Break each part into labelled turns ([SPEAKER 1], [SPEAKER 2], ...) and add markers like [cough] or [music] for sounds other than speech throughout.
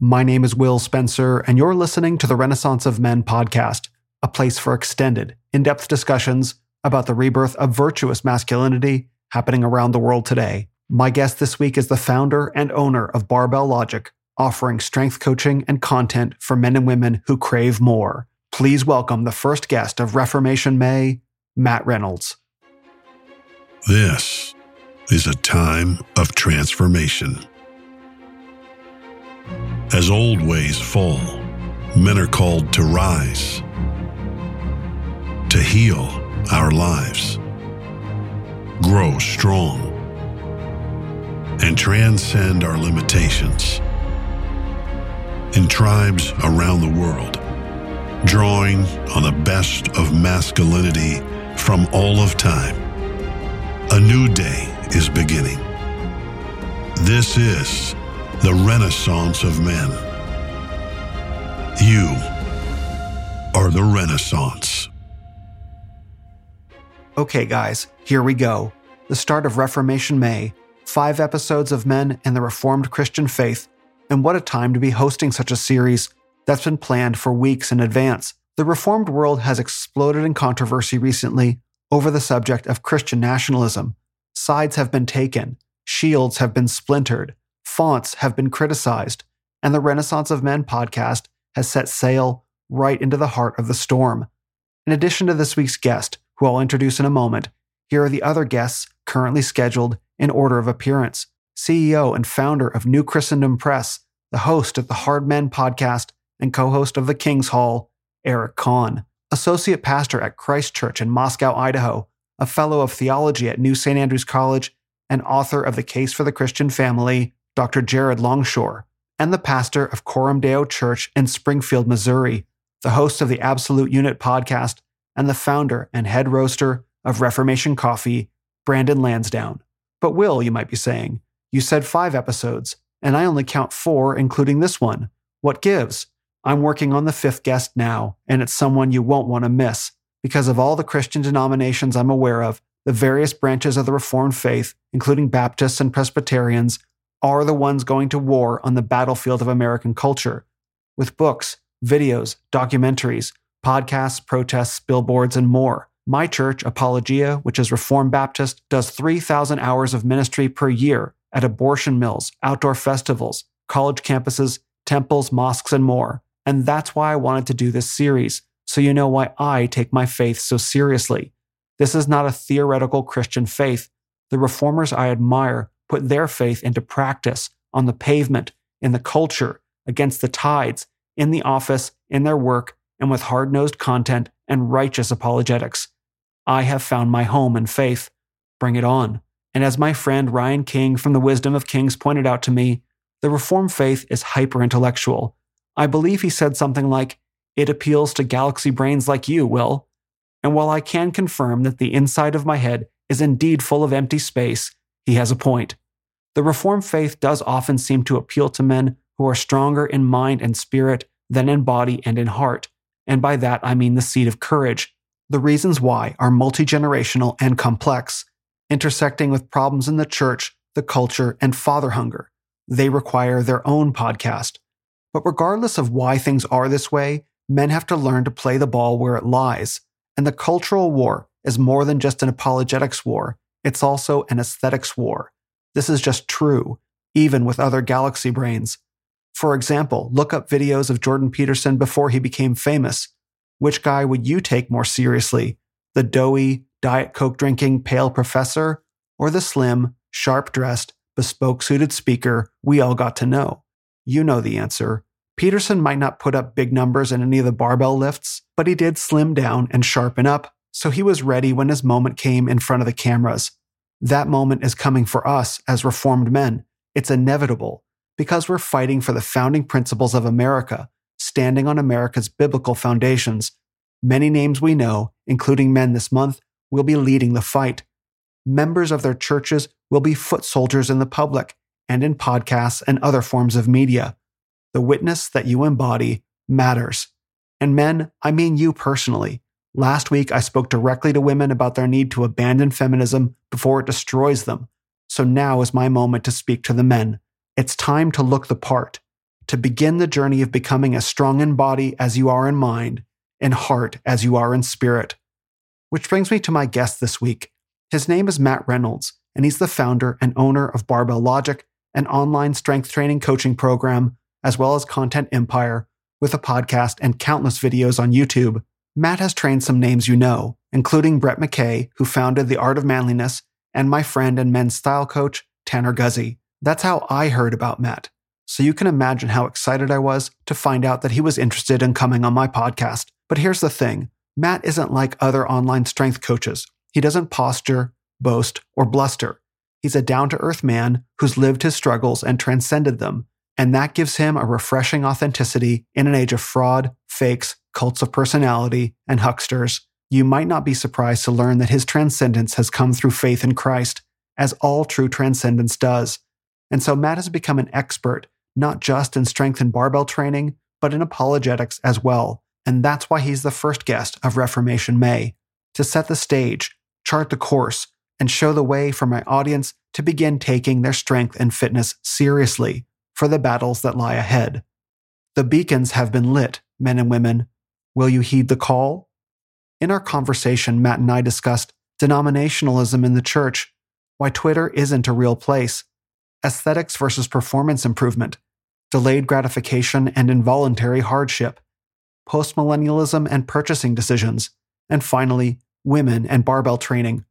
[SPEAKER 1] My name is Will Spencer, and you're listening to the Renaissance of Men podcast, a place for extended, in depth discussions about the rebirth of virtuous masculinity happening around the world today. My guest this week is the founder and owner of Barbell Logic, offering strength coaching and content for men and women who crave more. Please welcome the first guest of Reformation May, Matt Reynolds.
[SPEAKER 2] This is a time of transformation. As old ways fall, men are called to rise, to heal our lives, grow strong, and transcend our limitations. In tribes around the world, drawing on the best of masculinity from all of time, a new day is beginning. This is the Renaissance of Men. You are the Renaissance.
[SPEAKER 1] Okay, guys, here we go. The start of Reformation May, five episodes of men and the Reformed Christian faith, and what a time to be hosting such a series that's been planned for weeks in advance. The Reformed world has exploded in controversy recently over the subject of Christian nationalism. Sides have been taken, shields have been splintered, fonts have been criticized, and the Renaissance of Men podcast has set sail right into the heart of the storm. In addition to this week's guest, who I'll introduce in a moment, here are the other guests currently scheduled in order of appearance. CEO and founder of New Christendom Press, the host of the Hard Men podcast, and co host of The King's Hall, Eric Conn. Associate pastor at Christ Church in Moscow, Idaho, a fellow of theology at New St. Andrews College, and author of The Case for the Christian Family, Dr. Jared Longshore, and the pastor of Coram Deo Church in Springfield, Missouri, the host of the Absolute Unit podcast, and the founder and head roaster of Reformation Coffee, Brandon Lansdowne. But Will, you might be saying, you said five episodes, and I only count four, including this one. What gives? I'm working on the fifth guest now, and it's someone you won't want to miss. Because of all the Christian denominations I'm aware of, the various branches of the Reformed faith, including Baptists and Presbyterians, are the ones going to war on the battlefield of American culture with books, videos, documentaries, podcasts, protests, billboards, and more. My church, Apologia, which is Reformed Baptist, does 3,000 hours of ministry per year at abortion mills, outdoor festivals, college campuses, temples, mosques, and more. And that's why I wanted to do this series, so you know why I take my faith so seriously. This is not a theoretical Christian faith. The reformers I admire put their faith into practice on the pavement, in the culture, against the tides, in the office, in their work, and with hard nosed content and righteous apologetics. I have found my home in faith. Bring it on. And as my friend Ryan King from the Wisdom of Kings pointed out to me, the Reformed faith is hyper intellectual. I believe he said something like, It appeals to galaxy brains like you, Will. And while I can confirm that the inside of my head is indeed full of empty space, he has a point. The Reformed faith does often seem to appeal to men who are stronger in mind and spirit than in body and in heart, and by that I mean the seed of courage. The reasons why are multi generational and complex, intersecting with problems in the church, the culture, and father hunger. They require their own podcast. But regardless of why things are this way, men have to learn to play the ball where it lies. And the cultural war is more than just an apologetics war, it's also an aesthetics war. This is just true, even with other galaxy brains. For example, look up videos of Jordan Peterson before he became famous. Which guy would you take more seriously? The doughy, Diet Coke drinking, pale professor, or the slim, sharp dressed, bespoke suited speaker we all got to know? You know the answer. Peterson might not put up big numbers in any of the barbell lifts, but he did slim down and sharpen up, so he was ready when his moment came in front of the cameras. That moment is coming for us as reformed men. It's inevitable because we're fighting for the founding principles of America, standing on America's biblical foundations. Many names we know, including men this month, will be leading the fight. Members of their churches will be foot soldiers in the public and in podcasts and other forms of media. The witness that you embody matters. And men, I mean you personally. Last week, I spoke directly to women about their need to abandon feminism before it destroys them. So now is my moment to speak to the men. It's time to look the part. to begin the journey of becoming as strong in body as you are in mind, in heart as you are in spirit. Which brings me to my guest this week. His name is Matt Reynolds, and he's the founder and owner of Barbell Logic, an online strength training coaching program, as well as Content Empire, with a podcast and countless videos on YouTube. Matt has trained some names you know, including Brett McKay, who founded The Art of Manliness, and my friend and men's style coach, Tanner Guzy. That's how I heard about Matt. So you can imagine how excited I was to find out that he was interested in coming on my podcast. But here's the thing Matt isn't like other online strength coaches. He doesn't posture, boast, or bluster. He's a down to earth man who's lived his struggles and transcended them. And that gives him a refreshing authenticity in an age of fraud, fakes, cults of personality, and hucksters. You might not be surprised to learn that his transcendence has come through faith in Christ, as all true transcendence does. And so Matt has become an expert, not just in strength and barbell training, but in apologetics as well. And that's why he's the first guest of Reformation May to set the stage, chart the course, and show the way for my audience to begin taking their strength and fitness seriously for the battles that lie ahead. The beacons have been lit, men and women. Will you heed the call? In our conversation, Matt and I discussed denominationalism in the church, why Twitter isn't a real place, aesthetics versus performance improvement, delayed gratification and involuntary hardship, postmillennialism and purchasing decisions, and finally, women and barbell training.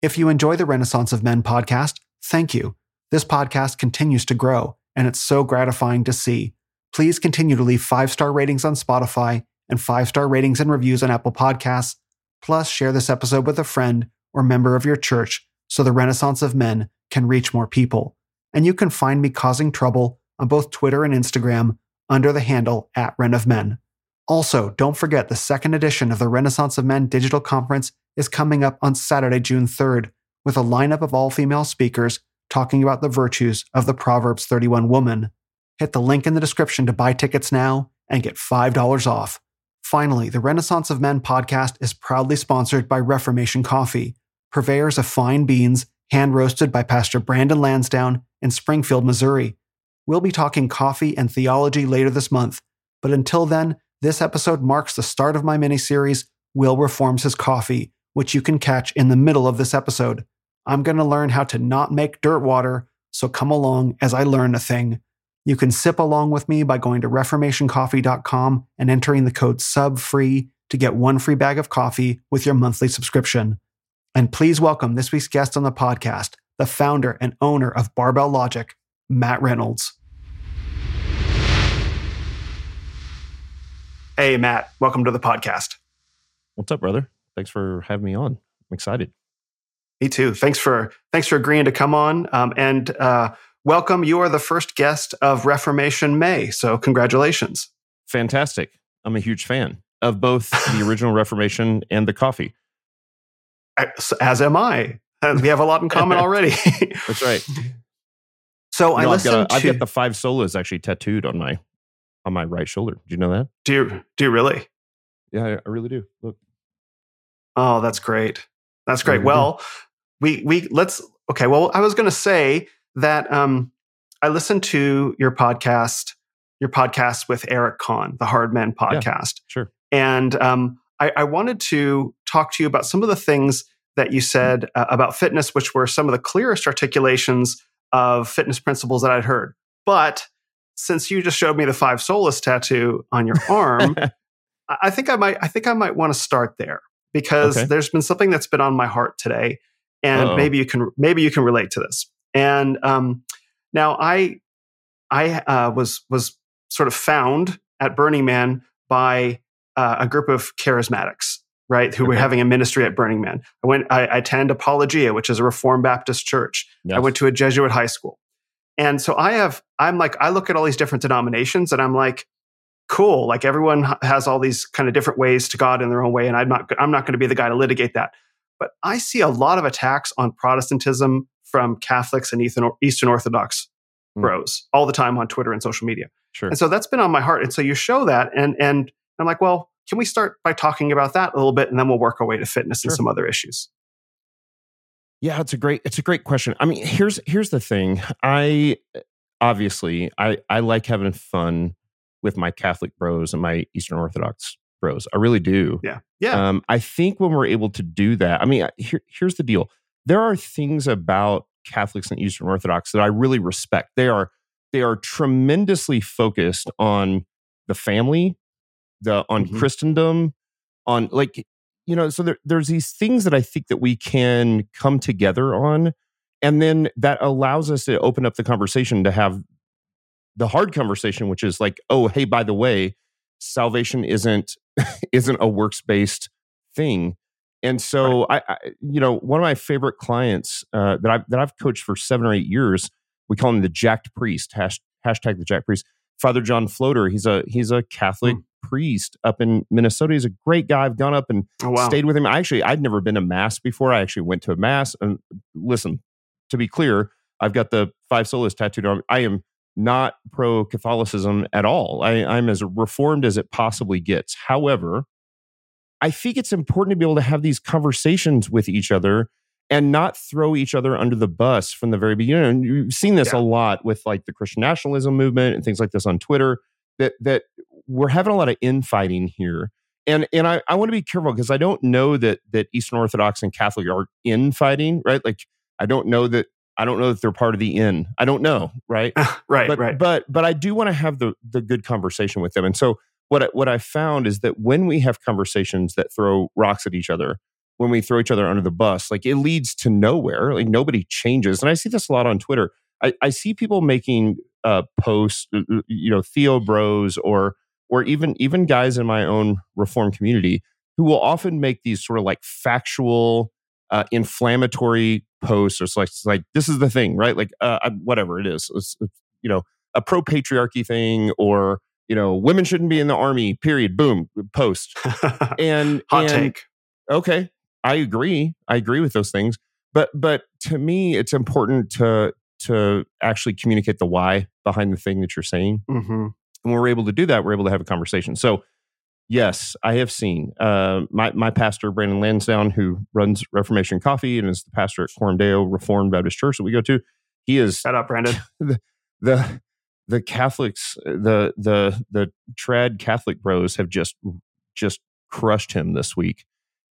[SPEAKER 1] If you enjoy the Renaissance of Men podcast, thank you. This podcast continues to grow, and it's so gratifying to see. Please continue to leave five star ratings on Spotify and five star ratings and reviews on Apple Podcasts. Plus, share this episode with a friend or member of your church so the Renaissance of Men can reach more people and you can find me causing trouble on both Twitter and Instagram under the handle at Ren of Men. Also, don't forget the second edition of the Renaissance of Men digital conference is coming up on Saturday, June 3rd, with a lineup of all female speakers talking about the virtues of the Proverbs 31 woman. Hit the link in the description to buy tickets now and get $5 off. Finally, the Renaissance of Men podcast is proudly sponsored by Reformation Coffee, purveyors of fine beans hand roasted by Pastor Brandon Lansdowne in Springfield, Missouri. We'll be talking coffee and theology later this month, but until then, this episode marks the start of my mini series, Will Reforms His Coffee, which you can catch in the middle of this episode. I'm going to learn how to not make dirt water, so come along as I learn a thing. You can sip along with me by going to reformationcoffee.com and entering the code SUBFREE to get one free bag of coffee with your monthly subscription. And please welcome this week's guest on the podcast, the founder and owner of Barbell Logic, Matt Reynolds. Hey, Matt, welcome to the podcast.
[SPEAKER 3] What's up, brother? Thanks for having me on. I'm excited.
[SPEAKER 1] Me too. Thanks for thanks for agreeing to come on. Um, and uh, welcome. You are the first guest of Reformation May, so congratulations.
[SPEAKER 3] Fantastic. I'm a huge fan of both the [laughs] original Reformation and the coffee
[SPEAKER 1] as am I. Uh, we have a lot in common [laughs] already.
[SPEAKER 3] That's right. [laughs]
[SPEAKER 1] So I listened
[SPEAKER 3] I've got,
[SPEAKER 1] to,
[SPEAKER 3] I've got the five solas actually tattooed on my on my right shoulder. Do you know that?
[SPEAKER 1] Do you do you really?
[SPEAKER 3] Yeah, I really do. Look.
[SPEAKER 1] Oh, that's great. That's great. Well, we we let's okay. Well, I was going to say that um, I listened to your podcast, your podcast with Eric Conn, the Hard Men podcast.
[SPEAKER 3] Yeah, sure.
[SPEAKER 1] And um, I, I, wanted to talk to you about some of the things that you said uh, about fitness, which were some of the clearest articulations of fitness principles that I'd heard. But since you just showed me the five solas tattoo on your arm, [laughs] I think I might I think I might want to start there because okay. there's been something that's been on my heart today, and Uh-oh. maybe you can maybe you can relate to this. And um, now I I uh, was was sort of found at Burning Man by uh, a group of charismatics, right, who okay. were having a ministry at Burning Man. I went, I, I attended Apologia, which is a Reformed Baptist church. Yes. I went to a Jesuit high school. And so I have, I'm like, I look at all these different denominations and I'm like, cool. Like everyone has all these kind of different ways to God in their own way. And I'm not, I'm not going to be the guy to litigate that. But I see a lot of attacks on Protestantism from Catholics and Eastern Orthodox mm. bros all the time on Twitter and social media.
[SPEAKER 3] Sure.
[SPEAKER 1] And so that's been on my heart. And so you show that and, and I'm like, well, can we start by talking about that a little bit and then we'll work our way to fitness sure. and some other issues?
[SPEAKER 3] Yeah, it's a great it's a great question. I mean, here's here's the thing. I obviously, I I like having fun with my Catholic bros and my Eastern Orthodox bros. I really do.
[SPEAKER 4] Yeah. Yeah.
[SPEAKER 3] Um, I think when we're able to do that, I mean, here, here's the deal. There are things about Catholics and Eastern Orthodox that I really respect. They are they are tremendously focused on the family, the on
[SPEAKER 4] Mhm.
[SPEAKER 3] Christendom, on like you know. So there, there's these things that I think that we can come together on, and then that allows us to open up the conversation to have the hard conversation, which is like, oh, hey, by the way, salvation isn't [laughs] isn't a works based thing. And so, I, I, you know, one of my favorite clients uh, that I've that I've coached for seven or eight years, we call him the Jacked Priest. Hash, hashtag the Jacked Priest. Father John Floeder. He's a he's a Catholic priest up in Minnesota. He's a great guy. I've gone up and
[SPEAKER 4] oh wow.
[SPEAKER 3] stayed with him. I actually I'd never been to mass before. I actually went to a mass. And listen, to be clear, I've got the five solas tattooed on. I am not pro Catholicism at all. I, I'm as reformed as it possibly gets. However, I think it's important to be able to have these conversations with each other and not throw each other under the bus from the very beginning. And you've seen this
[SPEAKER 4] Yeah.
[SPEAKER 3] a lot with like the Christian nationalism movement and things like this on Twitter. That that we're having a lot of infighting here. And and I, I want to be careful because I don't know that that Eastern Orthodox and Catholic are infighting, right? Like I don't know that I don't know that they're part of the in. I don't know, right? [laughs]
[SPEAKER 4] right.
[SPEAKER 3] but
[SPEAKER 4] right.
[SPEAKER 3] but but I do want to have the the good conversation with them. And so what I, what I found is that when we have conversations that throw rocks at each other, when we throw each other under the bus, like it leads to nowhere. Like nobody changes. And I see this a lot on Twitter. I, I see people making uh, posts, uh, uh, you know, Theo Bros or or even even guys in my own reform community who will often make these sort of like factual, uh, inflammatory posts. Or like, like this is the thing, right? Like uh, whatever it is, it's, it's, you know, a pro patriarchy thing, or you know, women shouldn't be in the army. Period. Boom. Post. [laughs] And
[SPEAKER 4] Hot
[SPEAKER 3] and,
[SPEAKER 4] take.
[SPEAKER 3] okay i agree i agree with those things but but to me it's important to to actually communicate the why behind the thing that you're saying
[SPEAKER 4] hmm
[SPEAKER 3] and when we're able to do that we're able to have a conversation so yes i have seen uh, my, my pastor brandon lansdowne who runs reformation coffee and is the pastor at Deo reformed baptist church that we go to he is
[SPEAKER 4] Shut up, Brandon. [laughs]
[SPEAKER 3] the the Catholics, the the the trad Catholic bros have just just crushed him this week,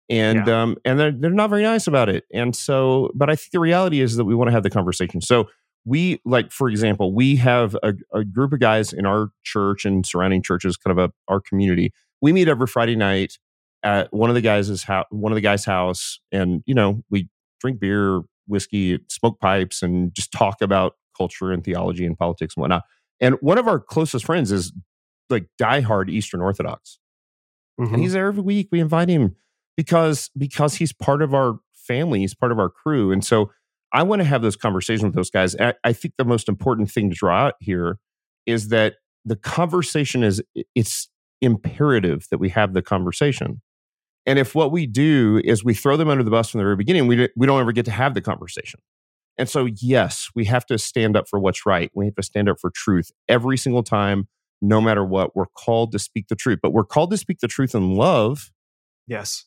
[SPEAKER 3] and um and they're they're not very nice about it. And so, but I think the reality is that we want to have the conversation. So we like, for example, we have a, a group of guys in our church and surrounding churches, kind of a our community. We meet every Friday night at one of the guys' house, one of the guys' house, and you know we drink beer, whiskey, smoke pipes, and just talk about culture and theology and politics and whatnot. And one of our closest friends is like diehard Eastern Orthodox,
[SPEAKER 4] Mhm.
[SPEAKER 3] and he's there every week. We invite him because because he's part of our family, he's part of our crew, and so I want to have those conversations with those guys. I, I think the most important thing to draw out here is that the conversation is it's imperative that we have the conversation. And if what we do is we throw them under the bus from the very beginning, we, we don't ever get to have the conversation. And so, yes, we have to stand up for what's right. We have to stand up for truth every single time, no matter what. We're called to speak the truth, but we're called to speak the truth in love,
[SPEAKER 4] yes.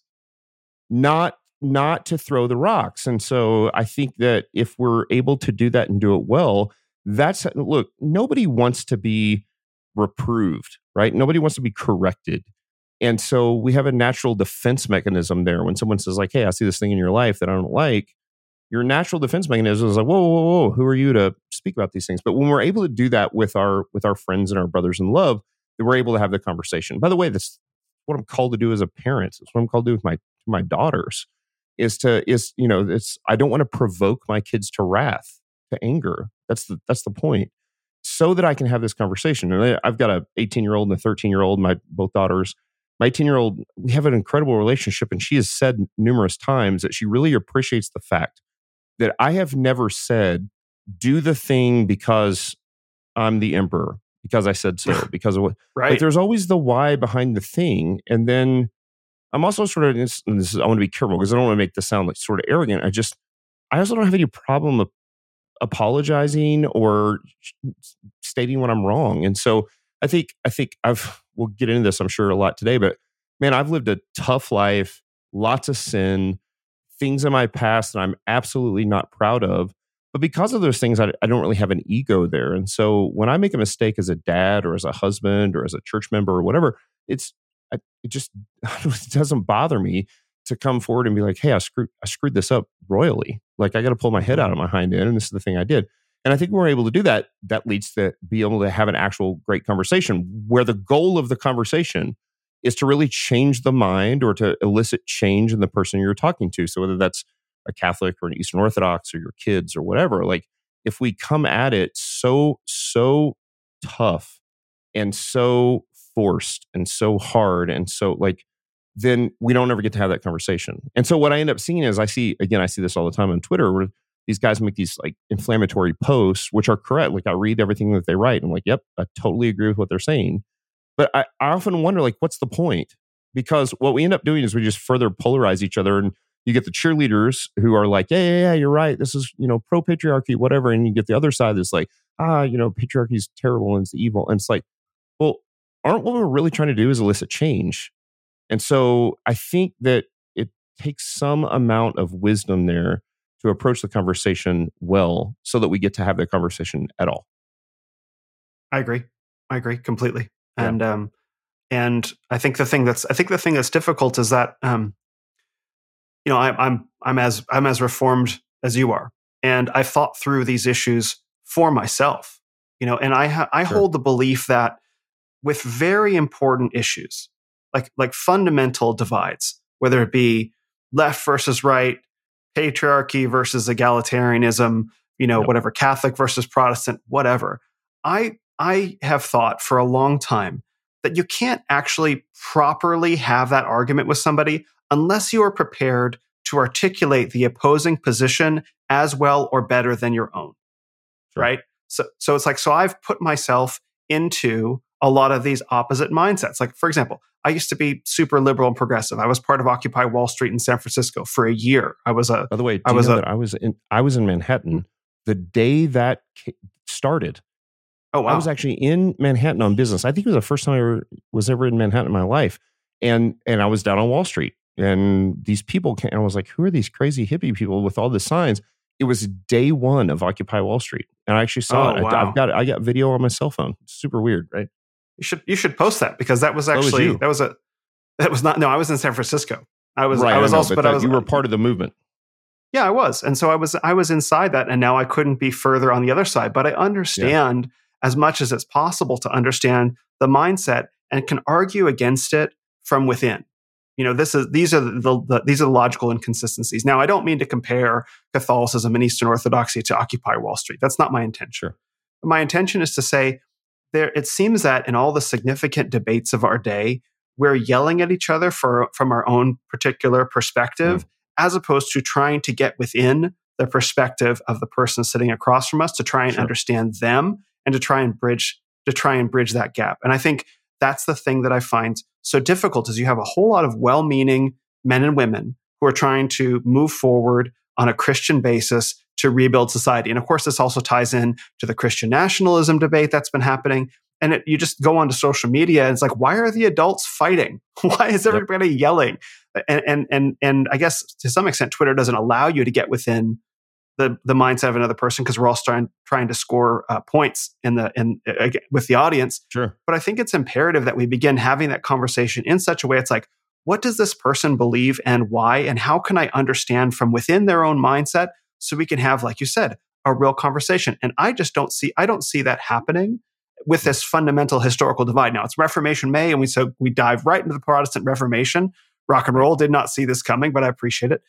[SPEAKER 3] not not to throw the rocks. And so, I think that if we're able to do that and do it well, that's look. Nobody wants to be reproved, right? Nobody wants to be corrected. And so we have a natural defense mechanism there. When someone says, like, hey, I see this thing in your life that I don't like, your natural defense mechanism is like, whoa, whoa, whoa, who are you to speak about these things? But when we're able to do that with our with our friends and our brothers in love, then we're able to have the conversation. By the way, that's what I'm called to do as a parent. It's what I'm called to do with my my daughters. Is to is you know it's I don't want to provoke my kids to wrath to anger. That's the that's the point. So that I can have this conversation. And I've got a 18 year old and a 13 year old. My both daughters. My 18 year old, we have an incredible relationship, and she has said numerous times that she really appreciates the fact that I have never said, do the thing because I'm the emperor, because I said so, [laughs] because of what.
[SPEAKER 4] Right.
[SPEAKER 3] Like there's always the why behind the thing. And then I'm also sort of, this, and this is, I want to be careful because I don't want to make this sound like sort of arrogant. I just, I also don't have any problem of apologizing or stating when I'm wrong. And so I think, I think I've, we'll get into this, I'm sure, a lot today, but man, I've lived a tough life, lots of sin, things in my past that I'm absolutely not proud of. But because of those things, I, I don't really have an ego there. And so when I make a mistake as a dad or as a husband or as a church member or whatever, it's it just [laughs] it doesn't bother me to come forward and be like, "Hey, I screwed I screwed this up royally. Like I got to pull my head out of my hind end, and this is the thing I did." And I think we're able to do that, that leads to be able to have an actual great conversation where the goal of the conversation is to really change the mind or to elicit change in the person you're talking to. So whether that's a Catholic or an Eastern Orthodox or your kids or whatever, like if we come at it so, so tough and so forced and so hard and so like, then we don't ever get to have that conversation. And so what I end up seeing is I see, again, I see this all the time on Twitter where these guys make these like inflammatory posts, which are correct. Like I read everything that they write. And I'm like, yep, I totally agree with what they're saying. But I, I often wonder, like, what's the point? Because what we end up doing is we just further polarize each other. And you get the cheerleaders who are like, yeah, yeah, yeah, you're right. This is, you know, pro patriarchy, whatever. And you get the other side that's like, ah, you know, patriarchy is terrible and it's evil. And it's like, well, aren't what we're really trying to do is elicit change? And so I think that it takes some amount of wisdom there to approach the conversation well so that we get to have the conversation at all.
[SPEAKER 1] I agree. I agree completely. Yeah. And um and I think the thing that's I think the thing that's difficult is that um you know, I, I'm I'm as I'm as reformed as you are, and I've thought through these issues for myself. You know, and I ha- I sure. hold the belief that with very important issues, like like fundamental divides, whether it be left versus right, patriarchy versus egalitarianism, you know, yep. whatever, Catholic versus Protestant, whatever. I I have thought for a long time that you can't actually properly have that argument with somebody unless you are prepared to articulate the opposing position as well or better than your own. Sure. Right? So so it's like so I've put myself into a lot of these opposite mindsets. Like for example, I used to be super liberal and progressive. I was part of Occupy Wall Street in San Francisco for a year. I was a.
[SPEAKER 3] By the way, I was a, I was in I was in Manhattan the day that started.
[SPEAKER 1] Oh wow!
[SPEAKER 3] I was actually in Manhattan on business. I think it was the first time I ever, was ever in Manhattan in my life, and and I was down on Wall Street, and these people came. And I was like, "Who are these crazy hippie people with all the signs?" It was day one of Occupy Wall Street, and I actually saw oh, it. Wow. I, have got I got video on my cell phone. It's super weird, right?
[SPEAKER 1] You should you should post that because that was actually was that was a that was not no I was in San Francisco. I was right, I was I know, also but,
[SPEAKER 3] but
[SPEAKER 1] I was
[SPEAKER 3] you were part of the movement.
[SPEAKER 1] Yeah, I was, and so I was I was inside that, and now I couldn't be further on the other side. But I understand yeah. As much as it's possible to understand the mindset and can argue against it from within. You know, this is these are the, the, these are the logical inconsistencies. Now, I don't mean to compare Catholicism and Eastern Orthodoxy to Occupy Wall Street. That's not my intention.
[SPEAKER 3] Sure.
[SPEAKER 1] My intention is to say there it seems that in all the significant debates of our day, we're yelling at each other for from our own particular perspective, mm. as opposed to trying to get within the perspective of the person sitting across from us to try and sure. understand them and to try and bridge to try and bridge that gap. And I think that's the thing that I find so difficult is you have a whole lot of well-meaning men and women who are trying to move forward on a Christian basis to rebuild society. And of course, this also ties in to the Christian nationalism debate that's been happening. And it, you just go onto social media and it's like, why are the adults fighting? [laughs] Why is everybody yep. yelling? And, and, and, and I guess to some extent, Twitter doesn't allow you to get within the, the mindset of another person because we're all trying, trying to score uh, points in the, in, uh, with the audience.
[SPEAKER 3] Sure.
[SPEAKER 1] But I think it's imperative that we begin having that conversation in such a way it's like, what does this person believe and why? And how can I understand from within their own mindset so we can have, like you said, a real conversation. And I just don't see, I don't see that happening with this fundamental historical divide. Now it's Reformation May, and we so we dive right into the Protestant Reformation. Rock and roll did not see this coming, but I appreciate it.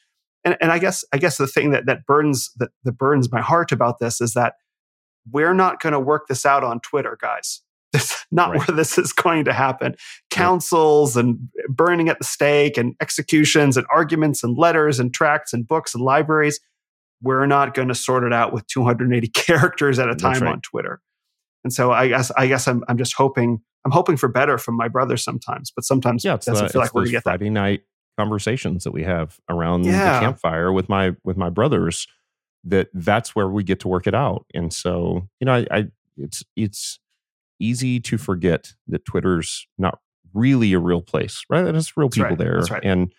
[SPEAKER 1] And, and I guess I guess the thing that that burns that, that burns my heart about this is that we're not going to work this out on Twitter, guys. [laughs] This not right. where this is going to happen. Councils right. and burning at the stake and executions and arguments and letters and tracts and books and libraries we're not going to sort it out with 280 [laughs] characters at a time right. on Twitter. And so I guess I guess I'm I'm just hoping I'm hoping for better from my brother sometimes, but sometimes
[SPEAKER 3] yeah, it doesn't the, feel like we're gonna get Friday that. night conversations that we have around
[SPEAKER 1] yeah.
[SPEAKER 3] the campfire with my with my brothers. That that's where we get to work it out. And so you know, I, I it's it's easy to forget that Twitter's not really a real place, right? There's real people
[SPEAKER 1] right.
[SPEAKER 3] there,
[SPEAKER 1] right.
[SPEAKER 3] and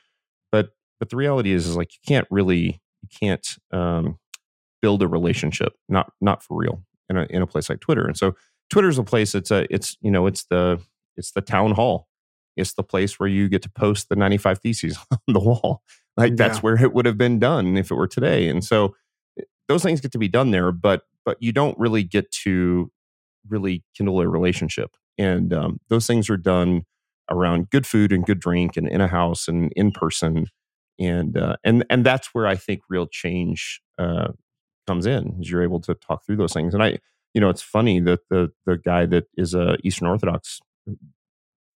[SPEAKER 3] but but the reality is is like you can't really you can't um, build a relationship, not not for real in a in a place like Twitter. And so Twitter's a place. It's a it's you know it's the it's the town hall. It's the place where you get to post the 95 theses [laughs] on the wall. Like that's
[SPEAKER 1] Yeah.
[SPEAKER 3] where it would have been done if it were today. And so eh, those things get to be done there, but but you don't really get to really kindle a relationship. And um, those things are done around good food and good drink and in a house and in person. And uh, and and that's where I think real change uh, comes in. Is you're able to talk through those things. And I, you know, it's funny that the the guy that is a Eastern Orthodox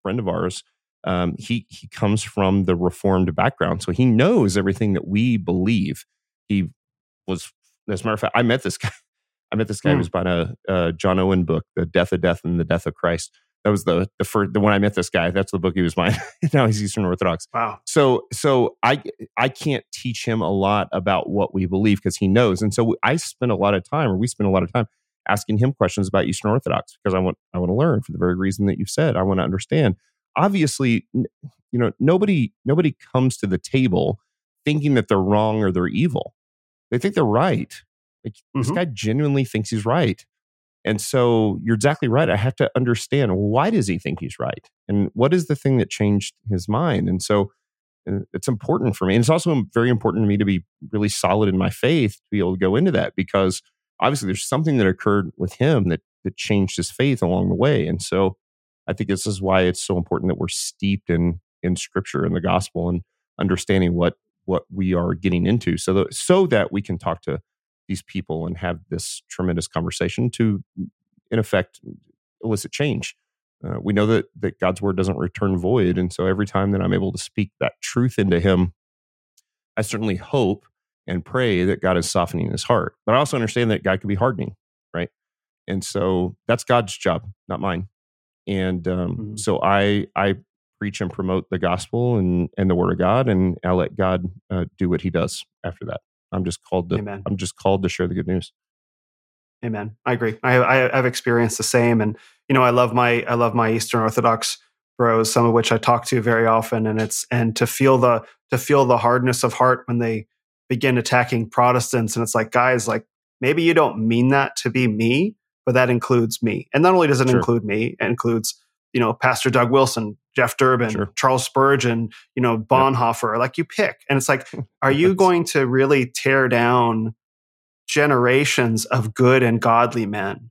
[SPEAKER 3] friend of ours, um, he he comes from the Reformed background, so he knows everything that we believe. He was, as a matter of fact, I met this guy. [laughs] I met this guy who
[SPEAKER 1] Hmm.
[SPEAKER 3] was buying a, a John Owen book, "The Death of Death in the Death of Christ." That was the the first the when I met this guy. That's the book he was buying. [laughs] now he's Eastern Orthodox.
[SPEAKER 1] Wow.
[SPEAKER 3] So so I I can't teach him a lot about what we believe because he knows, and so I spend a lot of time, or we spend a lot of time asking him questions about Eastern Orthodox because I want I want to learn for the very reason that you've said. I want to understand. Obviously, you know nobody nobody comes to the table thinking that they're wrong or they're evil. They think they're right. Like this
[SPEAKER 1] Mhm.
[SPEAKER 3] guy genuinely thinks he's right. And so you're exactly right. I have to understand why does he think he's right, and what is the thing that changed his mind. And so uh, it's important for me. And it's also very important to me to be really solid in my faith to be able to go into that because obviously there's something that occurred with him that that changed his faith along the way. And so I think this is why it's so important that we're steeped in in scripture and the gospel and understanding what what we are getting into so that so that we can talk to these people and have this tremendous conversation to in effect elicit change. Uh, we know that that god's word doesn't return void and so every time that i'm able to speak that truth into him i certainly hope and pray that god is softening his heart. But i also understand that god could be hardening right? And so that's god's job not mine and um,
[SPEAKER 1] Mhm.
[SPEAKER 3] so i i preach and promote the gospel and and the word of god and i let god uh, do what he does after that i'm just called to
[SPEAKER 1] Amen.
[SPEAKER 3] i'm just called to share the good news
[SPEAKER 1] Amen. I agree. I, I I've experienced the same, and you know, I love my I love my Eastern Orthodox bros, some of which I talk to very often, and it's and to feel the to feel the hardness of heart when they begin attacking Protestants, and it's like, guys, like maybe you don't mean that to be me, but that includes me, and not only does it
[SPEAKER 3] Sure.
[SPEAKER 1] include me, it includes you know Pastor Doug Wilson, Jeff Durbin,
[SPEAKER 3] Sure.
[SPEAKER 1] Charles Spurgeon, you know Bonhoeffer, like you pick, and it's like, [laughs] are you going to really tear down? generations of good and godly men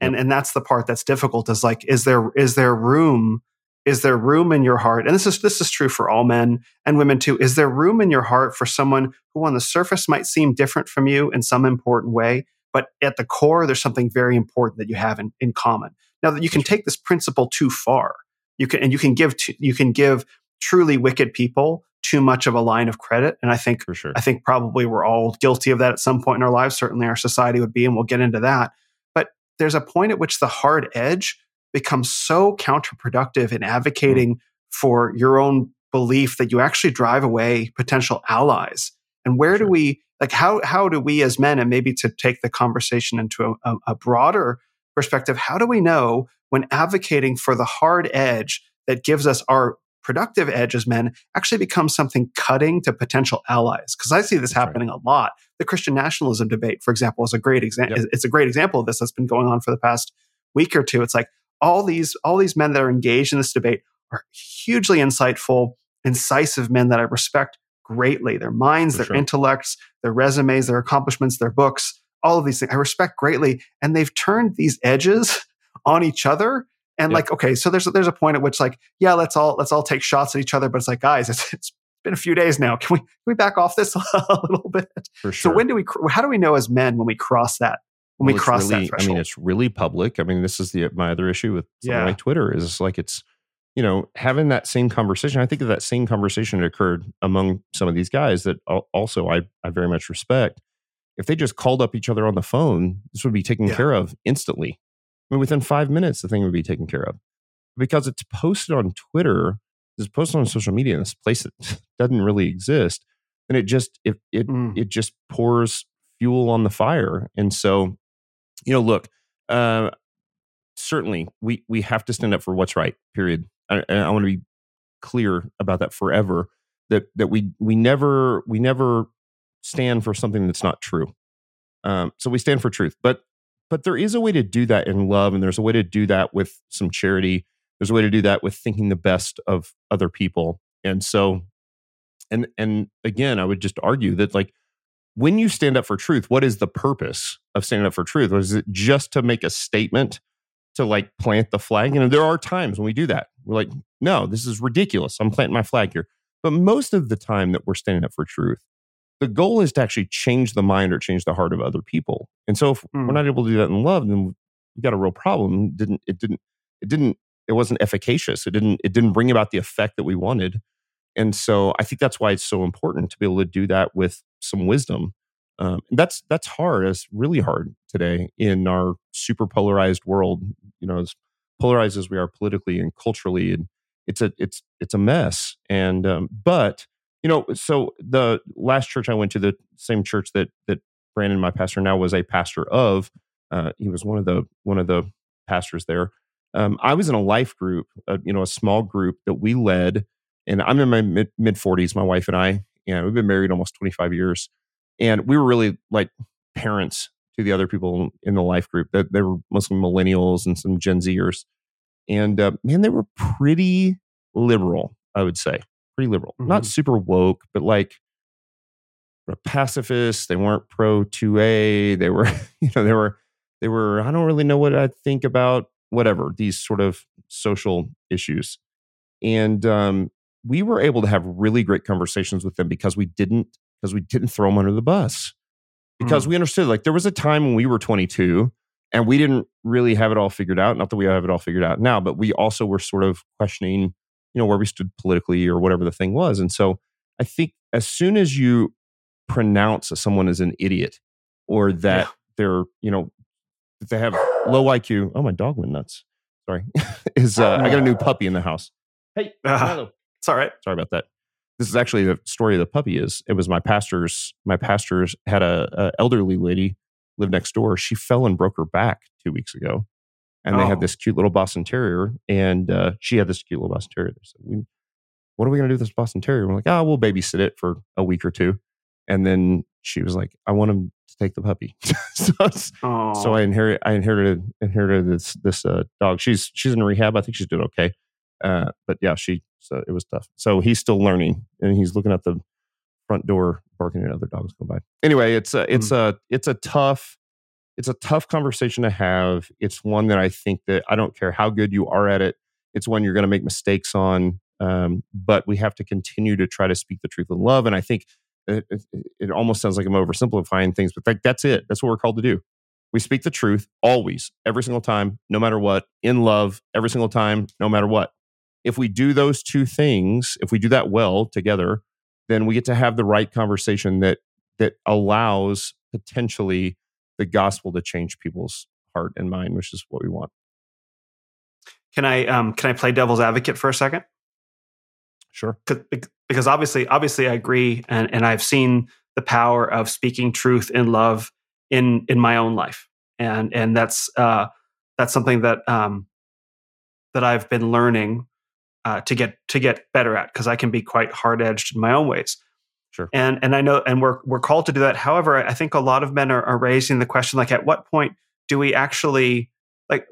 [SPEAKER 1] and and that's the part that's difficult is like is there is there room is there room in your heart and this is this is true for all men and women too is there room in your heart for someone who on the surface might seem different from you in some important way but at the core there's something very important that you have in, in common now that you can take this principle too far you can and you can give to, you can give truly wicked people too much of a line of credit and i think
[SPEAKER 3] for sure
[SPEAKER 1] I think probably we're all guilty of that at some point in our lives. Certainly our society would be, and we'll get into that. But there's a point at which the hard edge becomes so counterproductive in hmm. advocating for your own belief that you actually drive away potential allies. And where do we like how how do we as men, and maybe to take the conversation into a, a, broader perspective, how do we know when advocating for the hard edge that gives us our productive edge as men actually becomes something cutting to potential allies because i see this
[SPEAKER 3] That's right.
[SPEAKER 1] happening a lot the christian nationalism debate for example is a great example
[SPEAKER 3] Yep.
[SPEAKER 1] it's a great example of this that's been going on for the past week or two it's like all these all these men that are engaged in this debate are hugely insightful incisive men that i respect greatly. Their minds
[SPEAKER 3] For
[SPEAKER 1] their
[SPEAKER 3] sure.
[SPEAKER 1] intellects their resumes their accomplishments their books all of these things. I respect greatly. And they've turned these edges [laughs] on each other. And like okay so there's there's a point at which like yeah let's all let's all take shots at each other. But it's like guys [laughs] it's, it's been a few days now. Can we can we back off this [laughs] a little bit?
[SPEAKER 3] For sure
[SPEAKER 1] so when do we how do we know as men when we cross that when
[SPEAKER 3] Well,
[SPEAKER 1] we cross
[SPEAKER 3] really,
[SPEAKER 1] that threshold
[SPEAKER 3] I mean, it's really public. I mean, this is the my other issue with
[SPEAKER 1] Yeah.
[SPEAKER 3] like Twitter is like it's, you know, having that same conversation. I think of that same conversation that occurred among some of these guys that also I I very much respect. If they just called up each other on the phone, this would be taken
[SPEAKER 1] Yeah.
[SPEAKER 3] care of instantly. I mean, within five minutes, the thing would be taken care of because it's posted on Twitter. It's posted on social media in this place that [laughs] doesn't really exist. And it just it it
[SPEAKER 1] Mm.
[SPEAKER 3] it just pours fuel on the fire. And so, you know, look, uh, certainly we we have to stand up for what's right. Period. I, I want to be clear about that forever. That that we we never we never stand for something that's not true. Um, so we stand for truth, but but there is a way to do that in love, and there's a way to do that with some charity. There's a way to do that with thinking the best of other people, and so, and and again, I would just argue that like when you stand up for truth, what is the purpose of standing up for truth? Was it just to make a statement to like plant the flag? Know, there are times when we do that. We're like, no, this is ridiculous. I'm planting my flag here. But most of the time that we're standing up for truth, the goal is to actually change the mind or change the heart of other people. And so if mm. we're hmm. not able to do that in love, then we got a real problem. It didn't it didn't it didn't it wasn't efficacious. It didn't it didn't bring about the effect that we wanted. And so I think that's why it's so important to be able to do that with some wisdom. Um, that's that's hard. It's really hard today in our super polarized world. You know, as polarized as we are politically and culturally, and it's a it's it's a mess. And um, but you know, so the last church I went to, the same church that that Brandon, my pastor now, was a pastor of. Uh, he was one of the one of the pastors there. Um, I was in a life group, uh, you know, a small group that we led, and I'm in my mid forties. My wife and I, and we've been married almost 25 years, and we were really like parents to the other people in the life group. That they were mostly millennials and some Gen Zers, and uh, man, they were pretty liberal. I would say pretty liberal, mm-hmm. not super woke, but like pacifists. They weren't pro 2A. They were, [laughs] you know, they were, they were, I don't really know what I think about whatever these sort of social issues. And um, we were able to have really great conversations with them because we didn't, because we didn't throw them under the bus. Because mm. we understood like there was a time when we were 22 and we didn't really have it all figured out. Not that we have it all figured out now, but we also were sort of questioning you know where we stood politically or whatever the thing was and so i think as soon as you pronounce someone as an idiot or that yeah. they're you know that they have low iq oh my dog went nuts sorry [laughs] is uh, i got a new puppy in the house hey
[SPEAKER 1] uh, it's all right
[SPEAKER 3] sorry about that this is actually the story of the puppy is it was my pastor's my pastor's had a, a elderly lady live next door she fell and broke her back two weeks ago and oh. they had oh. this cute little Boston Terrier, and uh, she had this cute little Boston Terrier. So we, what are we going to do with this Boston Terrier? We're like, oh, we'll babysit it for a week or two, and then she was like, I want him to take the puppy. [laughs] so, so, I inherit, I inherited inherited this this uh, dog. She's she's in rehab. I think she's doing okay, uh, but yeah, she so it was tough. So he's still learning, and he's looking at the front door barking at other dogs going by. Anyway, it's a it's mm. a it's a tough it's a tough conversation to have. It's one that I think that I don't care how good you are at it. It's one you're going to make mistakes on. Um, but we have to continue to try to speak the truth in love. And I think it, it, it almost sounds like I'm oversimplifying things, but that, that's it. That's what we're called to do. We speak the truth always, every single time, no matter what, in love, every single time, no matter what. If we do those two things, if we do that well together, then we get to have the right conversation that that allows potentially the gospel to change people's heart and mind, which is what we want.
[SPEAKER 1] Can I um, can I play devil's advocate for a second?
[SPEAKER 3] Sure.
[SPEAKER 1] Because obviously, obviously, I agree, and and I've seen the power of speaking truth in love in in my own life, and and that's uh, that's something that um, that I've been learning uh, to get to get better at because I can be quite hard edged in my own ways.
[SPEAKER 3] Sure.
[SPEAKER 1] And and I know and we're we're called to do that. However, I think a lot of men are, are raising the question like at what point do we actually like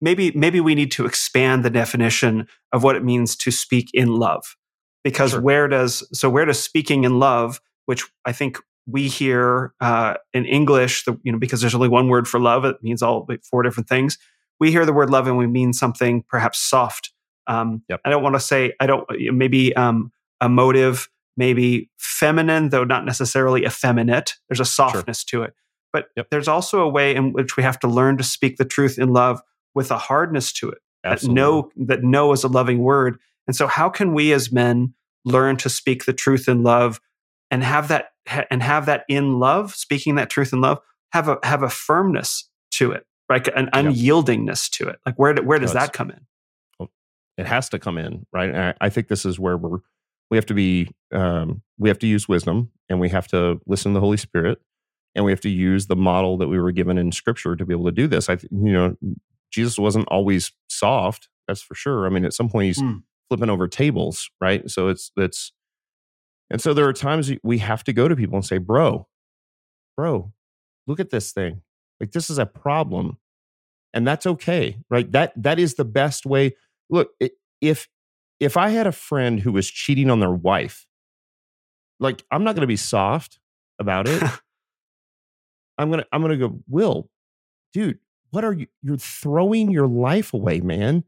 [SPEAKER 1] maybe maybe we need to expand the definition of what it means to speak in love. Because sure. where does so where does speaking in love, which I think we hear uh, in English, the, you know, because there's only one word for love, it means all four different things. We hear the word love and we mean something perhaps soft. Um, yep. I don't want to say I don't maybe um, emotive maybe feminine, though not necessarily effeminate. There's a softness sure. to it. But yep. there's also a way in which we have to learn to speak the truth in love with a hardness to it. Absolutely. That no, that no is a loving word. And so how can we as men learn to speak the truth in love and have that and have that in love, speaking that truth in love, have a have a firmness to it, right? An unyieldingness to it. Like where where does that come in?
[SPEAKER 3] It has to come in, right? I, I think this is where we're we have to be um, we have to use wisdom and we have to listen to the holy spirit and we have to use the model that we were given in scripture to be able to do this i you know jesus wasn't always soft that's for sure i mean at some point he's mm. flipping over tables right so it's it's and so there are times we have to go to people and say bro bro look at this thing. Like this is a problem. And that's okay, right? That that is the best way. Look, if if I had a friend who was cheating on their wife, like I'm not going to be soft about it. [laughs] I'm going to I'm going to go, "Will, dude, what are you you're throwing your life away, man."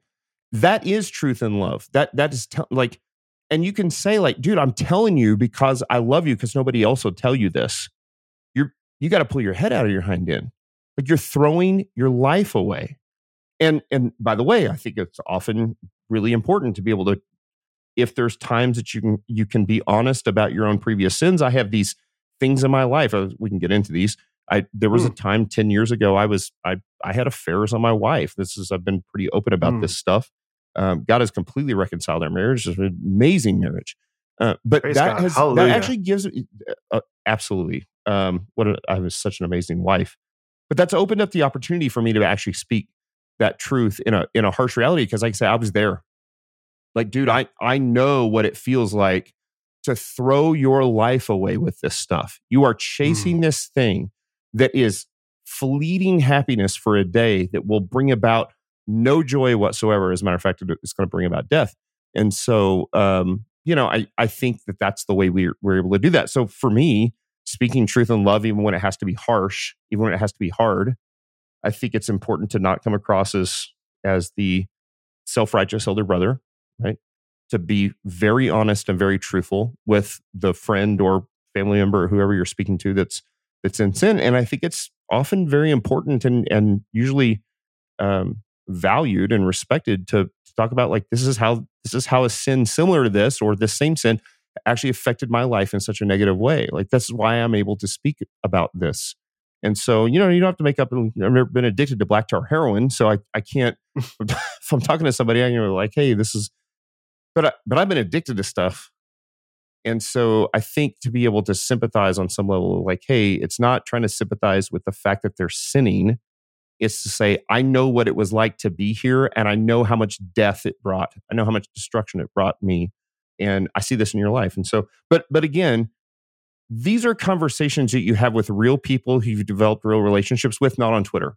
[SPEAKER 3] That is truth and love. That that is te- like and you can say like, "Dude, I'm telling you because I love you because nobody else will tell you this." You're you got to pull your head out of your hind end. Like you're throwing your life away. And and by the way, I think it's often really important to be able to if there's times that you can you can be honest about your own previous sins. I have these things in my life. We can get into these. I there was mm. a time 10 years ago I was I I had affairs on my wife. This is I've been pretty open about mm. this stuff. Um, God has completely reconciled our marriage. It's an amazing marriage. Uh, but Praise that has that actually gives uh, absolutely um, what a, I was such an amazing wife. But that's opened up the opportunity for me to actually speak that truth in a in a harsh reality because, like I say, I was there. Like, dude, I I know what it feels like to throw your life away with this stuff. You are chasing mm. this thing that is fleeting happiness for a day that will bring about no joy whatsoever. As a matter of fact, it's going to bring about death. And so, um, you know, I, I think that that's the way we're, we're able to do that. So for me, speaking truth and love, even when it has to be harsh, even when it has to be hard, I think it's important to not come across as as the self righteous elder brother, right? To be very honest and very truthful with the friend or family member or whoever you're speaking to that's that's in sin. And I think it's often very important and and usually um, valued and respected to, to talk about like this is how this is how a sin similar to this or this same sin actually affected my life in such a negative way. Like this is why I'm able to speak about this. And so, you know, you don't have to make up. I've never been addicted to black tar heroin, so I, I can't. [laughs] if I'm talking to somebody, I'm like, hey, this is. But I, but I've been addicted to stuff, and so I think to be able to sympathize on some level, like, hey, it's not trying to sympathize with the fact that they're sinning. It's to say, I know what it was like to be here, and I know how much death it brought. I know how much destruction it brought me and i see this in your life and so but but again these are conversations that you have with real people who you've developed real relationships with not on twitter.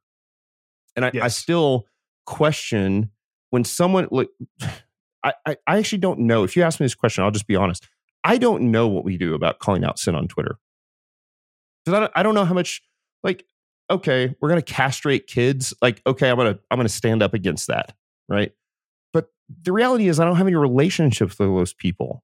[SPEAKER 3] And i, yes. I still question when someone like [sighs] I, I actually don't know. If you ask me this question i'll just be honest. I don't know what we do about calling out sin on twitter. Because I don't, I don't know how much like okay we're going to castrate kids. Like okay i'm going to i'm going to stand up against that right? But the reality is I don't have any relationships with those people.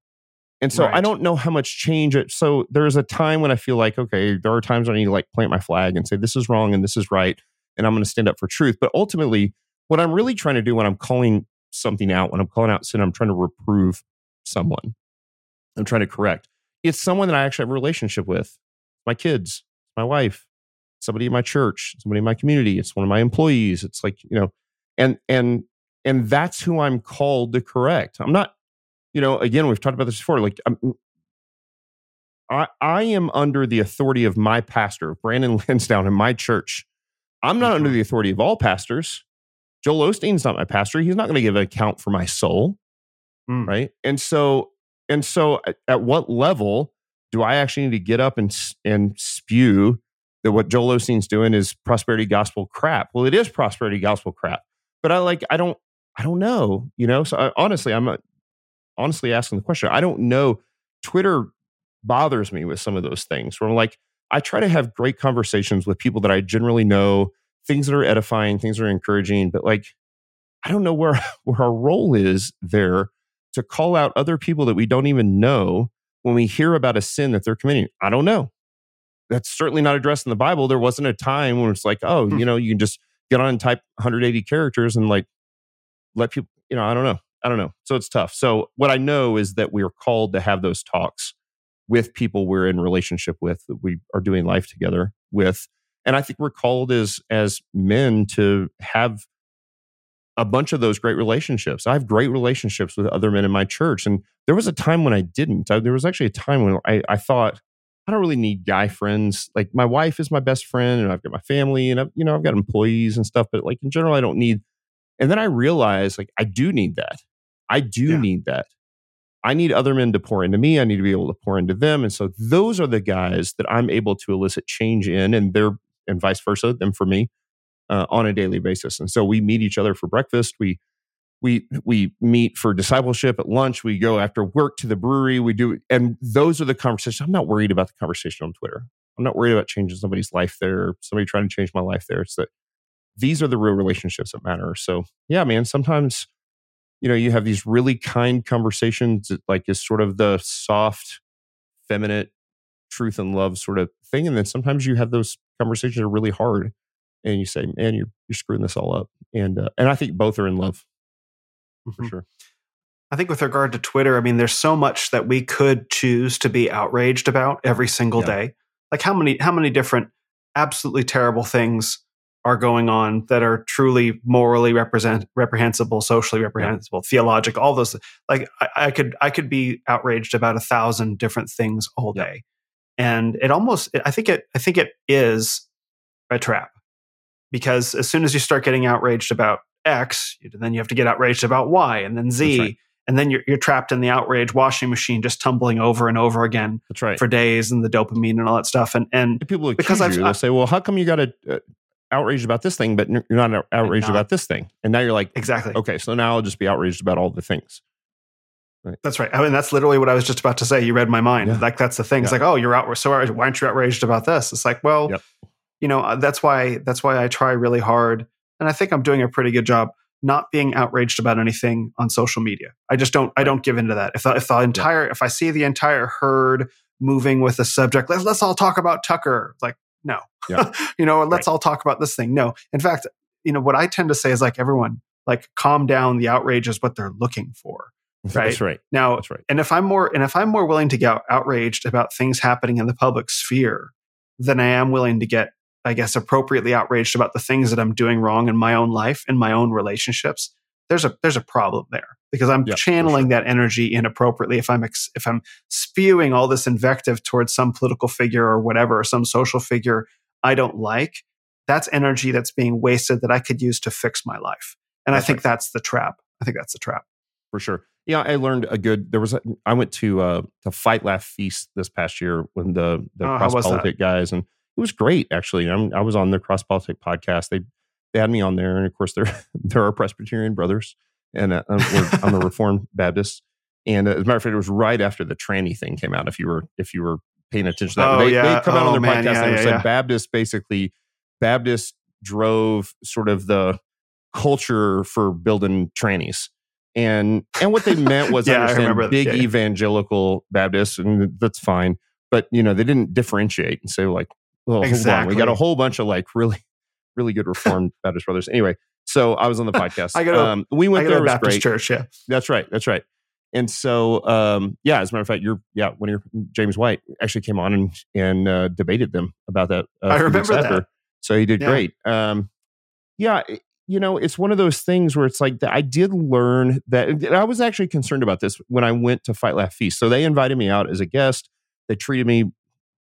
[SPEAKER 3] And so right. I don't know how much change it. So there's a time when I feel like, okay, there are times when I need to like plant my flag and say, this is wrong and this is right. And I'm going to stand up for truth. But ultimately, what I'm really trying to do when I'm calling something out, when I'm calling out sin, I'm trying to reprove someone. I'm trying to correct. It's someone that I actually have a relationship with my kids, my wife, somebody in my church, somebody in my community. It's one of my employees. It's like, you know, and, and and that's who I'm called to correct. I'm not, you know, again, we've talked about this before. Like, I'm, I, I am under the authority of my pastor, Brandon [laughs] Lansdowne, in my church. I'm not mm-hmm. under the authority of all pastors. Joel Osteen's not my pastor. He's not going to give an account for my soul, mm. right? And so, and so, at, at, what level do I actually need to get up and and spew that what Joel Osteen's doing is prosperity gospel crap? Well, it is prosperity gospel crap, but I like I don't I don't know, you know. So I, honestly, I'm honestly asking the question. I don't know. Twitter bothers me with some of those things. Where I'm like, I try to have great conversations with people that I generally know, things that are edifying, things that are encouraging, but like, I don't know where [laughs] where our role is there to call out other people that we don't even know when we hear about a sin that they're committing. I don't know. That's certainly not addressed in the Bible. There wasn't a time when it's like, oh, hmm. you know, you can just get on and type 180 characters and like let people, you know, I don't know. I don't know. So it's tough. So what I know is that we are called to have those talks with people we're in relationship with, that we are doing life together with. And I think we're called as as men to have a bunch of those great relationships. I have great relationships with other men in my church. And there was a time when I didn't. I, there was actually a time when I, I thought, I don't really need guy friends. Like my wife is my best friend and I've got my family and I've, you know, I've got employees and stuff, but like in general, I don't need and then I realized like I do need that. I do yeah. need that. I need other men to pour into me. I need to be able to pour into them. And so those are the guys that I'm able to elicit change in. And they're and vice versa, them for me, uh, on a daily basis. And so we meet each other for breakfast. We we we meet for discipleship at lunch. We go after work to the brewery. We do, and those are the conversations. I'm not worried about the conversation on Twitter. I'm not worried about changing somebody's life there. Somebody trying to change my life there. It's that these are the real relationships that matter. So yeah, man. Sometimes you know you have these really kind conversations that like is sort of the soft, feminine truth and love sort of thing, and then sometimes you have those conversations that are really hard, and you say, "Man, you're you're screwing this all up." And uh, and I think both are in love for
[SPEAKER 1] Mhm.
[SPEAKER 3] sure.
[SPEAKER 1] I think with regard to Twitter, I mean, there's so much that we could choose to be outraged about every single
[SPEAKER 3] Yeah.
[SPEAKER 1] day. Like how many how many different absolutely terrible things are going on that are truly morally represent reprehensible, socially reprehensible, theological, all those. Like I, I could I could be outraged about a thousand different things all
[SPEAKER 3] Yeah.
[SPEAKER 1] day, and it almost I think it I think it is a trap because as soon as you start getting outraged about X, then you have to get outraged about Y and then Z.
[SPEAKER 3] right.
[SPEAKER 1] And then you're, you're trapped in the outrage washing machine, just tumbling over and over again
[SPEAKER 3] That's right.
[SPEAKER 1] for days, and the dopamine and all that stuff. And and
[SPEAKER 3] people
[SPEAKER 1] because I've-
[SPEAKER 3] you. They'll say, "Well, how come you got a, uh, outraged about this thing, but you're not outraged
[SPEAKER 1] not.
[SPEAKER 3] about this thing?" And now you're like,
[SPEAKER 1] exactly,
[SPEAKER 3] "Okay, so now I'll just be outraged about all the things."
[SPEAKER 1] that's right. I mean, that's literally what I was just about to say. You read my mind.
[SPEAKER 3] Yeah.
[SPEAKER 1] Like that's the thing. It's like, oh, you're outraged. So why aren't you outraged about this? It's like, well,
[SPEAKER 3] Yep.
[SPEAKER 1] you know, uh, that's why that's why I try really hard, and I think I'm doing a pretty good job not being outraged about anything on social media. I just don't. I don't give into that. If the, if the entire if I see the entire herd moving with a subject, let's let's all talk about Tucker. Like, no,
[SPEAKER 3] Yeah. [laughs]
[SPEAKER 1] you know, let's
[SPEAKER 3] Right.
[SPEAKER 1] all talk about this thing. No, in fact, you know what I tend to say is like everyone like calm down. The outrage is what they're looking for.
[SPEAKER 3] That's right.
[SPEAKER 1] Now,
[SPEAKER 3] That's right.
[SPEAKER 1] and if I'm more and if I'm more willing to get outraged about things happening in the public sphere than I am willing to get, I guess, appropriately outraged about the things that I'm doing wrong in my own life, in my own relationships, there's a there's a problem there because I'm
[SPEAKER 3] Yeah,
[SPEAKER 1] channeling that energy inappropriately. If I'm ex, if I'm spewing all this invective towards some political figure or whatever, or some social figure I don't like, that's energy that's being wasted that I could use to fix my life. And
[SPEAKER 3] That's
[SPEAKER 1] I think
[SPEAKER 3] right.
[SPEAKER 1] that's the trap. I think that's the trap.
[SPEAKER 3] for sure. Yeah, I learned a good. There was. A, I went to uh, to Fight Laugh Feast this past year when the the
[SPEAKER 1] Oh,
[SPEAKER 3] CrossPolitic guys, and it was great actually. I'm, I was on the CrossPolitic podcast. They they had me on there, and of course they're [laughs] they're our Presbyterian brothers, and uh, I'm, a [laughs] Reformed Baptist. And uh, as a matter of fact, it was right after the tranny thing came out. If you were if you were paying attention to that,
[SPEAKER 1] Oh,
[SPEAKER 3] they
[SPEAKER 1] yeah.
[SPEAKER 3] they come out
[SPEAKER 1] Oh,
[SPEAKER 3] on their
[SPEAKER 1] man.
[SPEAKER 3] podcast
[SPEAKER 1] Yeah,
[SPEAKER 3] and
[SPEAKER 1] yeah,
[SPEAKER 3] said
[SPEAKER 1] yeah.
[SPEAKER 3] Baptist basically Baptist drove sort of the culture for building trannies. And and what they meant was [laughs]
[SPEAKER 1] Yeah, I
[SPEAKER 3] understand big evangelical Baptists, and that's fine. But you know, they didn't differentiate and say like, well, hold on, we got a whole bunch of like really, really good Reformed [laughs] Baptist brothers. Anyway, so I was on the [laughs] podcast.
[SPEAKER 1] I go to-
[SPEAKER 3] um, we went there.
[SPEAKER 1] to Baptist
[SPEAKER 3] great.
[SPEAKER 1] church. Yeah.
[SPEAKER 3] That's right. That's right. And so, um, yeah, as a matter of fact, you're, yeah, when you're James White actually came on and, and, uh, debated them about that. Uh,
[SPEAKER 1] I
[SPEAKER 3] a few weeks
[SPEAKER 1] remember that.
[SPEAKER 3] So he did
[SPEAKER 1] Yeah.
[SPEAKER 3] great. Um, yeah, you know, it's one of those things where it's like that I did learn that I was actually concerned about this when I went to Fight Laugh Feast. So they invited me out as a guest. They treated me,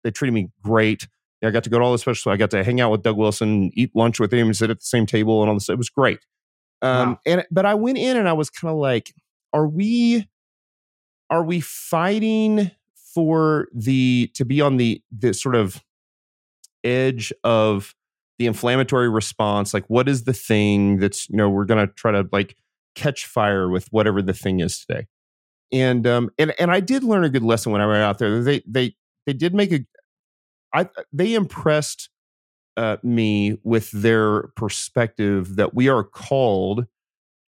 [SPEAKER 3] they treated me great. I got to go to all the special. I got to hang out with Doug Wilson, eat lunch with him, sit at the same table, and all this. It was great. Um,
[SPEAKER 1] Wow.
[SPEAKER 3] and but I went in and I was kind of like, are we, are we fighting for the to be on the the sort of edge of the inflammatory response? Like, what is the thing that's you know we're gonna try to like catch fire with whatever the thing is today? And um and and I did learn a good lesson when I went out there. They they they did make a I they impressed uh, me with their perspective that we are called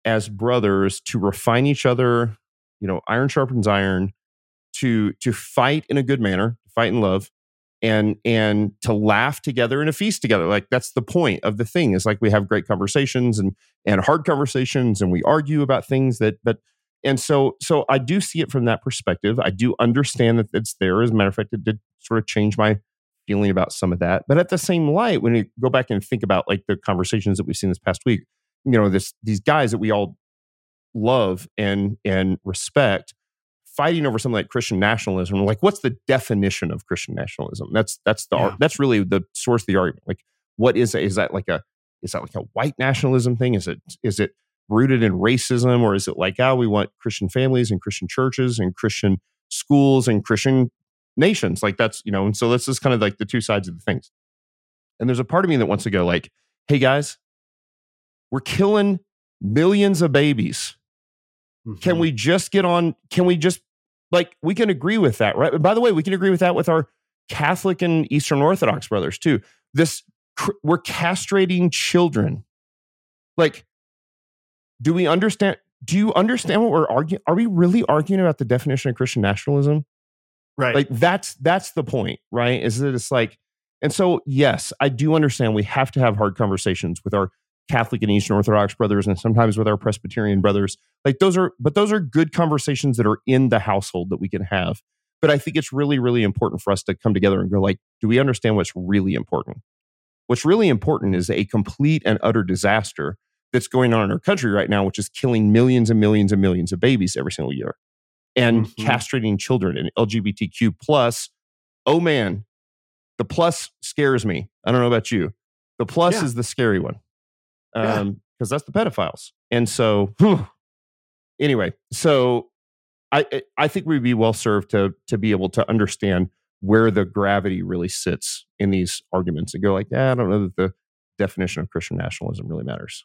[SPEAKER 3] as brothers to refine each other. You know, iron sharpens iron. To to fight in a good manner, fight in love, and and to laugh together and a feast together. Like that's the point of the thing. Is like we have great conversations and and hard conversations, and we argue about things that but and so so I do see it from that perspective. I do understand that it's there. As a matter of fact, it did sort of change my feeling about some of that. But at the same light, when you go back and think about like the conversations that we've seen this past week, you know, this these guys that we all love and and respect fighting over something like Christian nationalism. Like, what's the definition of Christian nationalism? That's that's the
[SPEAKER 1] Yeah.
[SPEAKER 3] that's really the source of the argument. Like, what is is that like a is that like a white nationalism thing? Is it is it rooted in racism, or is it like, oh, we want Christian families and Christian churches and Christian schools and Christian nations? Like that's you know, and so this is kind of like the two sides of the things. And there's a part of me that wants to go like, hey guys, we're killing millions of babies. Can
[SPEAKER 1] Mhm.
[SPEAKER 3] we just get on? Can we just like we can agree with that, right? By the way, we can agree with that with our Catholic and Eastern Orthodox brothers too. This cr- we're castrating children. Like, do we understand? Do you understand what we're arguing? Are we really arguing about the definition of Christian nationalism?
[SPEAKER 1] Right?
[SPEAKER 3] like that's that's the point right? Is that it's like and so yes i do understand we have to have hard conversations with our catholic and eastern orthodox brothers and sometimes with our presbyterian brothers. Like those are but those are good conversations that are in the household that we can have. But i think it's really really important for us to come together and go like do we understand what's really important? What's really important is a complete and utter disaster that's going on in our country right now which is killing millions and millions and millions of babies every single year and
[SPEAKER 1] Mhm.
[SPEAKER 3] castrating children and LGBTQ plus. Oh man, the plus scares me. I don't know about you. The plus
[SPEAKER 1] Yeah.
[SPEAKER 3] is the scary one.
[SPEAKER 1] Yeah.
[SPEAKER 3] Um, because that's the pedophiles. And so whew. [sighs] anyway, so I I- think we'd be well served to to be able to understand where the gravity really sits in these arguments and go like, yeah, I don't know that the definition of Christian nationalism really matters.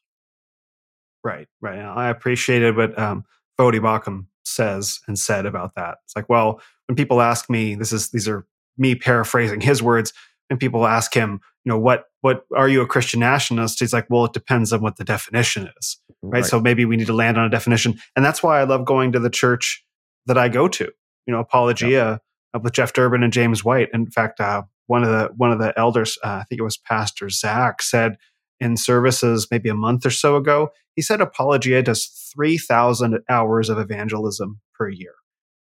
[SPEAKER 1] Right, right. I appreciated what um, Voddie Baucham says and said about that. It's like, well, when people ask me, this is these are me paraphrasing [laughs] his words. and people ask him, you know, what what are you a Christian nationalist? He's like, well, it depends on what the definition is, right? So maybe we need to land on a definition, and that's why I love going to the church that I go to. You know, Apologia uh, with Jeff Durbin and James White. In fact, uh, one of the one of the elders, uh, I think it was Pastor Zach, said in services maybe a month or so ago, he said Apologia does 3,000 hours of evangelism per year.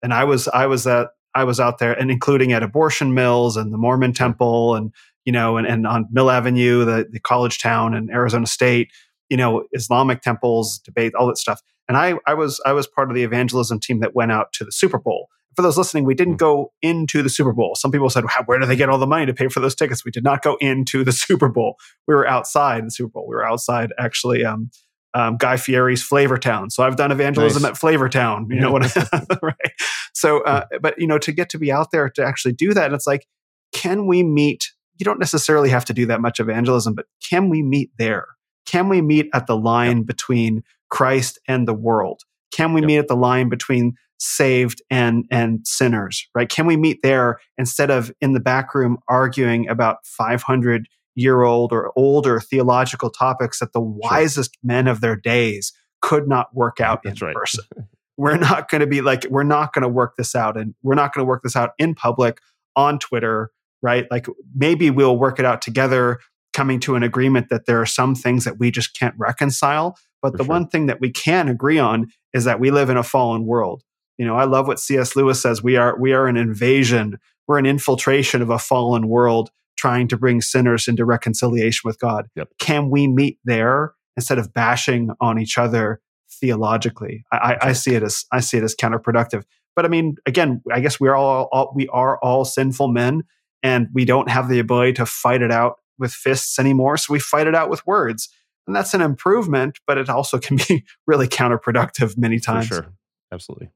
[SPEAKER 1] And I was, I was that, I was out there and including at abortion mills and the Mormon temple and, you know, and, and on Mill Avenue, the, the college town and Arizona State, you know, Islamic temples, debate, all that stuff. And I, I was, I was part of the evangelism team that went out to the Super Bowl. For those listening, we didn't go into the Super Bowl. Some people said, "Wow, where do they get all the money to pay for those tickets? We did not go into the [laughs] Super Bowl. We were outside the Super Bowl. We were outside actually um, um, Guy Fieri's Flavortown. So I've done evangelism
[SPEAKER 3] Nice.
[SPEAKER 1] at Flavortown. You know what? I [laughs] right. So, uh, but you know, to get to be out there to actually do that, it's like, can we meet? You don't necessarily have to do that much evangelism, but can we meet there? Can we meet at the line between Christ and the world? Can we
[SPEAKER 3] Yep.
[SPEAKER 1] meet at the line between saved and and sinners? Right? Can we meet there instead of in the back room arguing about 500 year old or older theological topics that the wisest men of their days could not work out
[SPEAKER 3] That's
[SPEAKER 1] in
[SPEAKER 3] right.
[SPEAKER 1] person. [laughs] We're not going to be like, we're not going to work this out and we're not going to work this out in public on Twitter, right? Like maybe we'll work it out together, coming to an agreement that there are some things that we just can't reconcile. But
[SPEAKER 3] For
[SPEAKER 1] the
[SPEAKER 3] sure.
[SPEAKER 1] one thing that we can agree on is that we live in a fallen world. You know, I love what C.S. Lewis says. We are we are an invasion. We're an infiltration of a fallen world, trying to bring sinners into reconciliation with God.
[SPEAKER 3] Yep.
[SPEAKER 1] Can we meet there instead of bashing on each other theologically? I, I, I see it as I see it as counterproductive. But I mean, again, I guess we're all, all we are all sinful men, and we don't have the ability to fight it out with fists anymore. So we fight it out with words, and that's an improvement. But it also can be [laughs] really counterproductive many
[SPEAKER 3] For
[SPEAKER 1] times.
[SPEAKER 3] sure. Absolutely.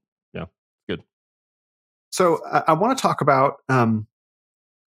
[SPEAKER 1] So I, I want to talk about. Um,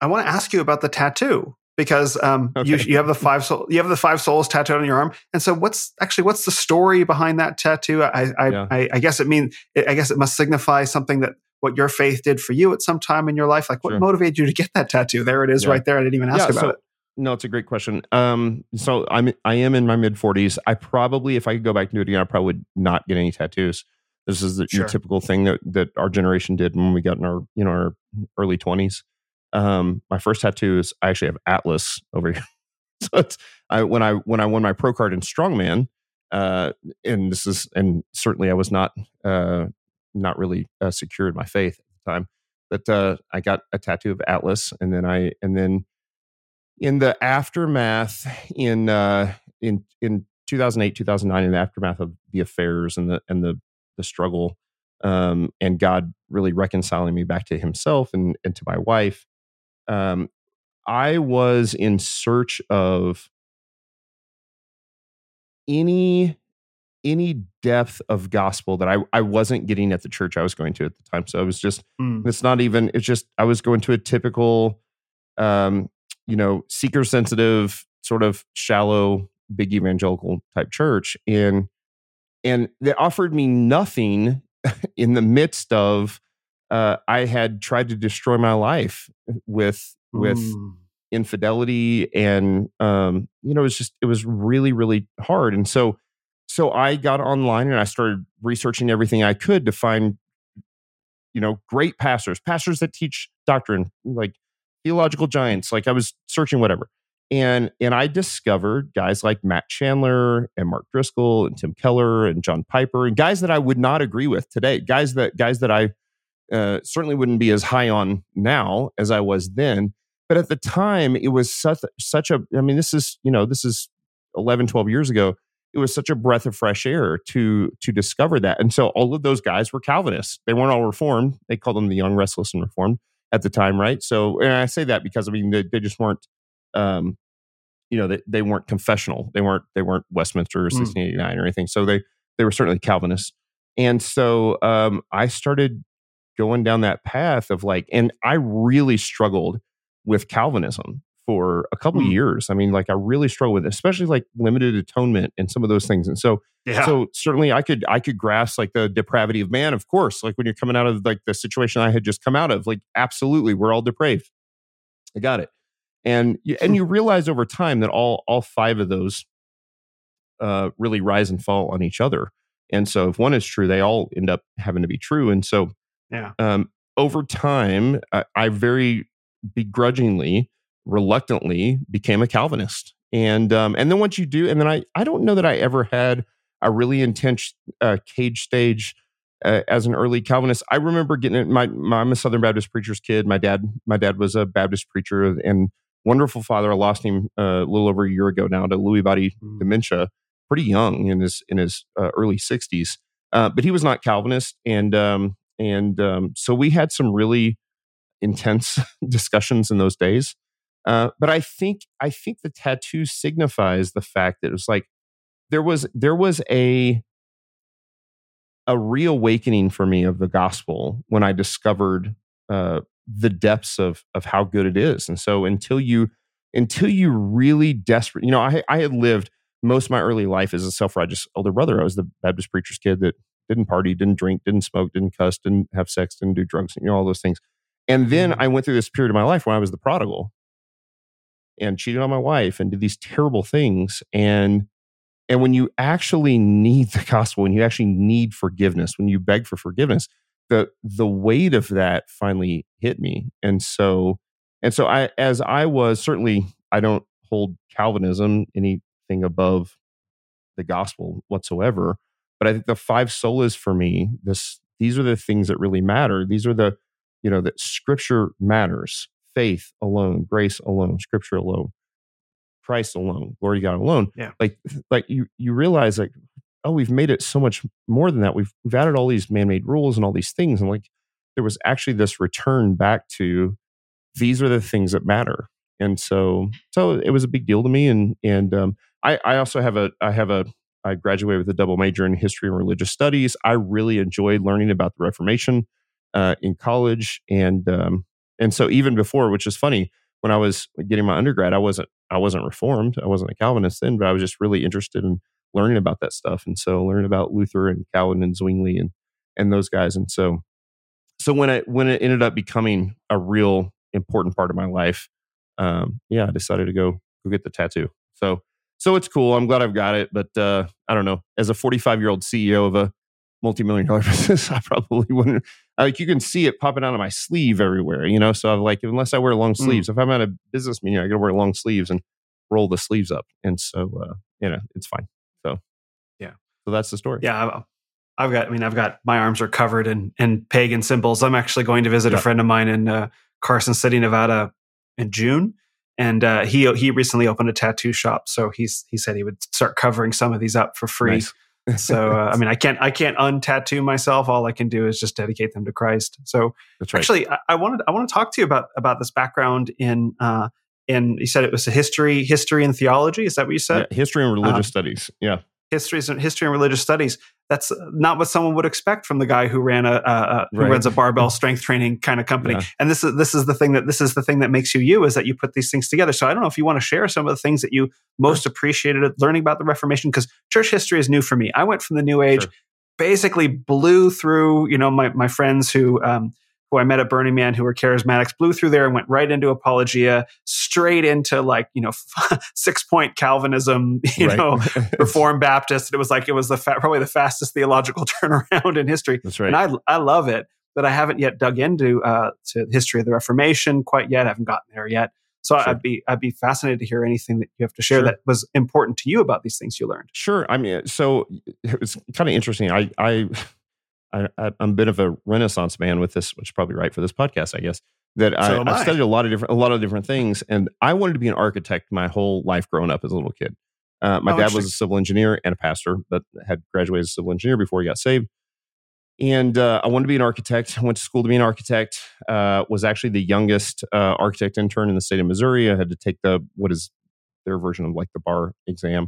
[SPEAKER 1] I want to ask you about the tattoo because um, you,
[SPEAKER 3] Okay.
[SPEAKER 1] you have the five soul, you have the five solas tattooed on your arm, and so what's actually what's the story behind that tattoo? I I,
[SPEAKER 3] Yeah.
[SPEAKER 1] I, I guess it means I guess it must signify something that what your faith did for you at some time in your life. Like what
[SPEAKER 3] Sure.
[SPEAKER 1] motivated you to get that tattoo? There it is,
[SPEAKER 3] Yeah.
[SPEAKER 1] right there. I didn't even ask
[SPEAKER 3] Yeah,
[SPEAKER 1] about
[SPEAKER 3] so-
[SPEAKER 1] it.
[SPEAKER 3] No, it's a great question. Um, so I'm I am in my mid 40s. I probably, if I could go back and do it again, I probably would not get any tattoos. This is the,
[SPEAKER 1] Sure.
[SPEAKER 3] your typical thing that that our generation did when we got in our you know our early 20s. Um, my first tattoo is I actually have Atlas over here. [laughs] so it's I when I when I won my pro card in strongman, uh, and this is and certainly I was not uh not really uh, secure in my faith at the time, but uh, I got a tattoo of Atlas, and then I and then in the aftermath in uh in in 2008 2009 in the aftermath of the affairs and the and the the struggle um and god really reconciling me back to himself and and to my wife um i was in search of any any depth of gospel that I, I wasn't getting at the church I was going to at the time. So it was just
[SPEAKER 1] Mm,
[SPEAKER 3] it's not even it's just i was going to a typical um you know, seeker sensitive, sort of shallow, big evangelical type church, and and they offered me nothing [laughs] in the midst of uh, I had tried to destroy my life with with mm. infidelity, and um, you know, it was just it was really really hard, and so so I got online and I started researching everything I could to find you know great pastors, pastors that teach doctrine, like theological giants. Like I was searching whatever, and and I discovered guys like Matt Chandler and Mark Driscoll and Tim Keller and John Piper and guys that I would not agree with today. Guys that guys that I uh, certainly wouldn't be as high on now as I was then. But at the time, it was such such a. I mean, this is you know this is 11, 12 years ago. It was such a breath of fresh air to to discover that. And so all of those guys were Calvinists. They weren't all Reformed. They called them the Young, Restless, and Reformed at the time, right? So, and I say that because I mean they, they just weren't. Um, you know, they, they weren't confessional. They weren't they weren't Westminster or 1689 mm. or anything. So they they were certainly Calvinists. And so um, I started going down that path of like, and I really struggled with Calvinism for a couple mm. years. I mean, like I really struggled with it, especially like limited atonement and some of those things. And so, yeah. so certainly I could, I could grasp like the depravity of man, of course, like when you're coming out of like the situation I had just come out of, like absolutely, we're all depraved. I got it. And, and [laughs] you realize over time that all, all five of those uh, really rise and fall on each other. And so if one is true, they all end up having to be true. And so
[SPEAKER 1] yeah. Um,
[SPEAKER 3] over time, I, I, very begrudgingly, reluctantly became a Calvinist. And um, and then once you do, and then I I don't know that I ever had a really intense uh, cage stage uh, as an early Calvinist. I remember getting it. My, my, I'm a Southern Baptist preacher's kid. My dad my dad was a Baptist preacher and wonderful father. I lost him uh, a little over a year ago now to Lewy body mm. dementia, pretty young in his in his uh, early 60s. Uh, but he was not Calvinist, and um, and um, so we had some really intense [laughs] discussions in those days. Uh, but I think I think the tattoo signifies the fact that it was like there was there was a a reawakening for me of the gospel when I discovered uh, the depths of of how good it is. And so until you until you really desperate, you know, I I had lived most of my early life as a self righteous older brother. I was the Baptist preacher's kid that didn't party, didn't drink, didn't smoke, didn't cuss, didn't have sex, didn't do drugs, you know, all those things. And then mm-hmm. I went through this period of my life when I was the prodigal and cheated on my wife and did these terrible things. And and when you actually need the gospel, when you actually need forgiveness, when you beg for forgiveness, the the weight of that finally hit me. And so and so I as I was certainly I don't hold Calvinism anything above the gospel whatsoever. But I think the five solas for me, this these are the things that really matter. These are the, you know, that scripture matters. Faith alone, grace alone, scripture alone, Christ alone, glory to God alone.
[SPEAKER 1] Yeah.
[SPEAKER 3] Like like you you realize like, oh, we've made it so much more than that. We've we've added all these man-made rules and all these things. And like there was actually this return back to these are the things that matter. And so so it was a big deal to me. And and um I, I also have a I have a I graduated with a double major in history and religious studies. I really enjoyed learning about the Reformation uh, in college, and um, and so even before, which is funny, when I was getting my undergrad, I wasn't I wasn't Reformed, I wasn't a Calvinist then, but I was just really interested in learning about that stuff, and so learning about Luther and Calvin and Zwingli and and those guys, and so so when it when it ended up becoming a real important part of my life, um, yeah, I decided to go go get the tattoo. So so it's cool. I'm glad I've got it. But uh, I don't know. As a 45 year old CEO of a multi-million dollar [laughs] business, I probably wouldn't. Like you can see it popping out of my sleeve everywhere, you know. So I'm like, unless I wear long mm. sleeves, mm. if I'm at a business meeting, I got to wear long sleeves and roll the sleeves up, and so uh, you know, it's fine. So that's the story.
[SPEAKER 1] Yeah, I've got. I mean, I've got my arms are covered in in pagan symbols. I'm actually going to visit yeah. a friend of mine in uh, Carson City, Nevada, in June, and uh, he he recently opened a tattoo shop, so he's he said he would start covering some of these up for free. Nice. so uh, [laughs] I mean, I can't I can't untattoo myself. All I can do is just dedicate them to Christ. So right. actually, I, I, wanted I want to talk to you about about this background in uh, in you said it was a history history and theology. Is that what you said?
[SPEAKER 3] Yeah, history and religious uh, studies. Yeah.
[SPEAKER 1] History and history and religious studies that's not what someone would expect from the guy who ran a, a who right. runs a barbell [laughs] strength training kind of company. Yeah. And this is this is the thing that this is the thing that makes you you is that you put these things together. So I don't know if you want to share some of the things that you most appreciated learning about the Reformation because church history is new for me. I went from the New Age, sure. basically blew through you know my my friends who um, who I met at Burning Man who were charismatics, blew through there and went right into apologia, straight into like, you know, [laughs] six point Calvinism, [laughs] you right. know, [laughs] Reformed Baptist. It was like, it was the fa- probably the fastest theological turnaround in history.
[SPEAKER 3] That's right.
[SPEAKER 1] And I, I love it, but I haven't yet dug into uh, to the history of the Reformation quite yet. I haven't gotten there yet. So sure. I'd be I'd be fascinated to hear anything that you have to share sure. that was important to you about these things you learned.
[SPEAKER 3] Sure. I mean, so it was kind of interesting. I I I, am a bit of a renaissance man with this, which is probably right for this podcast, I guess. That so I, have studied a lot of different a lot of different things, and I wanted to be an architect my whole life growing up as a little kid. Uh, my oh, dad was a civil engineer and a pastor, but had graduated as a civil engineer before he got saved. And uh, I wanted to be an architect. I went to school to be an architect. Uh, was actually the youngest uh, architect intern in the state of Missouri. I had to take the what is their version of like the bar exam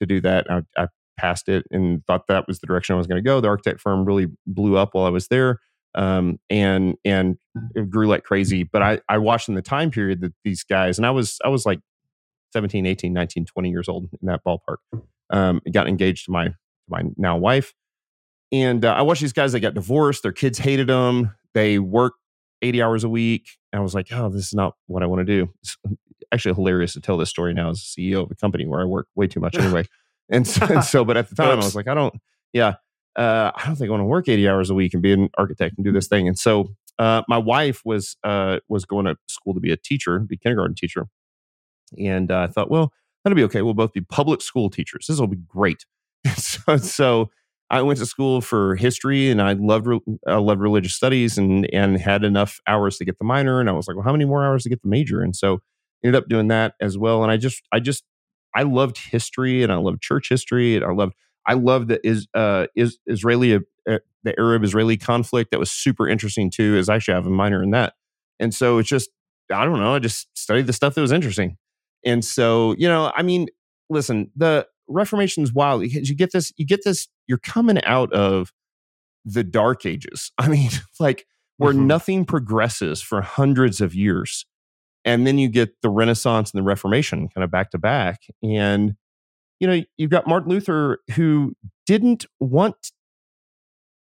[SPEAKER 3] to do that. I, I passed it and thought that was the direction I was going to go. The architect firm really blew up while I was there. Um, and and it grew like crazy. But I, I watched in the time period that these guys, and I was I was like 17, 18, 19, 20 years old in that ballpark. Um, got engaged to my my now wife, and uh, I watched these guys They got divorced. Their kids hated them. They worked 80 hours a week. And I was like, oh, this is not what I want to do. It's [laughs] actually hilarious to tell this story now as CEO of a company where I work way too much [laughs] anyway. And so, and [laughs] so but at the time, I was like, I don't, yeah, uh, I don't think I want to work 80 hours a week and be an architect and do this thing. And so uh, my wife was uh, was going to school to be a teacher, be a kindergarten teacher. And uh, I thought, well, that'll be okay. We'll both be public school teachers. This will be great. [laughs] so, so I went to school for history and I loved I loved religious studies and and had enough hours to get the minor. And I was like, well, how many more hours to get the major? And so ended up doing that as well. And I just I just I loved history and I loved church history and I loved I loved the is uh is Israeli uh, the Arab Israeli conflict that was super interesting too. Is actually I have a minor in that, and so it's just I don't know. I just studied the stuff that was interesting, and so you know I mean listen the Reformation is wild because you get this you get this you're coming out of the Dark Ages. [laughs] I mean like where mm-hmm. nothing progresses for hundreds of years and then you get the renaissance and the reformation kind of back to back and you know you've got martin luther who didn't want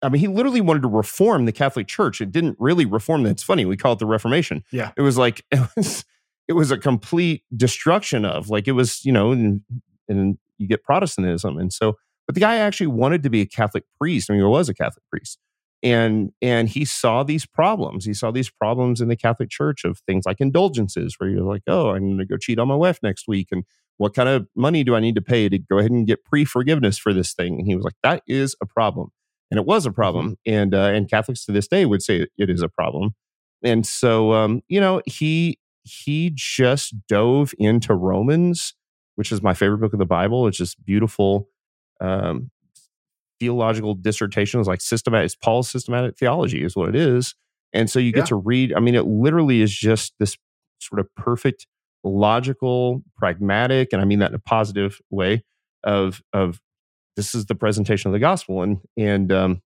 [SPEAKER 3] i mean he literally wanted to reform the catholic church. It didn't really reform it's funny we call it the reformation.
[SPEAKER 1] Yeah.
[SPEAKER 3] It was like [laughs] it was it was a complete destruction of like it was you know and, and you get protestantism and so but the guy actually wanted to be a catholic priest. I mean he was a catholic priest and and he saw these problems. He saw these problems in the catholic church of things like indulgences where you're like oh i'm going to go cheat on my wife next week and what kind of money do i need to pay to go ahead and get pre-forgiveness for this thing? And he was like that is a problem. And it was a mm-hmm. problem and uh, and catholics to this day would say it is a problem. And so um, you know he he just dove into romans which is my favorite book of the bible. It's just beautiful um, theological dissertation is like systematic it's paul's systematic theology is what it is. And so you get yeah. to read i mean it literally is just this sort of perfect logical pragmatic and i mean that in a positive way of of this is the presentation of the gospel. And and um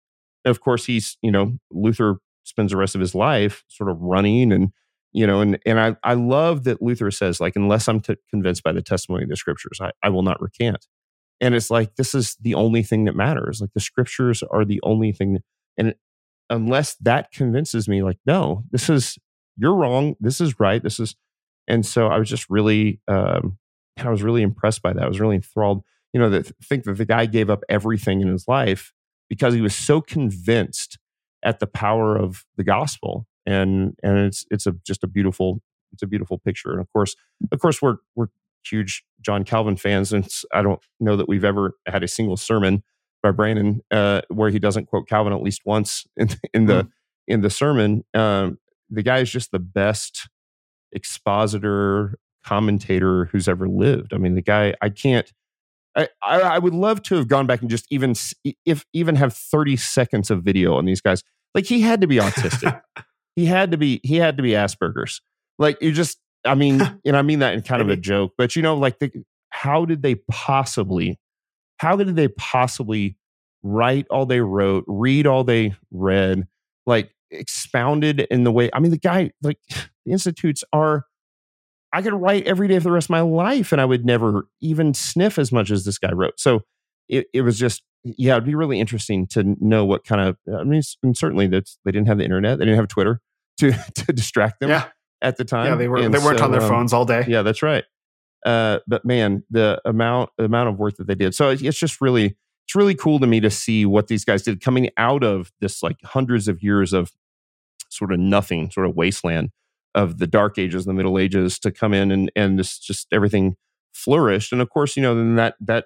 [SPEAKER 3] of course he's you know luther spends the rest of his life sort of running and you know and and i i love that luther says like unless i'm t- convinced by the testimony of the scriptures I, I will not recant and it's like this is the only thing that matters like the scriptures are the only thing and unless that convinces me like no this is you're wrong this is right this is and so i was just really um i was really impressed by that i was really enthralled you know that think that the guy gave up everything in his life because he was so convinced at the power of the gospel and and it's it's a just a beautiful it's a beautiful picture and of course of course we're we're huge John Calvin fans, and I don't know that we've ever had a single sermon by Brandon uh, where he doesn't quote Calvin at least once [laughs] in, in the mm. in the sermon. Um, the guy is just the best expositor commentator who's ever lived. I mean, the guy I can't. I, I would love to have gone back and just even if even have 30 seconds of video on these guys. Like he had to be autistic. [laughs] he had to be he had to be Asperger's. Like you just I mean, and I mean that in kind of a joke, but you know, like the, how did they possibly how did they possibly write all they wrote, read all they read, like expounded in the way? I mean, the guy, like [sighs] the institutes are. I could write every day for the rest of my life, and I would never even sniff as much as this guy wrote. So it, it was just yeah, it'd be really interesting to know what kind of. I mean, certainly that's they didn't have the internet, they didn't have Twitter to [laughs] to distract them.
[SPEAKER 5] Yeah.
[SPEAKER 3] At the time,
[SPEAKER 5] yeah, they were
[SPEAKER 3] And
[SPEAKER 5] they weren't
[SPEAKER 3] so,
[SPEAKER 5] on their
[SPEAKER 3] um,
[SPEAKER 5] phones all day.
[SPEAKER 3] yeah, that's right. Uh, but man, the amount the amount of work that they did. So it's just really it's really cool to me to see what these guys did coming out of this like hundreds of years of sort of nothing, sort of wasteland of the dark ages, the middle ages to come in and and this just everything flourished. And of course, you know, then that that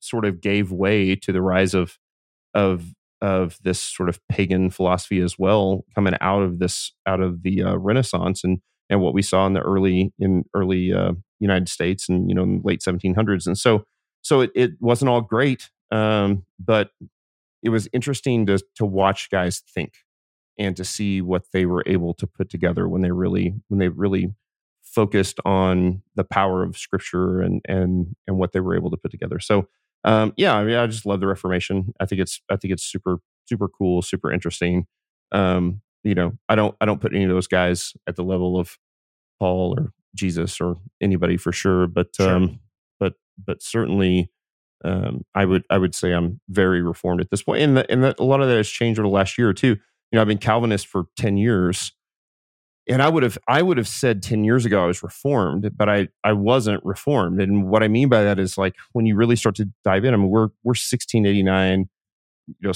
[SPEAKER 3] sort of gave way to the rise of of of this sort of pagan philosophy as well coming out of this out of the uh, renaissance and and what we saw in the early in early uh, united states and you know in late 1700s and so so it, it wasn't all great um, but it was interesting to to watch guys think and to see what they were able to put together when they really when they really focused on the power of scripture and and and what they were able to put together. So um, yeah, I mean, I just love the Reformation. I think it's I think it's super super cool, super interesting. Um, you know, I don't I don't put any of those guys at the level of Paul or Jesus or anybody for sure, but
[SPEAKER 5] Sure.
[SPEAKER 3] um, but but certainly. Um, I would I would say I'm very reformed at this point. and that, and that a lot of that has changed over the last year or two. You know, I've been Calvinist for ten years, and I would have I would have said 10 years ago I was reformed, but I I wasn't reformed. And what I mean by that is like when you really start to dive in, I mean we're we're 1689, you know,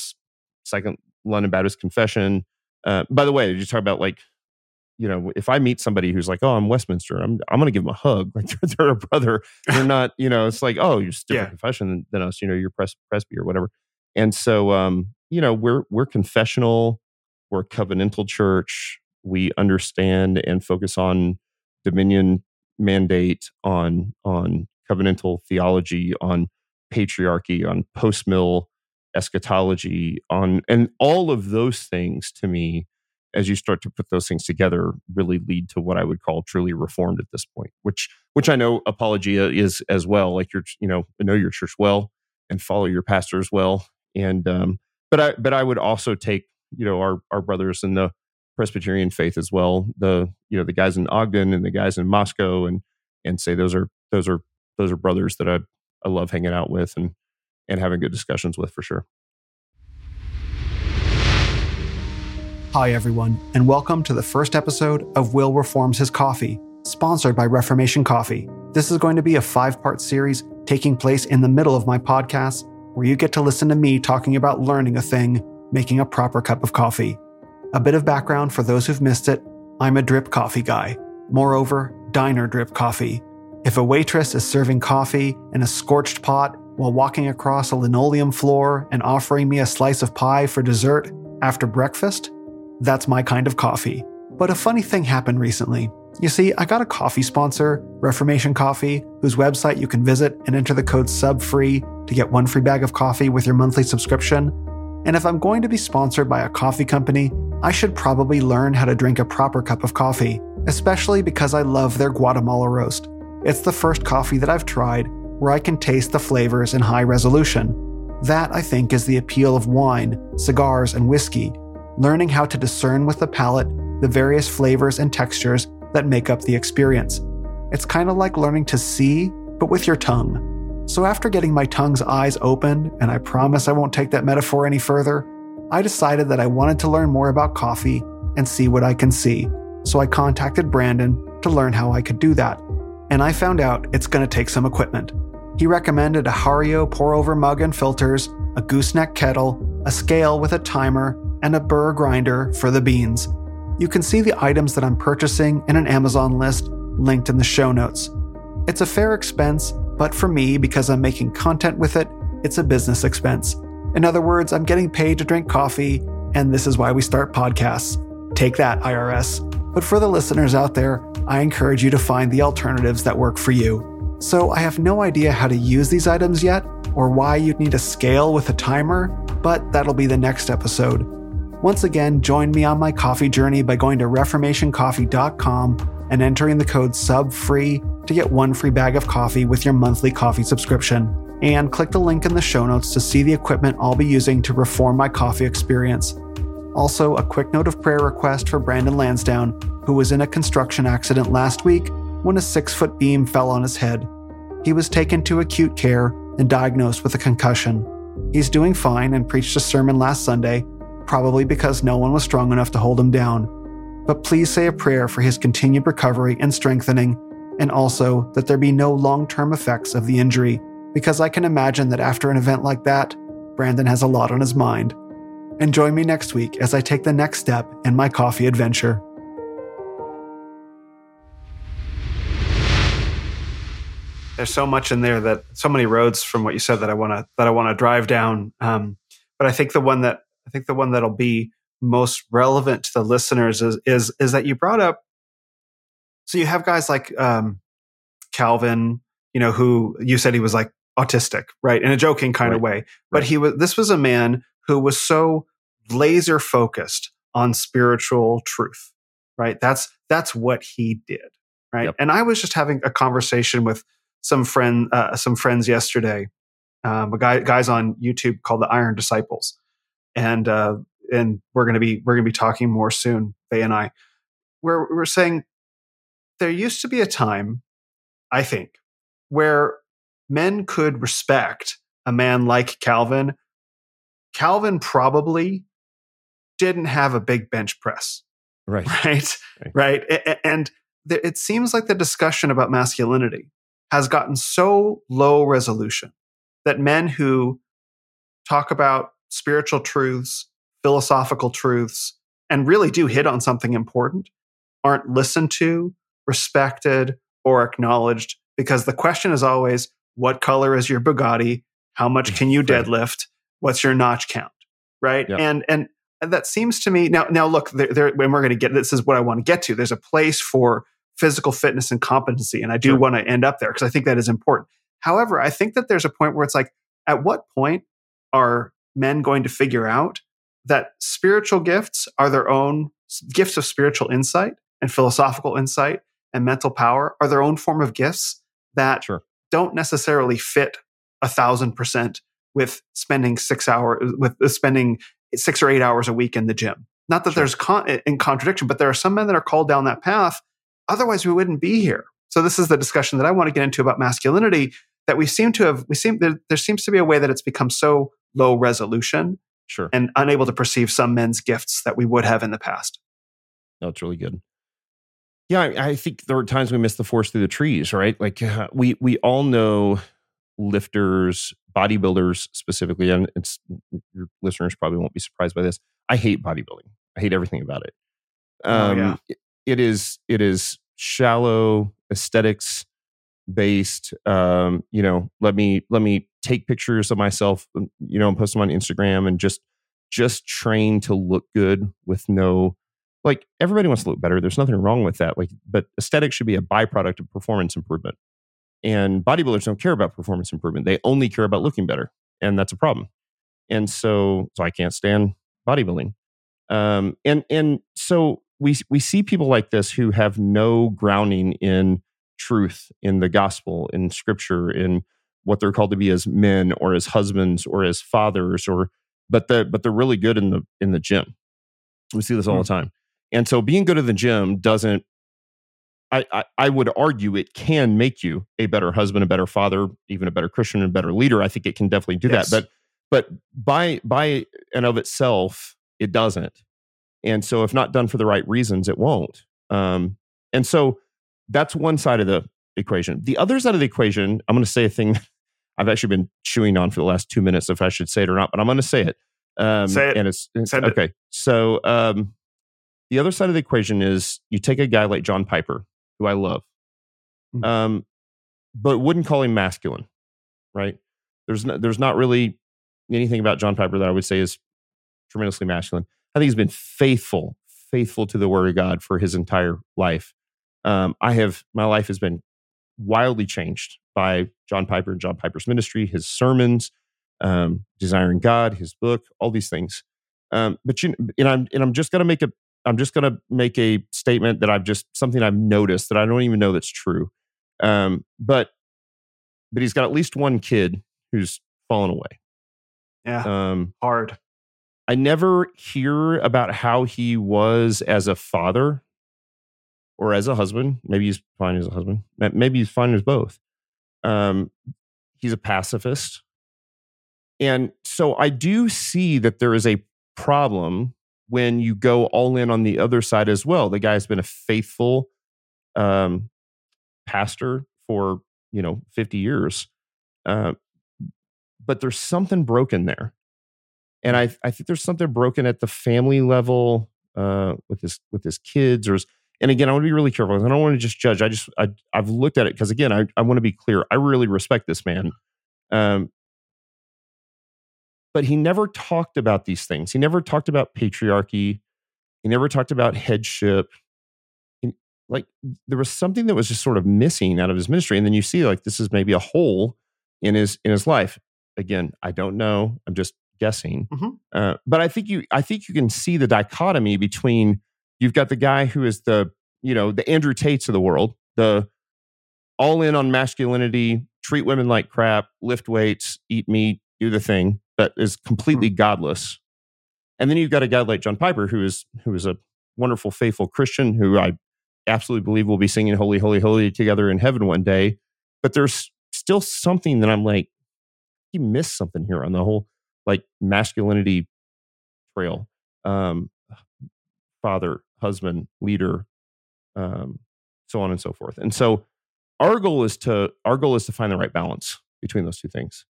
[SPEAKER 3] second London Baptist Confession. Uh, by the way, did you talk about like, you know, if I meet somebody who's like, oh, I'm Westminster, I'm I'm gonna give them a hug, [laughs] like they're, they're a brother. They're [laughs] not, you know, it's like, oh, you're just different
[SPEAKER 5] Yeah.
[SPEAKER 3] confession than, than us, you know, you're pres- presby or whatever. And so, um, you know, we're we're confessional, we're a covenantal church. We understand and focus on dominion mandate, on on covenantal theology, on patriarchy, on post mill eschatology, on and all of those things to me, as you start to put those things together, really lead to what I would call truly reformed at this point, which which I know apologia is as well. Like you're, you know, know your church well and follow your pastors well. And um, but I but I would also take, you know, our our brothers in the Presbyterian faith as well. The you know the guys in Ogden and the guys in Moscow and and say those are those are those are brothers that I I love hanging out with and and having good discussions with for sure.
[SPEAKER 1] Hi, everyone, and welcome to the first episode of Will Reforms His Coffee, sponsored by Reformation Coffee. This is going to be a five part series taking place in the middle of my podcast, where you get to listen to me talking about learning a thing, making a proper cup of coffee. A bit of background for those who've missed it I'm a drip coffee guy. Moreover, diner drip coffee. If a waitress is serving coffee in a scorched pot while walking across a linoleum floor and offering me a slice of pie for dessert after breakfast, that's my kind of coffee. But a funny thing happened recently. You see, I got a coffee sponsor, Reformation Coffee, whose website you can visit and enter the code SUBFREE to get one free bag of coffee with your monthly subscription. And if I'm going to be sponsored by a coffee company, I should probably learn how to drink a proper cup of coffee, especially because I love their Guatemala roast. It's the first coffee that I've tried where I can taste the flavors in high resolution. That, I think, is the appeal of wine, cigars, and whiskey learning how to discern with the palate the various flavors and textures that make up the experience. It's kind of like learning to see, but with your tongue. So, after getting my tongue's eyes opened, and I promise I won't take that metaphor any further, I decided that I wanted to learn more about coffee and see what I can see. So, I contacted Brandon to learn how I could do that. And I found out it's going to take some equipment. He recommended a Hario pour over mug and filters, a gooseneck kettle, a scale with a timer, and a burr grinder for the beans. You can see the items that I'm purchasing in an Amazon list linked in the show notes. It's a fair expense, but for me, because I'm making content with it, it's a business expense. In other words, I'm getting paid to drink coffee, and this is why we start podcasts. Take that, IRS. But for the listeners out there, I encourage you to find the alternatives that work for you. So I have no idea how to use these items yet, or why you'd need a scale with a timer, but that'll be the next episode. Once again, join me on my coffee journey by going to reformationcoffee.com and entering the code SUBFREE to get one free bag of coffee with your monthly coffee subscription.
[SPEAKER 4] And click the link in the show notes to see the equipment I'll be using to reform my coffee experience. Also, a quick note of prayer request for Brandon Lansdowne, who was in a construction accident last week when a six foot beam fell on his head. He was taken to acute care and diagnosed with a concussion. He's doing fine and preached a sermon last Sunday, probably because no one was strong enough to hold him down. But please say a prayer for his continued recovery and strengthening, and also that there be no long term effects of the injury, because I can imagine that after an event like that, Brandon has a lot on his mind. And join me next week as I take the next step in my coffee adventure.
[SPEAKER 1] there's so much in there that so many roads from what you said that I want to that I want to drive down. Um, but I think the one that I think the one that'll be most relevant to the listeners is is is that you brought up. So you have guys like um, Calvin, you know, who you said he was like autistic, right, in a joking kind right. of way. But right. he was. This was a man who was so laser focused on spiritual truth, right? That's that's what he did, right? Yep. And I was just having a conversation with some friend uh, some friends yesterday. Um, a guy guys on YouTube called the Iron Disciples, and uh, and we're gonna be we're gonna be talking more soon. They and I, where we're saying there used to be a time, I think, where men could respect a man like Calvin. Calvin probably didn't have a big bench press.
[SPEAKER 3] Right. [laughs]
[SPEAKER 1] Right. Right. right. And it seems like the discussion about masculinity has gotten so low resolution that men who talk about spiritual truths, philosophical truths, and really do hit on something important aren't listened to, respected, or acknowledged because the question is always what color is your Bugatti? How much can you [laughs] deadlift? What's your notch count? Right. Yep. And, and, that seems to me now. Now, look, there, there, when we're going to get this is what I want to get to. There's a place for physical fitness and competency. And I do sure. want to end up there because I think that is important. However, I think that there's a point where it's like, at what point are men going to figure out that spiritual gifts are their own gifts of spiritual insight and philosophical insight and mental power are their own form of gifts that sure. don't necessarily fit a thousand percent with spending six hours with uh, spending six or eight hours a week in the gym. Not that sure. there's con- uh, in contradiction, but there are some men that are called down that path Otherwise, we wouldn't be here. So this is the discussion that I want to get into about masculinity that we seem to have, we seem, there, there seems to be a way that it's become so low resolution
[SPEAKER 3] sure.
[SPEAKER 1] and unable to perceive some men's gifts that we would have in the past.
[SPEAKER 3] No, it's really good. Yeah, I, I think there are times we miss the forest through the trees, right? Like uh, we we all know lifters, bodybuilders specifically, and it's your listeners probably won't be surprised by this. I hate bodybuilding. I hate everything about it. Um, oh, yeah it is it is shallow aesthetics based um you know let me let me take pictures of myself um, you know and post them on instagram and just just train to look good with no like everybody wants to look better there's nothing wrong with that like but aesthetics should be a byproduct of performance improvement. And bodybuilders don't care about performance improvement they only care about looking better and that's a problem. And so so i can't stand bodybuilding. Um and and so we we see people like this who have no grounding in truth in the gospel in scripture in what they're called to be as men or as husbands or as fathers or but the but they're really good in the in the gym. We see this all mm. the time and so being good at the gym doesn't I, I, I would argue it can make you a better husband, a better father, even a better Christian, and a better leader. I think it can definitely do yes. that. But but by by and of itself, it doesn't. And so, if not done for the right reasons, it won't. Um, and so, that's one side of the equation. The other side of the equation, I'm going to say a thing I've actually been chewing on for the last two minutes, if I should say it or not, but I'm going to say it.
[SPEAKER 1] Um, say it.
[SPEAKER 3] And it's, it's okay. It. So, um, the other side of the equation is you take a guy like John Piper, who I love, mm-hmm. um, but wouldn't call him masculine, right? There's no, there's not really anything about John Piper that I would say is tremendously masculine. I think he's been faithful, faithful to the word of God for his entire life. Um, I have, my life has been wildly changed by John Piper and John Piper's ministry, his sermons, um, Desiring God, his book, all these things. Um, but you, and I'm, and I'm just going to make a, I'm just going to make a statement that I've just something I've noticed that I don't even know that's true. Um, but, but he's got at least one kid who's fallen away.
[SPEAKER 1] Yeah.
[SPEAKER 3] Um,
[SPEAKER 1] Hard.
[SPEAKER 3] I never hear about how he was as a father or as a husband. Maybe he's fine as a husband. Maybe he's fine as both. Um, he's a pacifist. And so I do see that there is a problem when you go all in on the other side as well. The guy's been a faithful um, pastor for, you know, 50 years. Uh, but there's something broken there and I, I think there's something broken at the family level uh, with his with his kids or and again I want to be really careful I don't want to just judge I just I, I've looked at it because again I, I want to be clear I really respect this man um, but he never talked about these things. He never talked about patriarchy. He never talked about headship. He- like there was something that was just sort of missing out of his ministry and then you see like this is maybe a hole in his in his life. Again I don't know. I'm just guessing.
[SPEAKER 1] Mhm.
[SPEAKER 3] uh, but I think you I think you can see the dichotomy between you've got the guy who is the you know the Andrew Tates of the world, the all in on masculinity, treat women like crap, lift weights, eat meat, do the thing that is completely godless. And then you've got a guy like John Piper who is who is a wonderful faithful Christian who I absolutely believe will be singing holy holy holy together in heaven one day. But there's still something that I'm like he missed something here on the whole like masculinity trail um father husband leader um so on and so forth and so our goal is to our goal is to find the right balance between those two things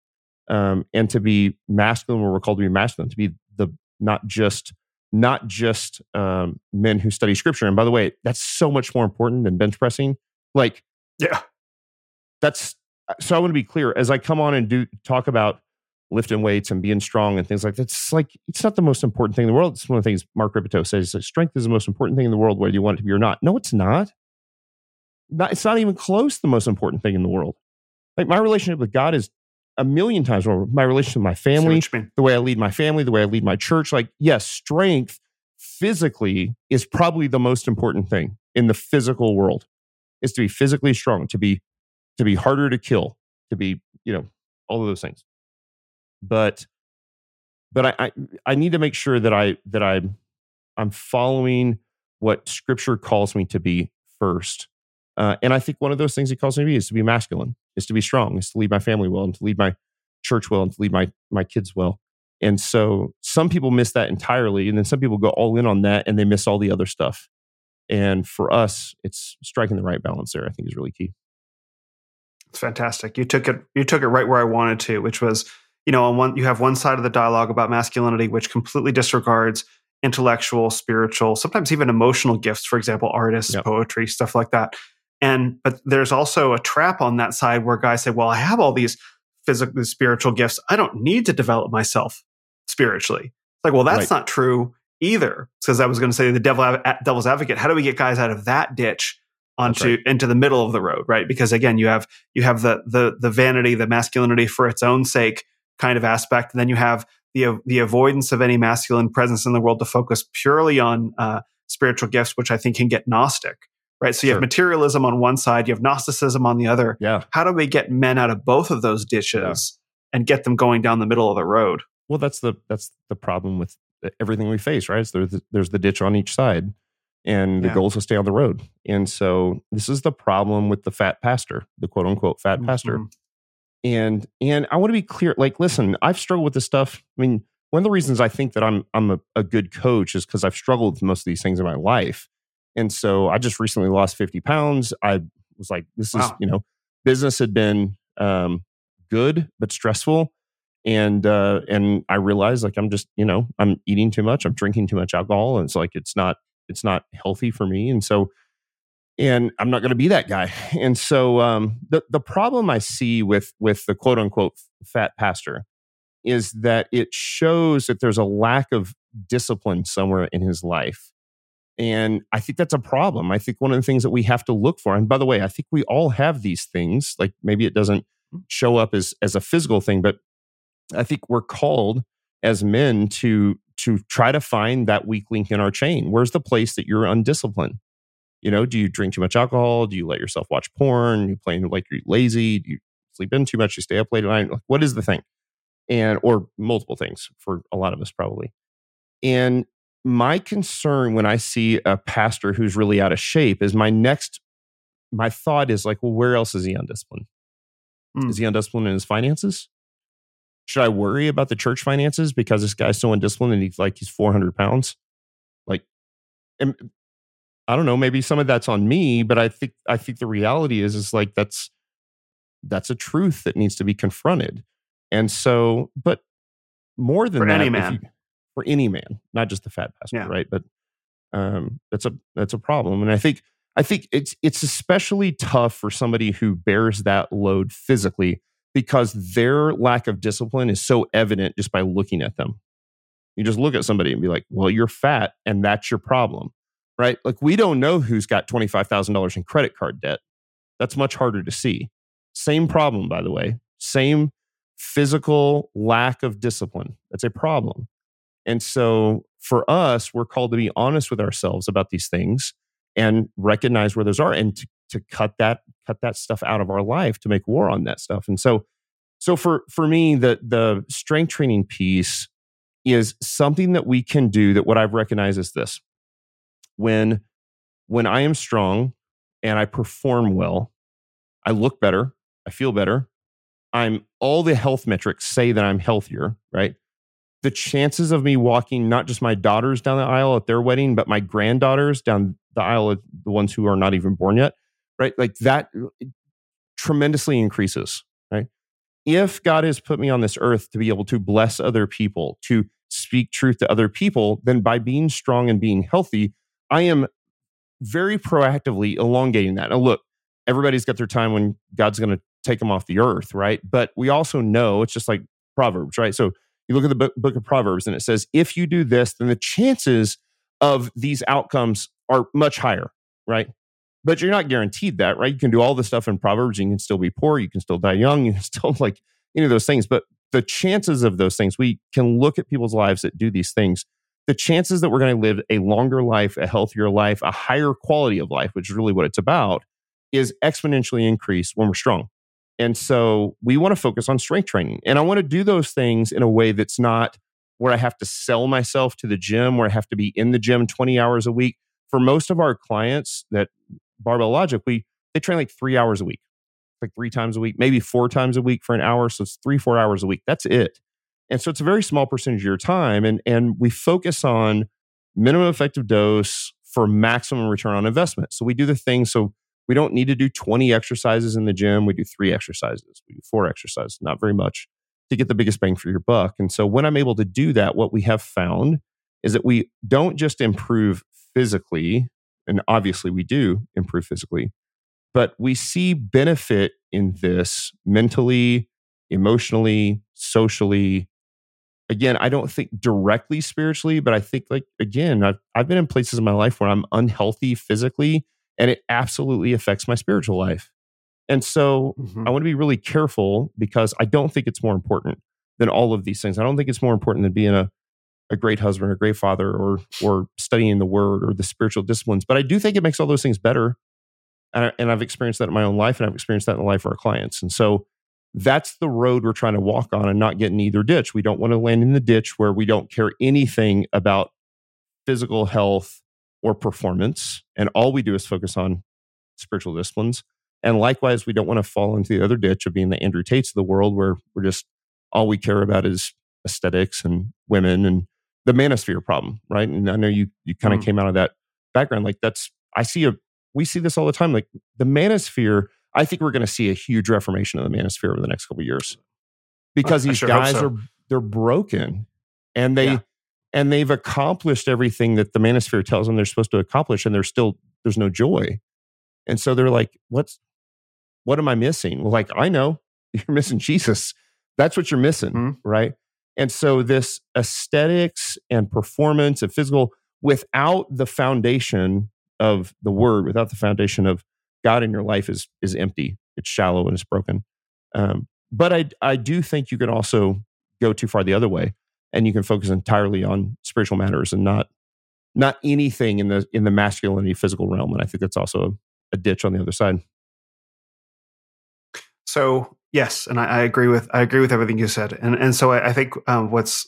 [SPEAKER 3] um and to be masculine where we're called to be masculine to be the not just not just um men who study scripture and by the way that's so much more important than bench pressing like
[SPEAKER 1] Yeah.
[SPEAKER 3] that's so I want to be clear as I come on and do talk about lifting weights and being strong and things like that. It's like it's not the most important thing in the world. It's one of the things Mark Rippetoe says. That strength is the most important thing in the world, whether you want it to be or not. No, it's not. Not it's not even close to the most important thing in the world. Like my relationship with God is a million times more. My relationship with my family,
[SPEAKER 1] what you mean.
[SPEAKER 3] the way I lead my family, the way I lead my church. Like, yes, strength physically is probably the most important thing in the physical world. Is to be physically strong, to be to be harder to kill, to be, you know, all of those things. But but I I, I need to make sure that I that I'm I'm following what scripture calls me to be first. Uh, and I think one of those things he calls me to be is to be masculine, is to be strong, is to lead my family well, and to lead my church well, and to lead my my kids well. And so some people miss that entirely, and then some people go all in on that, and they miss all the other stuff. And for us, it's striking the right balance there. I think is really key.
[SPEAKER 1] It's fantastic. You took it. You took it right where I wanted to, which was, you know, on one you have one side of the dialogue about masculinity, which completely disregards intellectual, spiritual, sometimes even emotional gifts. For example, artists,
[SPEAKER 3] Yep.
[SPEAKER 1] poetry, stuff like that. And but there's also a trap on that side where guys say, "Well, I have all these physical, spiritual gifts. I don't need to develop myself spiritually." It's like, well, that's
[SPEAKER 3] Right.
[SPEAKER 1] not true either. Because I was going to say the devil devil's advocate. How do we get guys out of that ditch onto
[SPEAKER 3] right.
[SPEAKER 1] into the middle of the road, right? Because again, you have you have the the the vanity, the masculinity for its own sake kind of aspect, and then you have the the avoidance of any masculine presence in the world to focus purely on uh, spiritual gifts, which I think can get gnostic, right? So you have materialism on one side, you have gnosticism on the other.
[SPEAKER 3] Yeah.
[SPEAKER 1] How do we get men out of both of those ditches and get them going down the middle of the road?
[SPEAKER 3] Well, that's the that's the problem with everything we face, right? So there's the, there's the ditch on each side, and the
[SPEAKER 1] Yeah.
[SPEAKER 3] goal is to stay on the road. And so this is the problem with the fat pastor, the quote unquote fat pastor.
[SPEAKER 1] Mhm.
[SPEAKER 3] And and I want to be clear. Like, listen, I've struggled with this stuff. I mean, one of the reasons I think that I'm I'm a, a good coach is because I've struggled with most of these things in my life. And so I just recently lost 50 pounds. I was like, this is, you know, business had been um, good but stressful. And uh, and I realized like I'm just, you know, I'm eating too much, I'm drinking too much alcohol. And it's like it's not it's not healthy for me. And so and I'm not going to be that guy. [laughs] And so um, the the problem I see with with the quote unquote fat pastor is that it shows that there's a lack of discipline somewhere in his life. And I think that's a problem. I think one of the things that we have to look for, and by the way, I think we all have these things. Like maybe it doesn't mm. show up as as a physical thing, but I think we're called as men to to try to find that weak link in our chain. Where's the place that you're undisciplined? You know, do you drink too much alcohol? Do you let yourself watch porn? you playing like you're lazy? Do you sleep in too much, you stay up late at night. Like, what is the thing? And or multiple things for a lot of us probably. And my concern when I see a pastor who's really out of shape is my next my thought is like, well, where else is he undisciplined? Mm. Is he undisciplined in his finances? Should I worry about the church finances because this guy's so undisciplined and he's like he's 400 pounds? Like, and I don't know. Maybe some of that's on me, but I think I think the reality is is like that's that's a truth that needs to be confronted. And so, but more than
[SPEAKER 1] for
[SPEAKER 3] that,
[SPEAKER 1] any man, you,
[SPEAKER 3] for any man, not just the fat pastor,
[SPEAKER 1] yeah.
[SPEAKER 3] right? But um, that's a that's a problem, and I think I think it's it's especially tough for somebody who bears that load physically because their lack of discipline is so evident just by looking at them. You just look at somebody and be like, "Well, you're fat, and that's your problem." Right? Like we don't know who's got $25,000 in credit card debt. That's much harder to see. Same problem by the way. Same physical lack of discipline. That's a problem. And so for us, we're called to be honest with ourselves about these things and recognize where those are and to, to cut that cut that stuff out of our life to make war on that stuff. And so so for for me the the strength training piece is something that we can do that what i've recognized is this. When when i am strong and i perform well i look better i feel better i'm all the health metrics say that i'm healthier right the chances of me walking not just my daughters down the aisle at their wedding, but my granddaughters down the aisle, of the ones who are not even born yet, right? Like that uh, tremendously increases, right? If God has put me on this earth to be able to bless other people, to speak truth to other people, then by being strong and being healthy, I am very proactively elongating that. Now, look, everybody's got their time when God's going to take them off the earth, right? But we also know it's just like Proverbs, right? So you look at the book, of Proverbs and it says, if you do this, then the chances of these outcomes are much higher, right? But you're not guaranteed that, right? You can do all the stuff in Proverbs, you can still be poor, you can still die young, you can [laughs] still like any of those things. But the chances of those things, we can look at people's lives that do these things. The chances that we're going to live a longer life, a healthier life, a higher quality of life, which is really what it's about, is exponentially increased when we're strong. And so we want to focus on strength training. And I want to do those things in a way that's not where I have to sell myself to the gym, where I have to be in the gym 20 hours a week. For most of our clients that Barbell Logic, we they train like three hours a week, like three times a week, maybe four times a week for an hour. So it's three, four hours a week. That's it. And so it's a very small percentage of your time. And, and we focus on minimum effective dose for maximum return on investment. So we do the things. So we don't need to do 20 exercises in the gym. We do three exercises, we do four exercises, not very much to get the biggest bang for your buck. And so when I'm able to do that, what we have found is that we don't just improve physically, and obviously we do improve physically, but we see benefit in this mentally, emotionally, socially. Again, I don't think directly spiritually, but I think like again, I've, I've been in places in my life where I'm unhealthy physically and it absolutely affects my spiritual life. And so mm-hmm. I want to be really careful because I don't think it's more important than all of these things. I don't think it's more important than being a, a great husband or a great father or or studying the word or the spiritual disciplines. But I do think it makes all those things better. And, I, and I've experienced that in my own life and I've experienced that in the life of our clients. And so that's the road we're trying to walk on and not get in either ditch. We don't want to land in the ditch where we don't care anything about physical health or performance. And all we do is focus on spiritual disciplines. And likewise, we don't want to fall into the other ditch of being the Andrew Tates of the world where we're just all we care about is aesthetics and women and the manosphere problem, right? And I know you you kind of mm. came out of that background. Like that's I see a we see this all the time. Like the manosphere, I think we're going to see a huge reformation of the manosphere over the next couple years because these sure guys so. are they're broken and they yeah and they've accomplished everything that the manosphere tells them they're supposed to accomplish and there's still there's no joy. And so they're like what's what am i missing? Well like i know. [laughs] You're missing jesus. That's what you're missing mm-hmm. right? And so this aesthetics and performance and physical without the foundation of the word without the foundation of god in your life is is empty. It's shallow and it's broken. Um, but i i do think you can also go too far the other way and you can focus entirely on spiritual matters and not not anything in the in the masculinity physical realm and i think that's also a, ditch on the other side.
[SPEAKER 1] So Yes, and I, I, agree with I agree with everything you said, and and so I, I think um, what's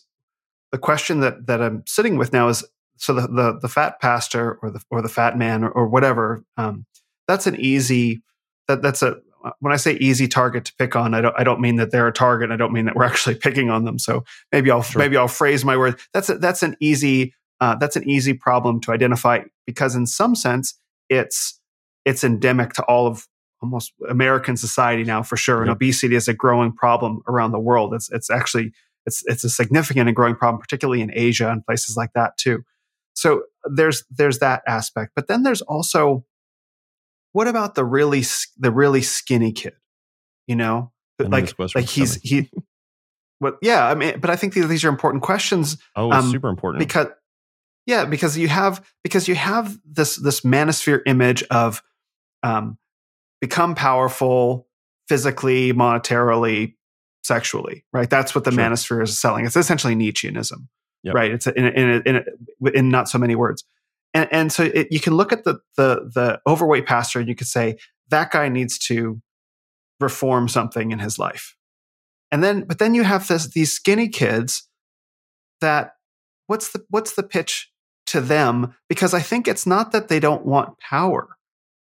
[SPEAKER 1] the question that that I'm sitting with now is so the the, the fat pastor or the or the fat man or, or whatever um, that's an easy that that's a when I say easy target to pick on, I don't I don't mean that they're a target. I don't mean that we're [laughs] actually picking on them. So maybe I'll sure. maybe I'll phrase my word. That's a, that's an easy uh, that's an easy problem to identify because in some sense it's it's endemic to all of almost American society now for sure. And obesity is a growing problem around the world. It's it's actually it's it's a significant and growing problem, particularly in Asia and places like that too. So there's there's that aspect, but then there's also what about the really the really skinny kid? You know, like like he's he. [laughs] What? Yeah, I mean, but I think these, these are important questions.
[SPEAKER 3] Oh, um, super important
[SPEAKER 1] because yeah, because you have because you have this this manosphere image of um, become powerful physically, monetarily, sexually, right? That's what the sure. manosphere is selling. It's essentially Nietzscheanism, yep. right? It's in, in, in, in, not so many words. And, and so it, you can look at the, the, the overweight pastor and you could say, that guy needs to reform something in his life. And then, but then you have this, these skinny kids that what's the, what's the pitch to them? Because I think it's not that they don't want power.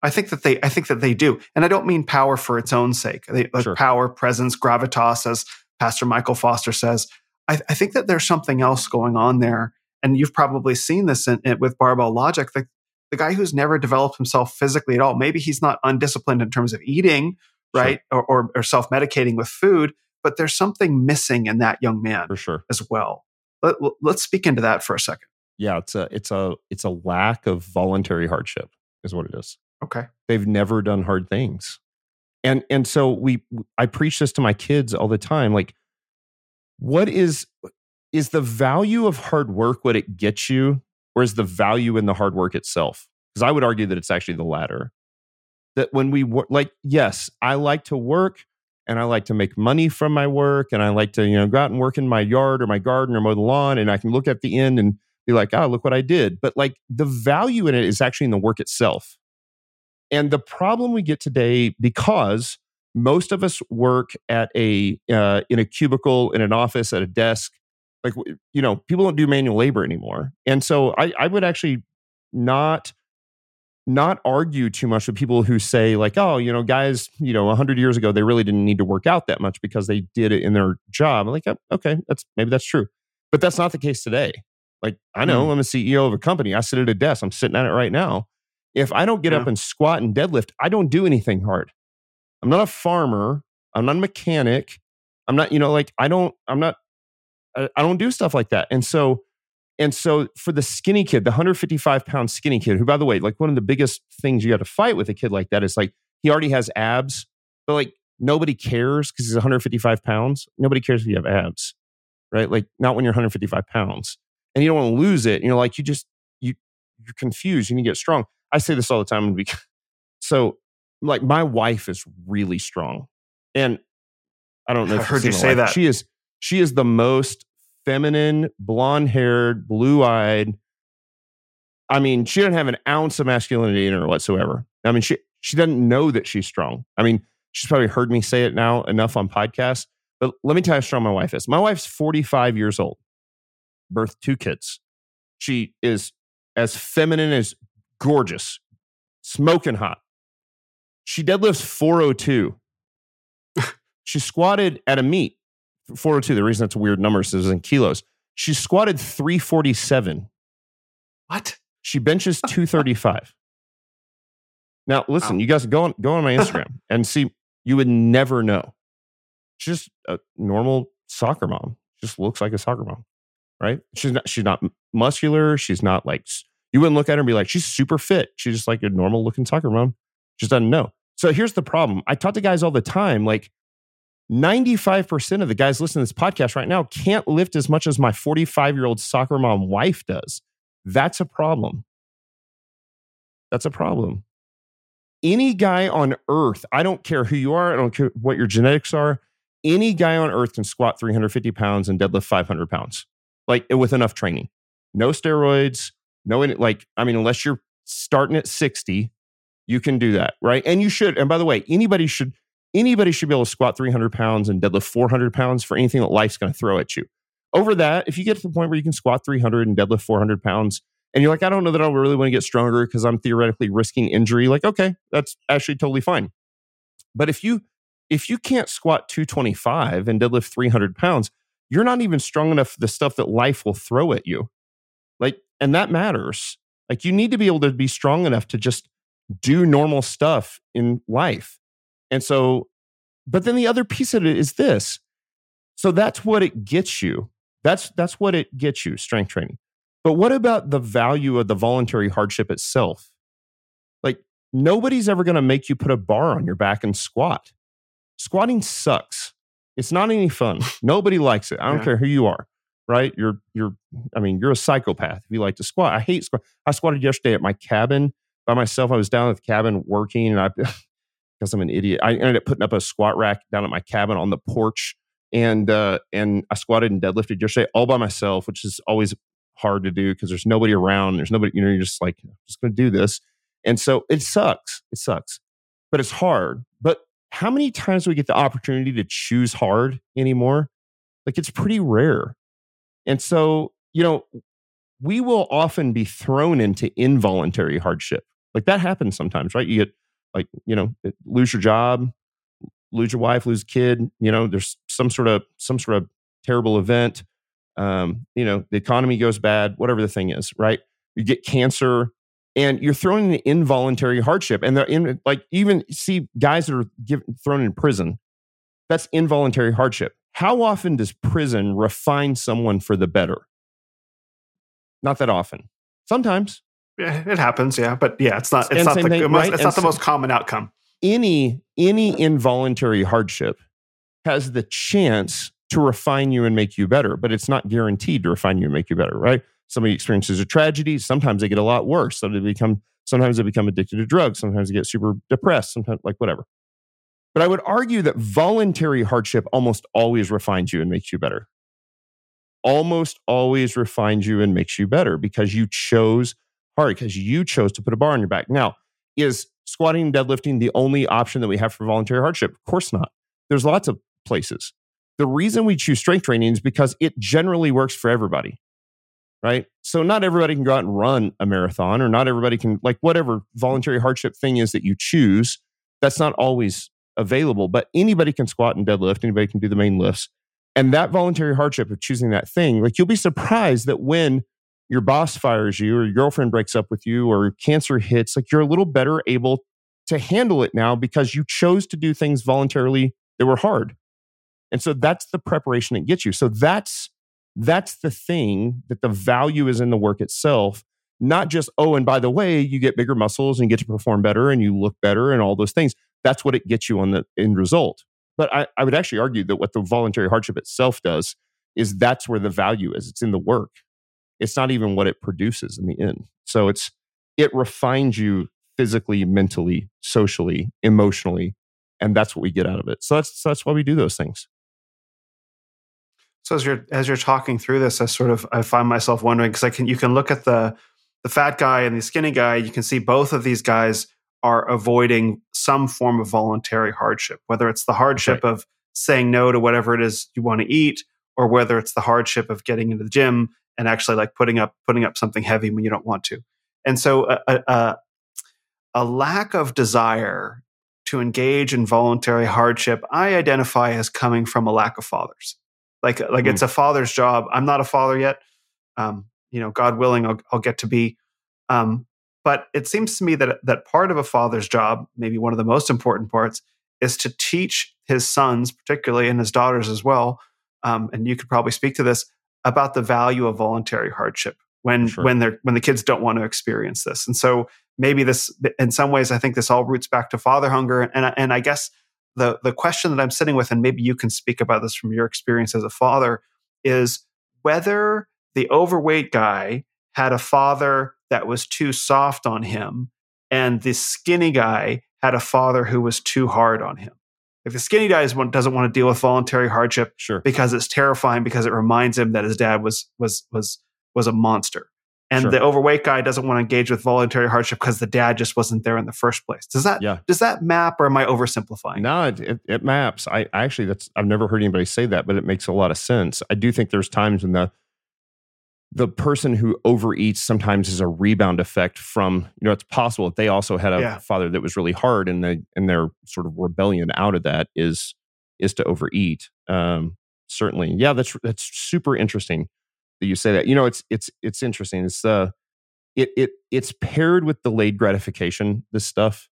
[SPEAKER 1] I think that they, I think that they do, and I don't mean power for its own sake. They, like sure. Power, presence, gravitas, as Pastor Michael Foster says. I, I, think that there's something else going on there, and you've probably seen this in, in, with barbell logic. The, the guy who's never developed himself physically at all. Maybe he's not undisciplined in terms of eating, right, sure. or, or, or self medicating with food, but there's something missing in that young man,
[SPEAKER 3] for sure,
[SPEAKER 1] as well. Let, let's speak into that for a second.
[SPEAKER 3] Yeah, it's a it's a it's a lack of voluntary hardship, is what it is.
[SPEAKER 1] Okay.
[SPEAKER 3] They've never done hard things. And and so we I preach this to my kids all the time like what is is the value of hard work what it gets you or is the value in the hard work itself? Because I would argue that it's actually the latter. That when we work like yes, I like to work and I like to make money from my work and I like to, you know, go out and work in my yard or my garden or mow the lawn and I can look at the end and be like, "Oh, look what I did." But like the value in it is actually in the work itself. And the problem we get today, because most of us work at a uh, in a cubicle in an office at a desk, like you know, people don't do manual labor anymore. And so I, I would actually not not argue too much with people who say like oh you know guys you know 100 years ago they really didn't need to work out that much because they did it in their job I'm like oh, okay that's maybe that's true but that's not the case today like i know mm. i'm a ceo of a company i sit at a desk i'm sitting at it right now if I don't get yeah. up and squat and deadlift, I don't do anything hard. I'm not a farmer. I'm not a mechanic. I'm not, you know, like I don't, I'm not, I, I don't do stuff like that. And so, and so for the skinny kid, the 155 pound skinny kid, who, by the way, like one of the biggest things you got to fight with a kid like that is like he already has abs, but like nobody cares because he's 155 pounds. Nobody cares if you have abs, right? Like not when you're 155 pounds and you don't want to lose it. You know, like you just, you, you're confused. You need to get strong. I say this all the time. Because, [laughs] so, like, my wife is really strong, and I don't know.
[SPEAKER 1] I heard you say wife. that
[SPEAKER 3] she is. She is the most feminine, blonde haired, blue eyed. I mean, she doesn't have an ounce of masculinity in her whatsoever. I mean, she she doesn't know that she's strong. I mean, she's probably heard me say it now enough on podcasts. But let me tell you how strong my wife is. My wife's 45 years old, birthed two kids. She is as feminine as gorgeous, smoking hot. She deadlifts 402. [laughs] she squatted at a meet, 402. The reason that's a weird number is in kilos. She squatted 347.
[SPEAKER 1] What?
[SPEAKER 3] She benches [laughs] 235. now, listen, wow. you guys go on go on my Instagram [laughs] and see. You would never know. She's just a normal soccer mom. Just looks like a soccer mom, right? She's not. She's not muscular. She's not like you wouldn't look at her and be like, she's super fit. She's just like a normal looking soccer mom. She just doesn't know. So here's the problem. I talk to guys all the time, like 95% of the guys listening to this podcast right now can't lift as much as my 45 year old soccer mom wife does. That's a problem. That's a problem. Any guy on earth, I don't care who you are, I don't care what your genetics are, any guy on earth can squat 350 pounds and deadlift 500 pounds, like with enough training. No steroids, no, like, I mean, unless you're starting at 60, you can do that, right? And you should. And by the way, anybody should, anybody should be able to squat 300 pounds and deadlift 400 pounds for anything that life's going to throw at you. Over that, if you get to the point where you can squat 300 and deadlift 400 pounds, and you're like, I don't know that I really want to get stronger because I'm theoretically risking injury, like, okay, that's actually totally fine. But if you if you can't squat 225 and deadlift 300 pounds, you're not even strong enough for the stuff that life will throw at you. Like, and that matters. Like, you need to be able to be strong enough to just do normal stuff in life. And so, but then the other piece of it is this. So that's what it gets you. That's that's what it gets you, strength training. But what about the value of the voluntary hardship itself? Like nobody's ever going to make you put a bar on your back and squat. Squatting sucks. It's not any fun. [laughs] Nobody likes it. I don't yeah. care who you are, right? You're you're I mean, you're a psychopath if you like to squat. I hate squat. I squatted yesterday at my cabin by myself. I was down at the cabin working and I [laughs] because I'm an idiot. I ended up putting up a squat rack down at my cabin on the porch and uh, and I squatted and deadlifted yesterday all by myself, which is always hard to do because there's nobody around. There's nobody, you know, you're just like, I'm just going to do this. And so it sucks. It sucks, but it's hard. But how many times do we get the opportunity to choose hard anymore? Like it's pretty rare. And so, you know, we will often be thrown into involuntary hardship. Like that happens sometimes, right? You get like, you know, lose your job, lose your wife, lose a kid, you know, there's some sort of some sort of terrible event. Um, you know, the economy goes bad, whatever the thing is, right? You get cancer and you're thrown in involuntary hardship. And they're in like even see guys that are given, thrown in prison, that's involuntary hardship. How often does prison refine someone for the better? Not that often. Sometimes.
[SPEAKER 1] Yeah, it happens, yeah. But yeah, it's not it's not the, thing, most, right? it's not the most common outcome.
[SPEAKER 3] Any any involuntary hardship has the chance to refine you and make you better, but it's not guaranteed to refine you and make you better, right? Somebody experiences a tragedy, sometimes they get a lot worse. So they become sometimes they become addicted to drugs, sometimes they get super depressed, sometimes like whatever. But I would argue that voluntary hardship almost always refines you and makes you better. Almost always refines you and makes you better because you chose hard, because you chose to put a bar on your back. Now, is squatting and deadlifting the only option that we have for voluntary hardship? Of course not. There's lots of places. The reason we choose strength training is because it generally works for everybody. Right. So not everybody can go out and run a marathon, or not everybody can, like, whatever voluntary hardship thing is that you choose, that's not always available. But anybody can squat and deadlift, anybody can do the main lifts. And that voluntary hardship of choosing that thing, like, you'll be surprised that when your boss fires you or your girlfriend breaks up with you or cancer hits, like you're a little better able to handle it now because you chose to do things voluntarily that were hard. And so that's the preparation it gets you. So that's that's the thing that the value is in the work itself, not just, oh, and by the way, you get bigger muscles and get to perform better and you look better and all those things. That's what it gets you on the end result. But I, I would actually argue that what the voluntary hardship itself does is that's where the value is. It's in the work it's not even what it produces in the end. So it's it refines you physically, mentally, socially, emotionally, and that's what we get out of it. So that's that's why we do those things.
[SPEAKER 1] So as you're as you're talking through this, I sort of I find myself wondering because I can you can look at the the fat guy and the skinny guy, you can see both of these guys are avoiding some form of voluntary hardship, whether it's the hardship right. of saying no to whatever it is you want to eat, or whether it's the hardship of getting into the gym and actually like putting up putting up something heavy when you don't want to. And so a, a, a lack of desire to engage in voluntary hardship, I identify as coming from a lack of fathers. Like like mm. it's a father's job. I'm not a father yet. Um, you know, God willing, I'll, I'll get to be. Um, but it seems to me that that part of a father's job, maybe one of the most important parts, is to teach his sons, particularly and his daughters as well. Um, and you could probably speak to this about the value of voluntary hardship when sure. when they're when the kids don't want to experience this. And so maybe this in some ways I think this all roots back to father hunger and and I guess the the question that I'm sitting with and maybe you can speak about this from your experience as a father is whether the overweight guy had a father that was too soft on him and the skinny guy had a father who was too hard on him. If the skinny guy doesn't want to deal with voluntary hardship
[SPEAKER 3] sure.
[SPEAKER 1] because it's terrifying because it reminds him that his dad was was was was a monster. and
[SPEAKER 3] Sure.
[SPEAKER 1] the overweight guy doesn't want to engage with voluntary hardship because the dad just wasn't there in the first place. Does that
[SPEAKER 3] Yeah.
[SPEAKER 1] does that map or am I oversimplifying?
[SPEAKER 3] No, it, it, it maps. I, I actually that's I've never heard anybody say that, but it makes a lot of sense. I do think there's times when the the person who overeats sometimes is a rebound effect from you know it's possible that they also had a
[SPEAKER 1] Yeah.
[SPEAKER 3] father that was really hard and they and their sort of rebellion out of that is is to overeat. Um, certainly, yeah, that's that's super interesting that you say that. You know, it's it's it's interesting. It's uh it it it's paired with delayed gratification. This stuff,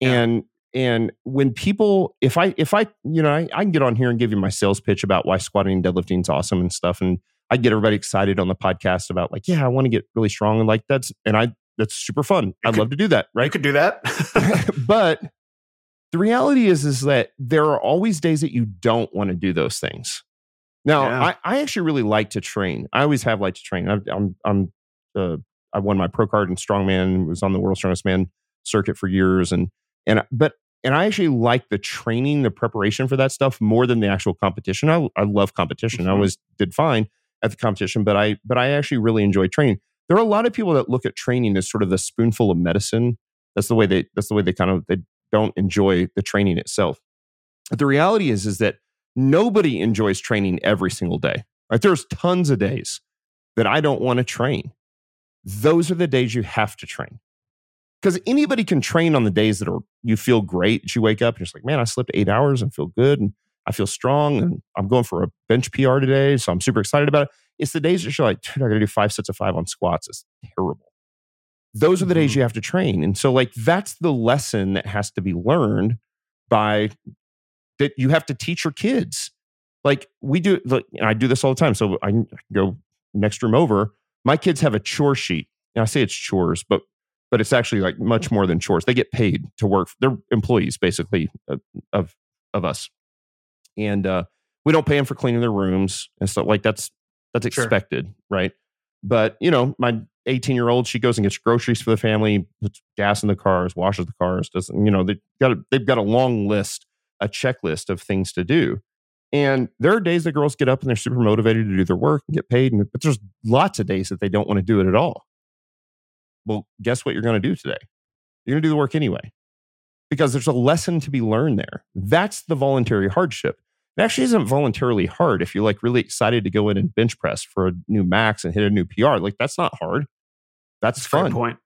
[SPEAKER 1] Yeah.
[SPEAKER 3] and and when people if i if i you know I, I can get on here and give you my sales pitch about why squatting and deadlifting is awesome and stuff and i get everybody excited on the podcast about like yeah i want to get really strong and like that's and i that's super fun i'd
[SPEAKER 1] could-
[SPEAKER 3] love to do that right?
[SPEAKER 1] You could do that. [laughs] [laughs]
[SPEAKER 3] but the reality is is that there are always days that you don't want to do those things now
[SPEAKER 1] Yeah.
[SPEAKER 3] I, I actually really like to train i always have liked to train I've, i'm i'm uh, i won my pro card in strongman was on the world strongest man circuit for years and and but and i actually like the training the preparation for that stuff more than the actual competition i, I love competition i
[SPEAKER 1] Mhm.
[SPEAKER 3] always did fine at the competition but i but i actually really enjoy training. There are a lot of people that look at training as sort of the spoonful of medicine. That's the way they that's the way they kind of they don't enjoy the training itself. But the reality is is that nobody enjoys training every single day. Right? There's tons of days that i don't want to train. Those are the days you have to train. Because anybody can train on the days that are you feel great you wake up and you're just like man i slept eight hours and feel good. And i feel strong and i'm going for a bench pr today so i'm super excited about it. It's the days that you're like dude i gotta do five sets of five on squats. It's terrible. Those are the days
[SPEAKER 1] Mhm.
[SPEAKER 3] you have to train and so like that's the lesson that has to be learned by that you have to teach your kids. Like we do like and i do this all the time so i go next room over. My kids have a chore sheet. And i say it's chores but but it's actually like much more than chores. They get paid to work. They're employees basically of of, of us and uh we don't pay them for cleaning their rooms and stuff like that's that's
[SPEAKER 1] Sure.
[SPEAKER 3] expected right? But you know my 18 year old she goes and gets groceries for the family puts gas in the cars washes the cars doesn't you know they got a, they've got a long list a checklist of things to do. And there are days that girls get up and they're super motivated to do their work and get paid and but there's lots of days that they don't want to do it at all. Well guess what you're going to do today? You're going to do the work anyway because there's a lesson to be learned there. That's the voluntary hardship it actually isn't voluntarily hard if you're like really excited to go in and bench press for a new max and hit a new pr like that's not hard that's
[SPEAKER 1] Great
[SPEAKER 3] fun
[SPEAKER 1] point.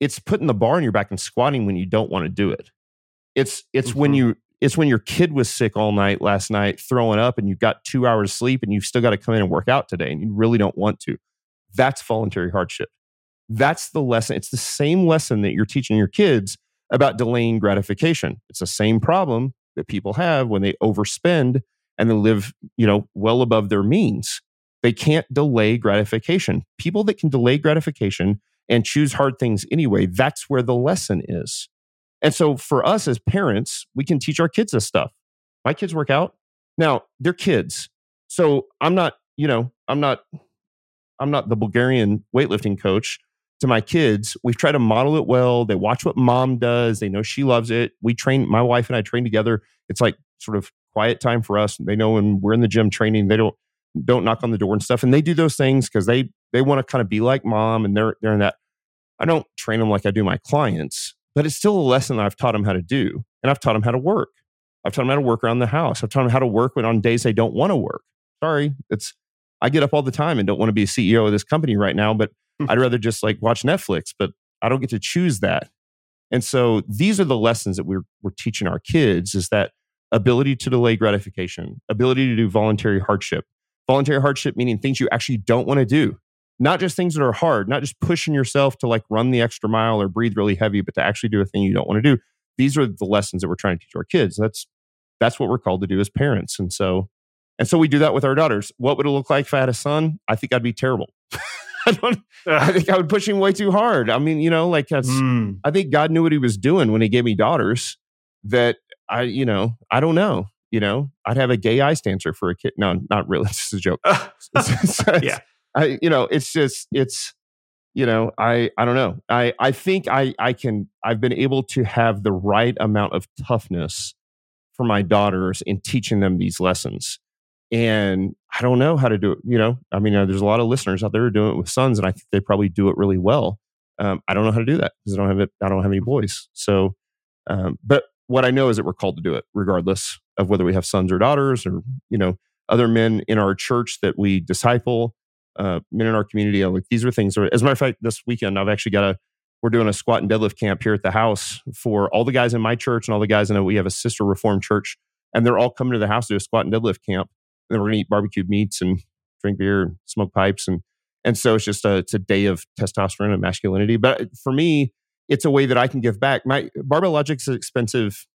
[SPEAKER 3] it's putting the bar on your back and squatting when you don't want to do it. It's it's when
[SPEAKER 1] Mhm.
[SPEAKER 3] you it's when your kid was sick all night last night, throwing up, and you've got two hours sleep, and you've still got to come in and work out today, and you really don't want to. That's voluntary hardship. That's the lesson. It's the same lesson that you're teaching your kids about delaying gratification. It's the same problem that people have when they overspend and they live, you know, well above their means. They can't delay gratification. People that can delay gratification and choose hard things anyway, that's where the lesson is. And so for us as parents, we can teach our kids this stuff. My kids work out. Now, they're kids. So I'm not, you know, I'm not I'm not the Bulgarian weightlifting coach to my kids. We've tried to model it well. They watch what mom does. They know she loves it. We train my wife and I train together. It's like sort of quiet time for us. They know when we're in the gym training, they don't don't knock on the door and stuff. And they do those things because they they want to kind of be like mom and they're they're in that. I don't train them like I do my clients, but it's still a lesson I've taught them how to do. And I've taught them how to work. I've taught them how to work around the house. I've taught them how to work when on days they don't want to work. Sorry, it's I get up all the time and don't want to be a CEO of this company right now, but. [laughs] I'd rather just like watch Netflix, but I don't get to choose that. And so these are the lessons that we're we're teaching our kids is that ability to delay gratification, ability to do voluntary hardship. Voluntary hardship meaning things you actually don't want to do. Not just things that are hard, not just pushing yourself to like run the extra mile or breathe really heavy, but to actually do a thing you don't want to do. These are the lessons that we're trying to teach our kids. That's that's what we're called to do as parents. And so and so we do that with our daughters. What would it look like if I had a son? I think I'd be terrible. [laughs] [laughs] I don't I think I would push him way too hard. I mean, you know, like that's
[SPEAKER 1] Mm.
[SPEAKER 3] I think God knew what he was doing when he gave me daughters that I, you know, I don't know. You know, I'd have a gay ice dancer for a kid. No, not really. [laughs] This is a joke. [laughs]
[SPEAKER 1] Yeah.
[SPEAKER 3] I, you know, it's just, it's, you know, I, I don't know. I, I think I, I can, I've been able to have the right amount of toughness for my daughters in teaching them these lessons. And I don't know how to do it. You know, I mean, uh, there's a lot of listeners out there who are doing it with sons, and I think they probably do it really well. Um, I don't know how to do that because I don't have it. I don't have any boys. So, um, but what I know is that we're called to do it, regardless of whether we have sons or daughters, or you know, other men in our church that we disciple, uh, men in our community. Like these are things. That, as a matter of fact, this weekend I've actually got a. We're doing a squat and deadlift camp here at the house for all the guys in my church and all the guys in we have a sister reformed church, and they're all coming to the house to do a squat and deadlift camp. Then we're gonna eat barbecued meats and drink beer and smoke pipes and and so it's just a it's a day of testosterone and masculinity. But for me, it's a way that I can give back. My Barbell Logic's an expensive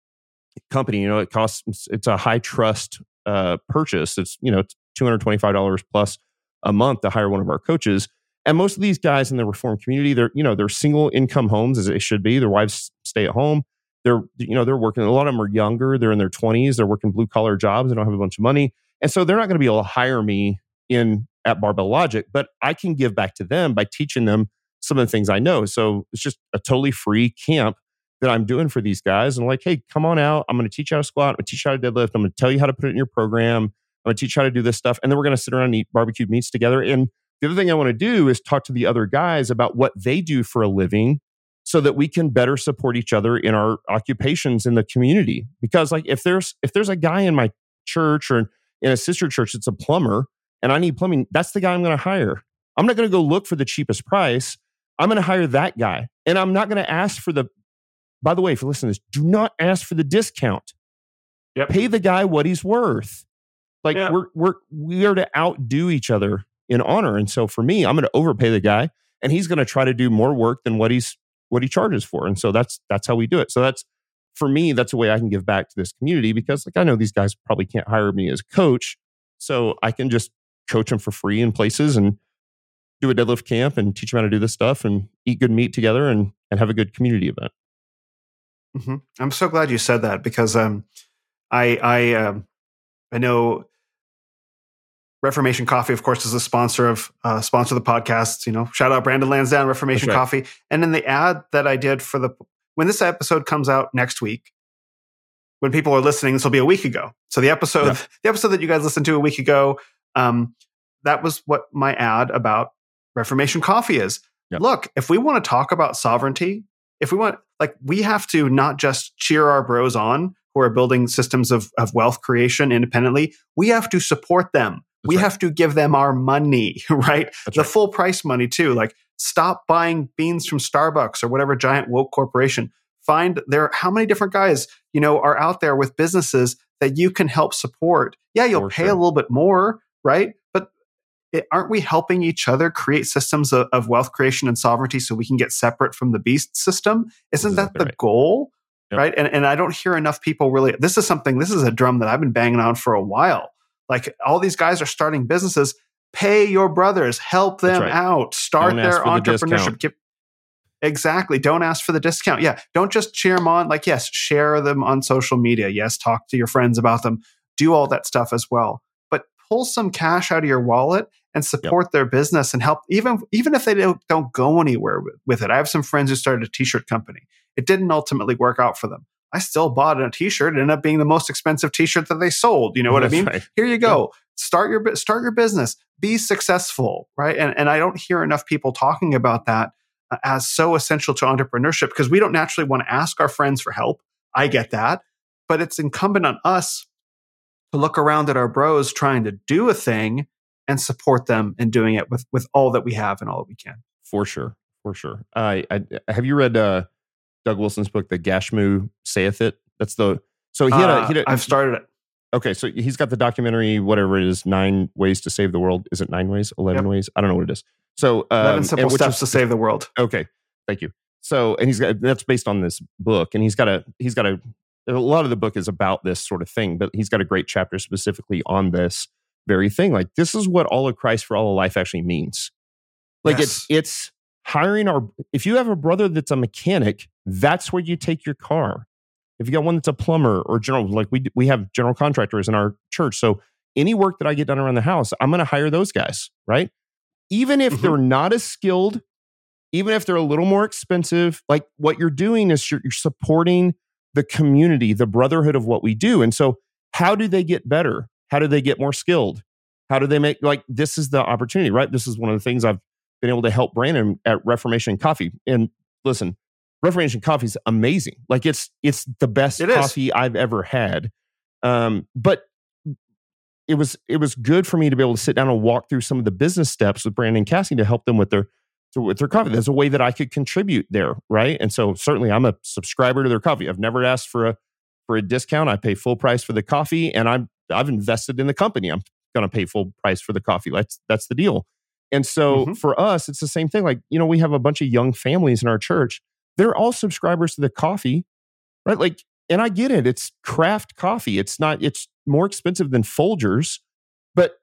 [SPEAKER 3] company. You know, it costs it's a high trust uh, purchase. It's you know two hundred twenty five dollars plus a month to hire one of our coaches. And most of these guys in the reform community, they're you know they're single income homes as it should be. Their wives stay at home. They're you know they're working. A lot of them are younger. They're in their twenties. They're working blue collar jobs. They don't have a bunch of money, and so they're not going to be able to hire me in at Barbell Logic, but I can give back to them by teaching them some of the things I know. So it's just a totally free camp that I'm doing for these guys. And like, hey, come on out. I'm going to teach you how to squat. I'm going to teach you how to deadlift. I'm going to tell you how to put it in your program. I'm going to teach you how to do this stuff. And then we're going to sit around and eat barbecued meats together. And the other thing I want to do is talk to the other guys about what they do for a living so that we can better support each other in our occupations in the community. Because like if there's if there's a guy in my church or in a sister church that's a plumber and I need plumbing, that's the guy I'm going to hire. I'm not going to go look for the cheapest price. I'm going to hire that guy. And I'm not going to ask for the, by the way, if you listen to this, do not ask for the discount.
[SPEAKER 1] Yep.
[SPEAKER 3] Pay the guy what he's worth. Like
[SPEAKER 1] Yeah.
[SPEAKER 3] we're, we're, we are to outdo each other in honor. And so for me, I'm going to overpay the guy and he's going to try to do more work than what he's, what he charges for. And so that's, that's how we do it. So that's, for me, that's a way I can give back to this community because like I know these guys probably can't hire me as a coach. So I can just coach them for free in places and do a deadlift camp and teach them how to do this stuff and eat good meat together and, and have a good community event.
[SPEAKER 1] hmm I'm so glad you said that because um, I I um, I know Reformation Coffee, of course, is a sponsor of uh, sponsor of the podcast. You know, shout out Brandon Lansdowne, Reformation
[SPEAKER 3] right.
[SPEAKER 1] Coffee, and in the ad that I did for the when this episode comes out next week, when people are listening, this will be a week ago. So the episode
[SPEAKER 3] Yeah.
[SPEAKER 1] the episode that you guys listened to a week ago, um, that was what my ad about Reformation Coffee is.
[SPEAKER 3] Yeah.
[SPEAKER 1] Look, if we want to talk about sovereignty, if we want, like, we have to not just cheer our bros on who are building systems of, of wealth creation independently. We have to support them. we
[SPEAKER 3] right.
[SPEAKER 1] have to give them our money, [laughs] right?
[SPEAKER 3] That's
[SPEAKER 1] the
[SPEAKER 3] right.
[SPEAKER 1] full price money too. Like, stop buying beans from Starbucks or whatever giant woke corporation. Find there how many different guys you know are out there with businesses that you can help support. Yeah, you'll
[SPEAKER 3] For
[SPEAKER 1] pay
[SPEAKER 3] sure.
[SPEAKER 1] a little bit more, right? But it, aren't we helping each other create systems of, of wealth creation and sovereignty so we can get separate from the beast system? Isn't that the
[SPEAKER 3] right.
[SPEAKER 1] goal?
[SPEAKER 3] Yep.
[SPEAKER 1] Right. And, and I don't hear enough people really. This is something, this is a drum that I've been banging on for a while. Like all these guys are starting businesses. Pay your brothers, help them
[SPEAKER 3] right.
[SPEAKER 1] out, start
[SPEAKER 3] Don't
[SPEAKER 1] their
[SPEAKER 3] for the
[SPEAKER 1] entrepreneurship. exactly. Don't ask for the discount. Yeah. Don't just cheer them on. Like, yes, share them on social media. Yes, talk to your friends about them. Do all that stuff as well. But pull some cash out of your wallet and support their business and help even even if they don't, don't go anywhere with, with it. I have some friends who started a t-shirt company. It didn't ultimately work out for them. I still bought a t-shirt. It ended up being the most expensive t-shirt that they sold. You know what I mean?
[SPEAKER 3] right.
[SPEAKER 1] Here you go. Start your start your business. Be successful, right? And and I don't hear enough people talking about that uh, as so essential to entrepreneurship because we don't naturally want to ask our friends for help. I get that, but it's incumbent on us to look around at our bros trying to do a thing and support them in doing it with with all that we have and all that we can.
[SPEAKER 3] For sure. For sure. I, I have you read uh, Doug Wilson's book, The Gashmu Saith It? That's the so he had a,
[SPEAKER 1] Uh,
[SPEAKER 3] he had a
[SPEAKER 1] I've started it.
[SPEAKER 3] Okay, so he's got the documentary, whatever it is, nine ways to save the world. Is it nine ways, eleven
[SPEAKER 1] Yep.
[SPEAKER 3] ways? I don't know what it is. So um,
[SPEAKER 1] Eleven simple steps
[SPEAKER 3] is-
[SPEAKER 1] to save the world.
[SPEAKER 3] Okay, thank you. So, and he's got that's based on this book, and he's got a he's got a a lot of the book is about this sort of thing, but he's got a great chapter specifically on this very thing. Like this is what all of Christ for all of life actually means. Like it's it's hiring our. If you have a brother that's a mechanic, that's where you take your car. If you got one that's a plumber or general, like we we have general contractors in our church, so any work that I get done around the house, I'm going to hire those guys, right? Even if
[SPEAKER 1] Mhm.
[SPEAKER 3] they're not as skilled, even if they're a little more expensive, like what you're doing is you're, you're supporting the community, the brotherhood of what we do. And so, how do they get better? How do they get more skilled? How do they make like this is the opportunity, right? This is one of the things I've been able to help Brandon at Reformation Coffee. And listen, Reformation Coffee is amazing. Like it's it's the best
[SPEAKER 1] It
[SPEAKER 3] coffee I've ever had. Um, but it was it was good for me to be able to sit down and walk through some of the business steps with Brandon Cassie to help them with their to, with their coffee. There's a way that I could contribute there, right? And so certainly I'm a subscriber to their coffee. I've never asked for a for a discount. I pay full price for the coffee, and I'm I've invested in the company. I'm going to pay full price for the coffee. That's that's the deal. And so
[SPEAKER 1] Mhm.
[SPEAKER 3] for us, it's the same thing. Like you know, we have a bunch of young families in our church. They're all subscribers to the coffee, right? Like, and I get it. It's craft coffee. It's not. It's more expensive than Folgers, but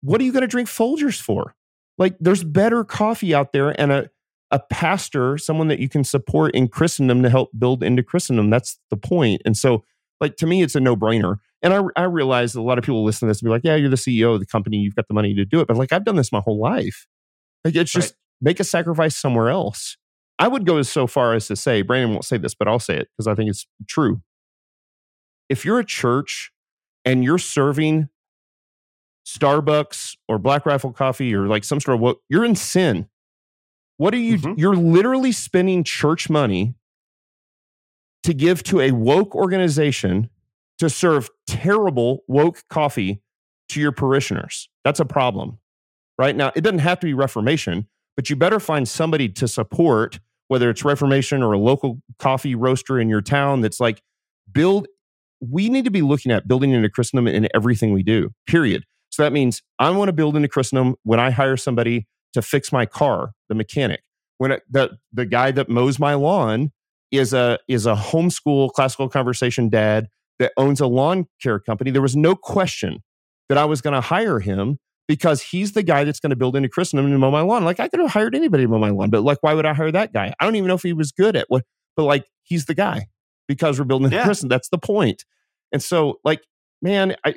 [SPEAKER 3] what are you going to drink Folgers for? Like, there's better coffee out there, and a a pastor, someone that you can support in Christendom to help build into Christendom. That's the point. And so, like to me, it's a no brainer. And I, I realize a lot of people listen to this and be like, "Yeah, you're the CEO of the company. You've got the money to do it." But like, I've done this my whole life. Like, it's just make a sacrifice somewhere else. I would go as so far as to say, Brandon won't say this, but I'll say it because I think it's true. If you're a church and you're serving Starbucks or Black Rifle Coffee or like some sort of what, you're in sin. What are you?
[SPEAKER 1] Mhm.
[SPEAKER 3] You're literally spending church money to give to a woke organization to serve terrible woke coffee to your parishioners. That's a problem. Right now, it doesn't have to be Reformation, but you better find somebody to support, whether it's Reformation or a local coffee roaster in your town that's like, build. We need to be looking at building into Christendom in everything we do, period. So that means I want to build into Christendom when I hire somebody to fix my car, the mechanic. When it, the, the guy that mows my lawn is a is a homeschool classical conversation dad that owns a lawn care company. There was no question that I was going to hire him because he's the guy that's going to build into Christendom and mow my lawn. Like I could have hired anybody to mow my lawn, but like why would I hire that guy? I don't even know if he was good at what, but like he's the guy because we're building into
[SPEAKER 1] Yeah.
[SPEAKER 3] Christendom. That's the point. And so like, man, I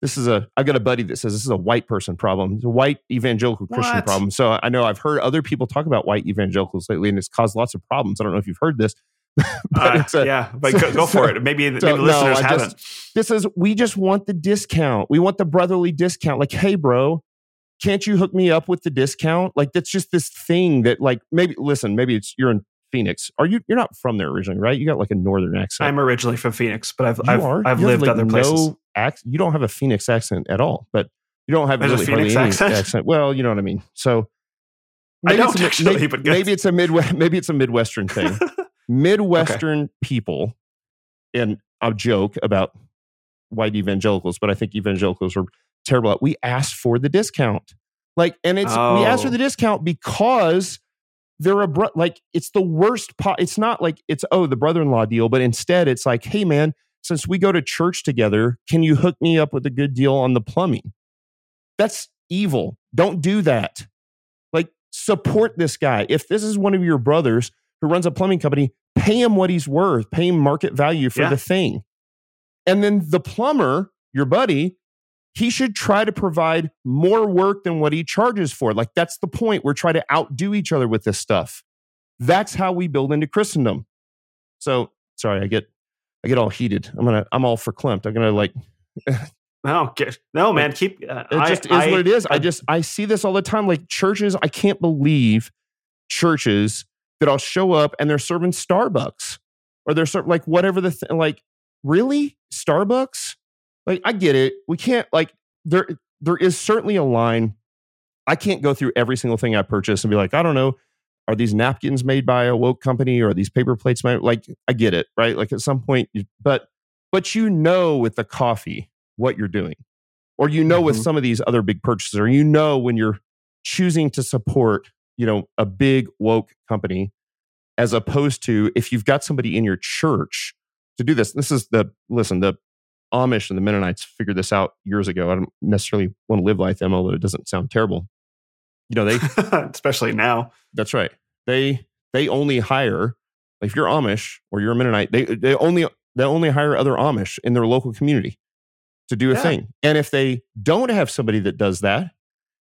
[SPEAKER 3] this is a I've got a buddy that says this is a white person problem. It's a white evangelical Christian
[SPEAKER 1] What?
[SPEAKER 3] problem. So I know I've heard other people talk about white evangelicals lately, and it's caused lots of problems. I don't know if you've heard this, [laughs]
[SPEAKER 1] Uh,
[SPEAKER 3] a,
[SPEAKER 1] yeah, but go, go for it. [laughs] Maybe, maybe
[SPEAKER 3] So, no,
[SPEAKER 1] listeners
[SPEAKER 3] I
[SPEAKER 1] haven't.
[SPEAKER 3] this is we just want the discount. We want the brotherly discount. Like, hey, bro, can't you hook me up with the discount? Like, that's just this thing that, like, maybe listen, maybe it's you're in Phoenix. Are you? You're not from there originally, right? You got like a northern accent.
[SPEAKER 1] I'm originally from Phoenix, but I've
[SPEAKER 3] You
[SPEAKER 1] I've,
[SPEAKER 3] are?
[SPEAKER 1] I've
[SPEAKER 3] You
[SPEAKER 1] lived
[SPEAKER 3] like,
[SPEAKER 1] other places.
[SPEAKER 3] No ac- you don't have a Phoenix accent at all, but you don't have
[SPEAKER 1] There's a Phoenix accent? [laughs]
[SPEAKER 3] accent. Well, you know what I mean. So
[SPEAKER 1] I
[SPEAKER 3] maybe
[SPEAKER 1] don't
[SPEAKER 3] it's a,
[SPEAKER 1] actually,
[SPEAKER 3] maybe,
[SPEAKER 1] but
[SPEAKER 3] maybe it's a midwest. Maybe it's a Midwestern thing. Midwestern people, and I'll joke about white evangelicals, but I think evangelicals are terrible. at We asked for the discount, like, and it's we asked for
[SPEAKER 1] Oh.
[SPEAKER 3] the discount because they're a bro- like it's the worst. Po- it's not like it's oh the brother-in-law deal, but instead it's like, hey man, since we go to church together, can you hook me up with a good deal on the plumbing? That's evil. Don't do that. Like support this guy. If this is one of your brothers who runs a plumbing company, pay him what he's worth, pay him market value for
[SPEAKER 1] Yeah.
[SPEAKER 3] the thing. And then the plumber, your buddy, he should try to provide more work than what he charges for. Like that's the point. We're trying to outdo each other with this stuff. That's how we build into Christendom. So sorry, I get I get all heated. I'm gonna I'm all for Klimt. I'm gonna like [laughs]
[SPEAKER 1] no, no, man, keep. Uh,
[SPEAKER 3] it
[SPEAKER 1] I-
[SPEAKER 3] just is
[SPEAKER 1] I-
[SPEAKER 3] what it is. I,
[SPEAKER 1] I-
[SPEAKER 3] just I see this all the time. Like churches, I can't believe churches that I'll show up and they're serving Starbucks or they're serving like whatever the th- like. Really, Starbucks? Like I get it. We can't like there. There is certainly a line. I can't go through every single thing I purchase and be like, I don't know. Are these napkins made by a woke company or are these paper plates made? Like, I get it, right? Like at some point, you, but but you know with the coffee what you're doing or you know with
[SPEAKER 1] Mhm.
[SPEAKER 3] some of these other big purchases or you know when you're choosing to support you know a big woke company as opposed to if you've got somebody in your church to do this this is the listen the amish and the mennonites figured this out years ago i don't necessarily want to live like them although it doesn't sound terrible you know they [laughs]
[SPEAKER 1] especially now.
[SPEAKER 3] that's right. They they only hire like if you're Amish or you're a Mennonite, they they only they only hire other Amish in their local community to do a
[SPEAKER 1] Yeah.
[SPEAKER 3] thing. And if they don't have somebody that does that,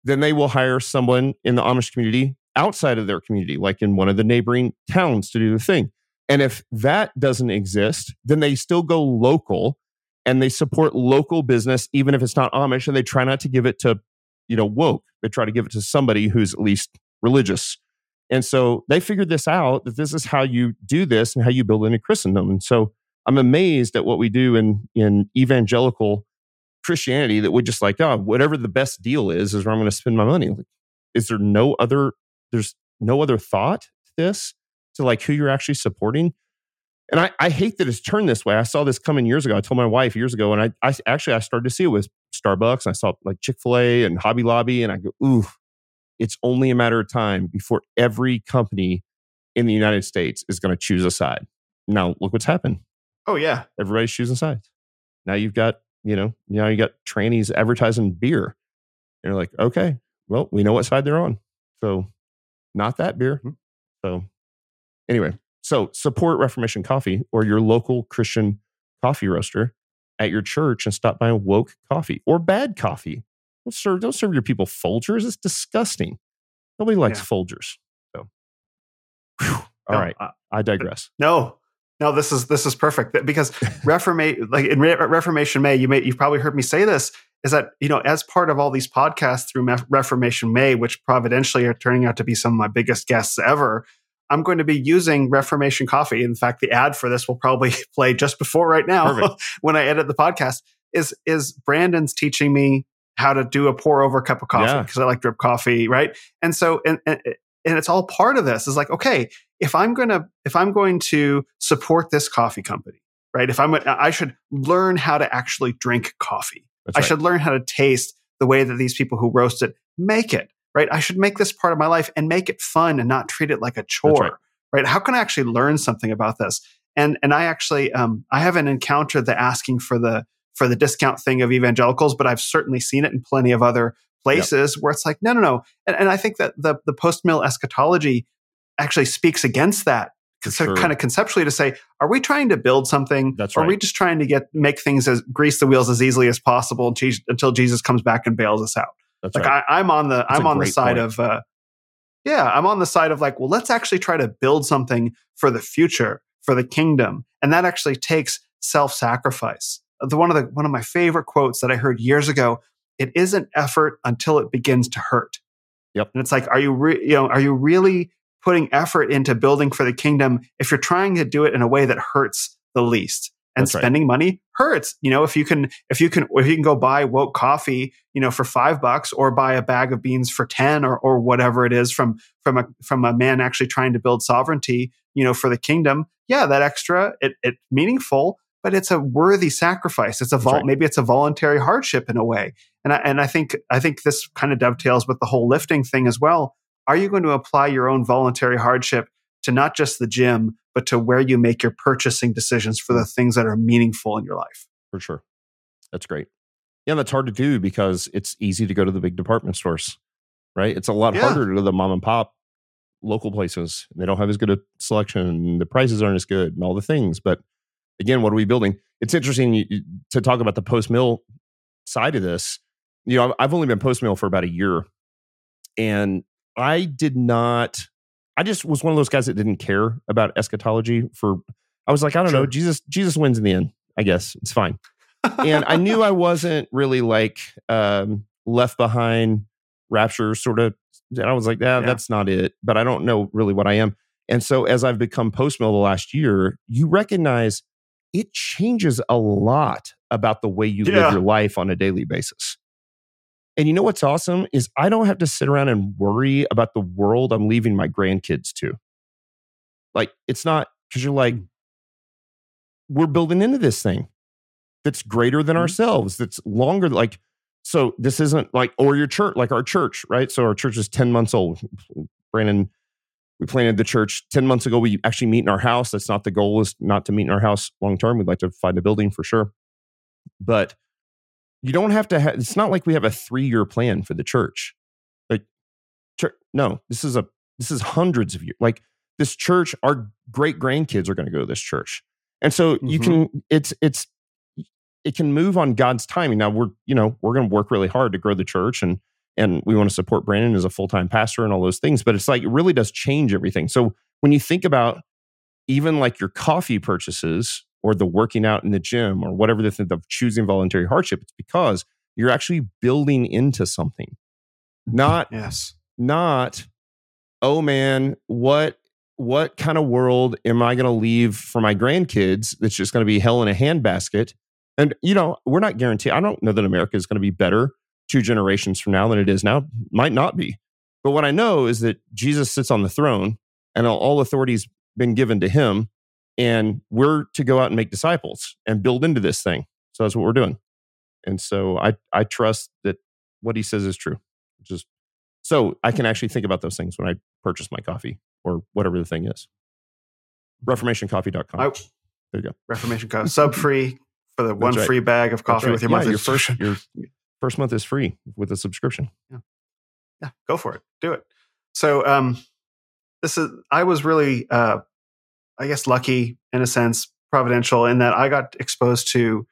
[SPEAKER 3] then they will hire someone in the Amish community outside of their community, like in one of the neighboring towns to do the thing. And if that doesn't exist, then they still go local and they support local business, even if it's not Amish, and they try not to give it to, you know, woke. They try to give it to somebody who's at least religious. And so they figured this out that this is how you do this and how you build into Christendom. And so I'm amazed at what we do in in evangelical Christianity that we're just like, oh, whatever the best deal is, is where I'm going to spend my money. Like, is there no other, there's no other thought to this to like who you're actually supporting? And I, I hate that it's turned this way. I saw this coming years ago. I told my wife years ago, and I, I actually I started to see it with Starbucks. And I saw like Chick Fil A and Hobby Lobby, and I go, ooh, it's only a matter of time before every company in the United States is going to choose a side. Now look what's happened.
[SPEAKER 1] Oh yeah,
[SPEAKER 3] everybody's choosing sides. Now you've got you know now you got trannies advertising beer. And you're like, okay, well we know what side they're on. So not that beer. Mm-hmm. So anyway, so support Reformation Coffee or your local Christian coffee roaster at your church and stop by woke coffee or bad coffee. Don't serve, don't serve your people Folgers. It's disgusting. Nobody likes yeah. Folgers. So, whew. all no, right, uh, I digress.
[SPEAKER 1] No, no, this is this is perfect because [laughs] Reformation, like in Re- Reformation May, you may you've probably heard me say this is that you know as part of all these podcasts through Reformation May, which providentially are turning out to be some of my biggest guests ever. I'm going to be using Reformation Coffee. In fact, the ad for this will probably [laughs] play just before right now [laughs] when I edit the podcast. Is is Brandon's teaching me how to do a pour over cup of coffee because yeah. I like drip coffee, right? And so and, and and it's all part of this. Is like okay, if I'm gonna if I'm going to support this coffee company, right? If I'm I should learn how to actually drink coffee. That's I right. should learn how to taste the way that these people who roast it make it right? I should make this part of my life and make it fun and not treat it like a chore, right. right. How can I actually learn something about this? And and I actually um, I haven't encountered the asking for the for the discount thing of evangelicals, but I've certainly seen it in plenty of other places yep. where it's like no no no, and, and I think that the the post mill eschatology actually speaks against that sure. kind of conceptually to say, are we trying to build something?
[SPEAKER 3] That's
[SPEAKER 1] right. Or are we just trying to get make things as grease the wheels as easily as possible until Jesus comes back and bails us out? That's like right. I, am on the That's I'm on the side point. of uh, yeah, I'm on the side of like, well, let's actually try to build something for the future, for the kingdom, and that actually takes self-sacrifice. The one of the one of my favorite quotes that I heard years ago: "It isn't effort until it begins to hurt."
[SPEAKER 3] Yep.
[SPEAKER 1] And it's like, are you re- you know are you really putting effort into building for the kingdom if you're trying to do it in a way that hurts the least? and That's spending right. money hurts. You know, if you can, if you can, if you can go buy woke coffee, you know, for five bucks, or buy a bag of beans for ten, or or whatever it is from from a from a man actually trying to build sovereignty, you know, for the kingdom. Yeah, that extra, it it meaningful, but it's a worthy sacrifice. It's a vol- right. maybe it's a voluntary hardship in a way. And I, and I think I think this kind of dovetails with the whole lifting thing as well. Are you going to apply your own voluntary hardship to not just the gym, but to where you make your purchasing decisions for the things that are meaningful in your life.
[SPEAKER 3] For sure. That's great. Yeah, that's hard to do because it's easy to go to the big department stores, right? It's a lot yeah. harder to go to the mom and pop local places. They don't have as good a selection, the prices aren't as good, and all the things. But again, what are we building? It's interesting to talk about the post mill side of this. You know, I've only been post mill for about a year, and I did not I just was one of those guys that didn't care about eschatology for I was like, I don't sure. know, Jesus Jesus wins in the end. I guess it's fine. and I knew I wasn't really like um, left behind rapture sort of and I was like, yeah, yeah, that's not it. But I don't know really what I am. And so as I've become post mill the last year, you recognize it changes a lot about the way you yeah. live your life on a daily basis. And you know what's awesome is I don't have to sit around and worry about the world I'm leaving my grandkids to. Like it's not because you're like, we're building into this thing that's greater than mm-hmm. ourselves, that's longer. Like, so this isn't like, or your church, like our church, right? So our church is 10 months old. Brandon, we planted the church 10 months ago. We actually meet in our house. That's not the goal, is not to meet in our house long term. We'd like to find a building for sure. But you don't have to have it's not like we have a three year plan for the church. Like church, no this is a this is hundreds of years like this church our great grandkids are going to go to this church. And so mm-hmm. you can it's it's it can move on god's timing. Now we're you know we're going to work really hard to grow the church and and we want to support brandon as a full-time pastor and all those things but it's like it really does change everything. So when you think about even like your coffee purchases or the working out in the gym or whatever the thing of choosing voluntary hardship. It's because you're actually building into something. Not
[SPEAKER 1] Yes.
[SPEAKER 3] not oh man what what kind of world am i going to leave for my grandkids that's just going to be hell in a handbasket and you know we're not guaranteed i don't know that america is going to be better two generations from now than it is now might not be but what i know is that jesus sits on the throne and all, all authority's been given to him and we're to go out and make disciples and build into this thing so that's what we're doing and so i i trust that what he says is true just so I can actually think about those things when I purchase my coffee or whatever the thing is. ReformationCoffee.com.
[SPEAKER 1] I-
[SPEAKER 3] there you go.
[SPEAKER 1] Reformation Co. Sub free for the one
[SPEAKER 3] right.
[SPEAKER 1] free bag of coffee
[SPEAKER 3] right.
[SPEAKER 1] with your
[SPEAKER 3] Yeah,
[SPEAKER 1] monthly
[SPEAKER 3] your first your [laughs] first month is free with a subscription.
[SPEAKER 1] yeah, go for it. Do it. So um this is I was really uh I guess lucky in a sense, providential in that I got exposed to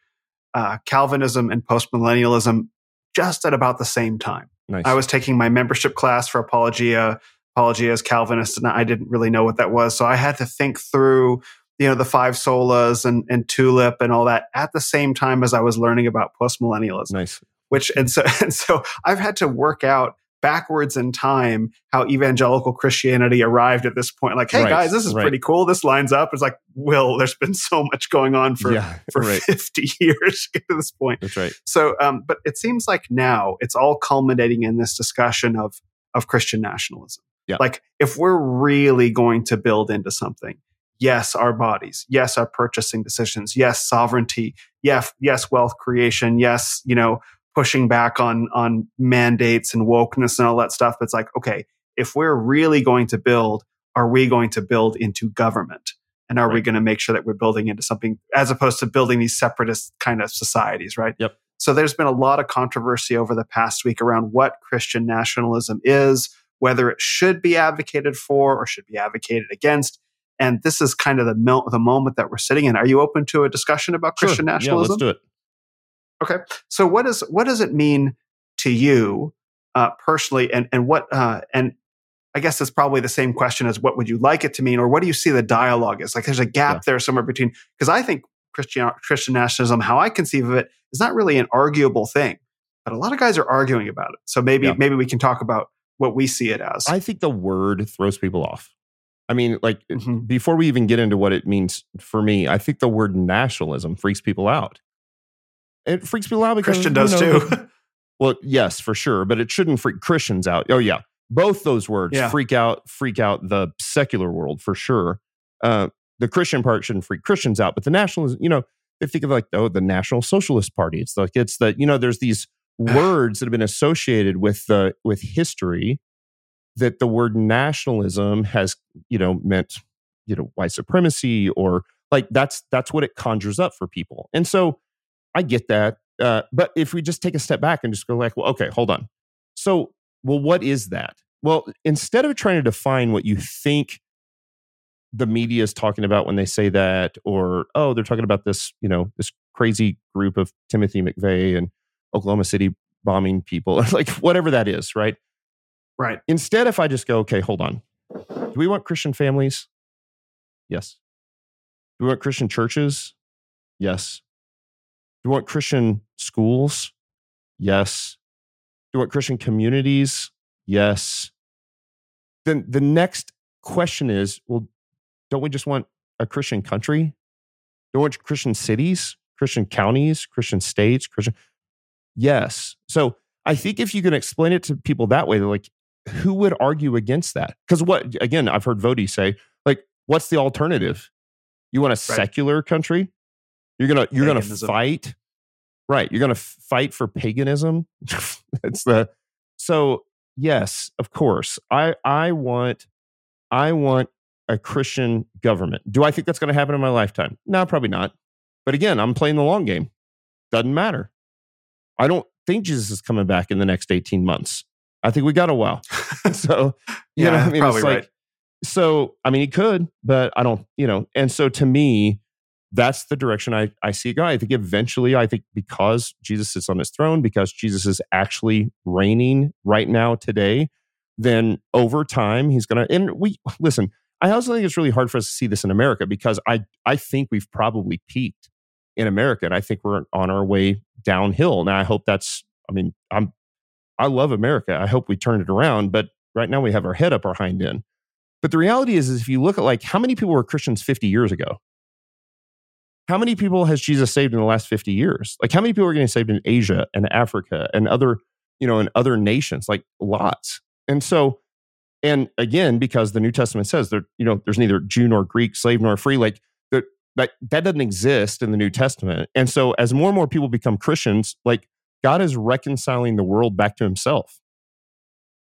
[SPEAKER 1] uh Calvinism and postmillennialism just at about the same time.
[SPEAKER 3] Nice.
[SPEAKER 1] I was taking my membership class for apologia, apologia as Calvinist, and I didn't really know what that was. So I had to think through, you know, the five solas and, and tulip and all that at the same time as I was learning about postmillennialism
[SPEAKER 3] nice.
[SPEAKER 1] which and so [laughs] and so I've had to work out backwards in time how evangelical Christianity arrived at this point. Like, hey
[SPEAKER 3] Right,
[SPEAKER 1] guys, this is
[SPEAKER 3] right.
[SPEAKER 1] pretty cool. This lines up. It's like, Will, there's been so much going on for
[SPEAKER 3] yeah,
[SPEAKER 1] for
[SPEAKER 3] right.
[SPEAKER 1] 50 [laughs] years to get to this point.
[SPEAKER 3] That's right.
[SPEAKER 1] So, um, but it seems like now it's all culminating in this discussion of of Christian nationalism.
[SPEAKER 3] Yeah.
[SPEAKER 1] Like, if we're really going to build into something, yes, our bodies, yes, our purchasing decisions, yes, sovereignty, yes, yes, wealth creation, yes, you know, pushing back on on mandates and wokeness and all that stuff. But it's like, okay, if we're really going to build, are we going to build into government? And are we going to make sure that we're building into something as opposed to building these separatist kind of societies, right?
[SPEAKER 3] Yep.
[SPEAKER 1] So there's been a lot of controversy over the past week around what Christian nationalism is, whether it should be advocated for or should be advocated against. And this is kind of the mil- the moment that we're sitting in. Are you open to a discussion about Christian
[SPEAKER 3] Sure.
[SPEAKER 1] nationalism?
[SPEAKER 3] Yeah, let's do it.
[SPEAKER 1] Okay. So what is what does it mean to you uh, personally, and and what uh, and I guess it's probably the same question as what would you like it to mean, or what do you see the dialogue is? Like there's a gap
[SPEAKER 3] Yeah.
[SPEAKER 1] there somewhere between because I think Christian Christian nationalism, how I conceive of it, is not really an arguable thing, but a lot of guys are arguing about it. So maybe
[SPEAKER 3] Yeah.
[SPEAKER 1] maybe we can talk about what we see it as.
[SPEAKER 3] I think the word throws people off. I mean, like
[SPEAKER 1] Mhm.
[SPEAKER 3] before we even get into what it means for me, I think the word nationalism freaks people out. It freaks people out because
[SPEAKER 1] Christian
[SPEAKER 3] you
[SPEAKER 1] does
[SPEAKER 3] know,
[SPEAKER 1] too. [laughs]
[SPEAKER 3] Well, yes, for sure, but it shouldn't freak Christians out. Oh yeah, both those words
[SPEAKER 1] Yeah.
[SPEAKER 3] freak out freak out the secular world for sure. Uh, the Christian part shouldn't freak Christians out, but the nationalism, you know, they think of like oh the National Socialist Party. It's like it's the you know there's these words that have been associated with the with history that the word nationalism has you know meant you know white supremacy or like that's that's what it conjures up for people, and so I get that. Uh, but if we just take a step back and just go like, well, okay, hold on. So, well, what is that? Well, instead of trying to define what you think the media is talking about when they say that, or oh, they're talking about this, you know, this crazy group of Timothy McVeigh and Oklahoma City bombing people, [laughs] like whatever that is, right?
[SPEAKER 1] right.
[SPEAKER 3] Instead, if I just go, okay, hold on. Do we want Christian families? Yes. Do we want Christian churches? Yes. Do we want Christian schools? Yes. Do we want Christian communities? Yes. Then the next question is well, don't we just want a Christian country? Don't we want Christian cities, Christian counties, Christian states, Christian? Yes. So I think if you can explain it to people that way, they're like, who would argue against that? Because what again, I've heard Voddie say, like, what's the alternative? You want a secular country? You're gonna you're gonna fight, right? You're gonna fight for paganism. [laughs] it's the so yes, of course. I I want I want a Christian government. Do I think that's going to happen in my lifetime? No, probably not. But again, I'm playing the long game. Doesn't matter. I don't think Jesus is coming back in the next 18 months. I think we got a while. [laughs] so, you
[SPEAKER 1] Yeah,
[SPEAKER 3] know, I mean,
[SPEAKER 1] probably
[SPEAKER 3] it's like,
[SPEAKER 1] right.
[SPEAKER 3] so, I mean, he could, but I don't, you know, and so to me, that's the direction I, I see going. I think eventually, I think because Jesus sits on his throne, because Jesus is actually reigning right now today, then over time, he's to, and we, listen, I also think it's really hard for us to see this in America because I I think we've probably peaked in America, and I think we're on our way downhill. Now I hope that's. I mean, I'm I love America. I hope we turn it around, but right now we have our head up our hind end. But the reality is, is if you look at like how many people were Christians 50 years ago, how many people has Jesus saved in the last 50 years? Like how many people are getting saved in Asia and Africa and other, you know, in other nations? Like lots. And so, and again, because the New Testament says there, you know, there's neither Jew nor Greek, slave nor free, like that, that, that doesn't exist in the New Testament. And so as more and more people become Christians, like God is reconciling the world back to himself.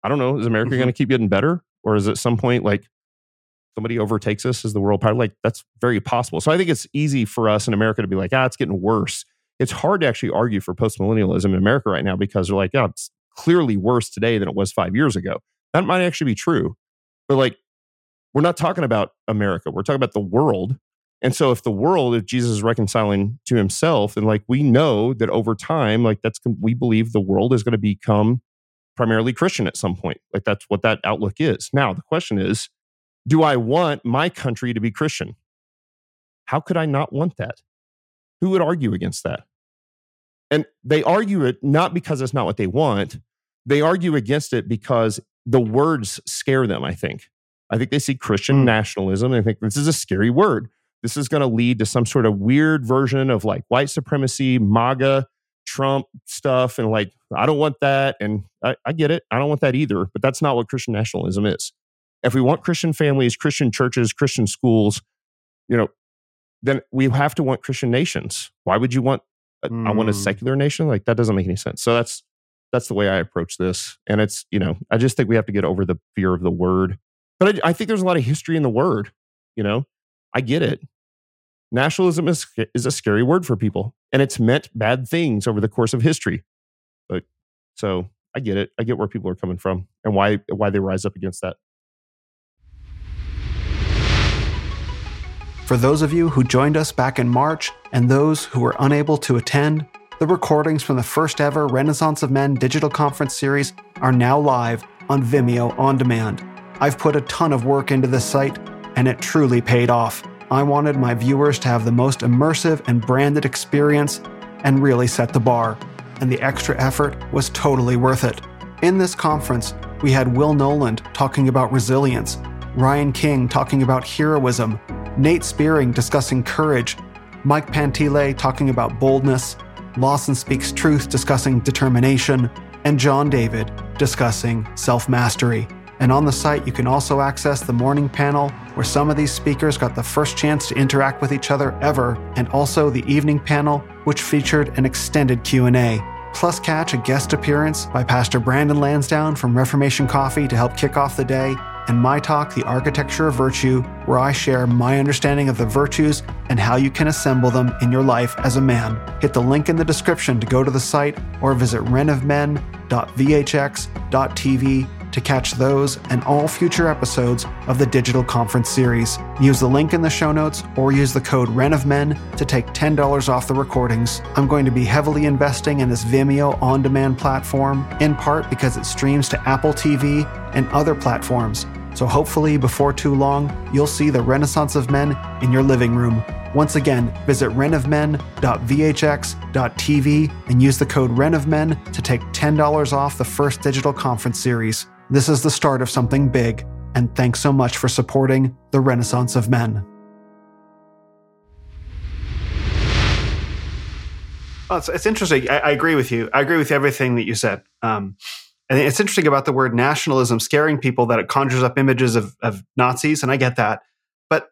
[SPEAKER 3] I don't know. Is America mm-hmm. going to keep getting better? Or is at some point like somebody overtakes us as the world power? Like that's very possible. So I think it's easy for us in America to be like, ah, it's getting worse. It's hard to actually argue for postmillennialism in America right now because they're like, yeah, it's clearly worse today than it was five years ago. That might actually be true. But like, we're not talking about America. We're talking about the world. And so if the world, if Jesus is reconciling to himself, and like we know that over time, like that's, we believe the world is going to become primarily Christian at some point. Like that's what that outlook is. Now, the question is do I want my country to be Christian? How could I not want that? Who would argue against that? And they argue it not because it's not what they want, they argue against it because the words scare them, I think. I think they see Christian mm. nationalism and they think this is a scary word. This is going to lead to some sort of weird version of like white supremacy, MAGA, Trump stuff and like, I don't want that. And I, I, get it. I don't want that either. But that's not what Christian nationalism is. If we want Christian families, Christian churches, Christian schools, you know, then we have to want Christian nations. Why would you want? A, mm. I want a hmm. secular nation. Like that doesn't make any sense. So that's that's the way I approach this. And it's you know, I just think we have to get over the fear of the word. But I, I think there's a lot of history in the word. You know, I get it nationalism is, is a scary word for people and it's meant bad things over the course of history but so i get it i get where people are coming from and why why they rise up against that
[SPEAKER 1] for those of you who joined us back in march and those who were unable to attend the recordings from the first ever renaissance of men digital conference series are now live on vimeo on demand i've put a ton of work into this site and it truly paid off I wanted my viewers to have the most immersive and branded experience and really set the bar, and the extra effort was totally worth it. In this conference, we had Will Noland talking about resilience, Ryan King talking about heroism, Nate Spearing discussing courage, Mike Pantile talking about boldness, Lawson Speaks Truth discussing determination, and John David discussing self mastery. And on the site, you can also access the morning panel, where some of these speakers got the first chance to interact with each other ever, and also the evening panel, which featured an extended Q&A. Plus catch a guest appearance by Pastor Brandon Lansdowne from Reformation Coffee to help kick off the day, and my talk, The Architecture of Virtue, where I share my understanding of the virtues and how you can assemble them in your life as a man. Hit the link in the description to go to the site or visit renofmen.vhx.tv to catch those and all future episodes of the digital conference series. Use the link in the show notes or use the code RENOFMEN to take $10 off the recordings. I'm going to be heavily investing in this Vimeo on demand platform, in part because it streams to Apple TV and other platforms. So hopefully, before too long, you'll see the Renaissance of Men in your living room. Once again, visit renofmen.vhx.tv and use the code RENOFMEN to take $10 off the first digital conference series. This is the start of something big, and thanks so much for supporting the Renaissance of Men.
[SPEAKER 6] Well, it's, it's interesting. I, I, agree with you. I agree with everything that you said. Um, and it's interesting about the word nationalism scaring people that it conjures up images of, of Nazis, and I get that. But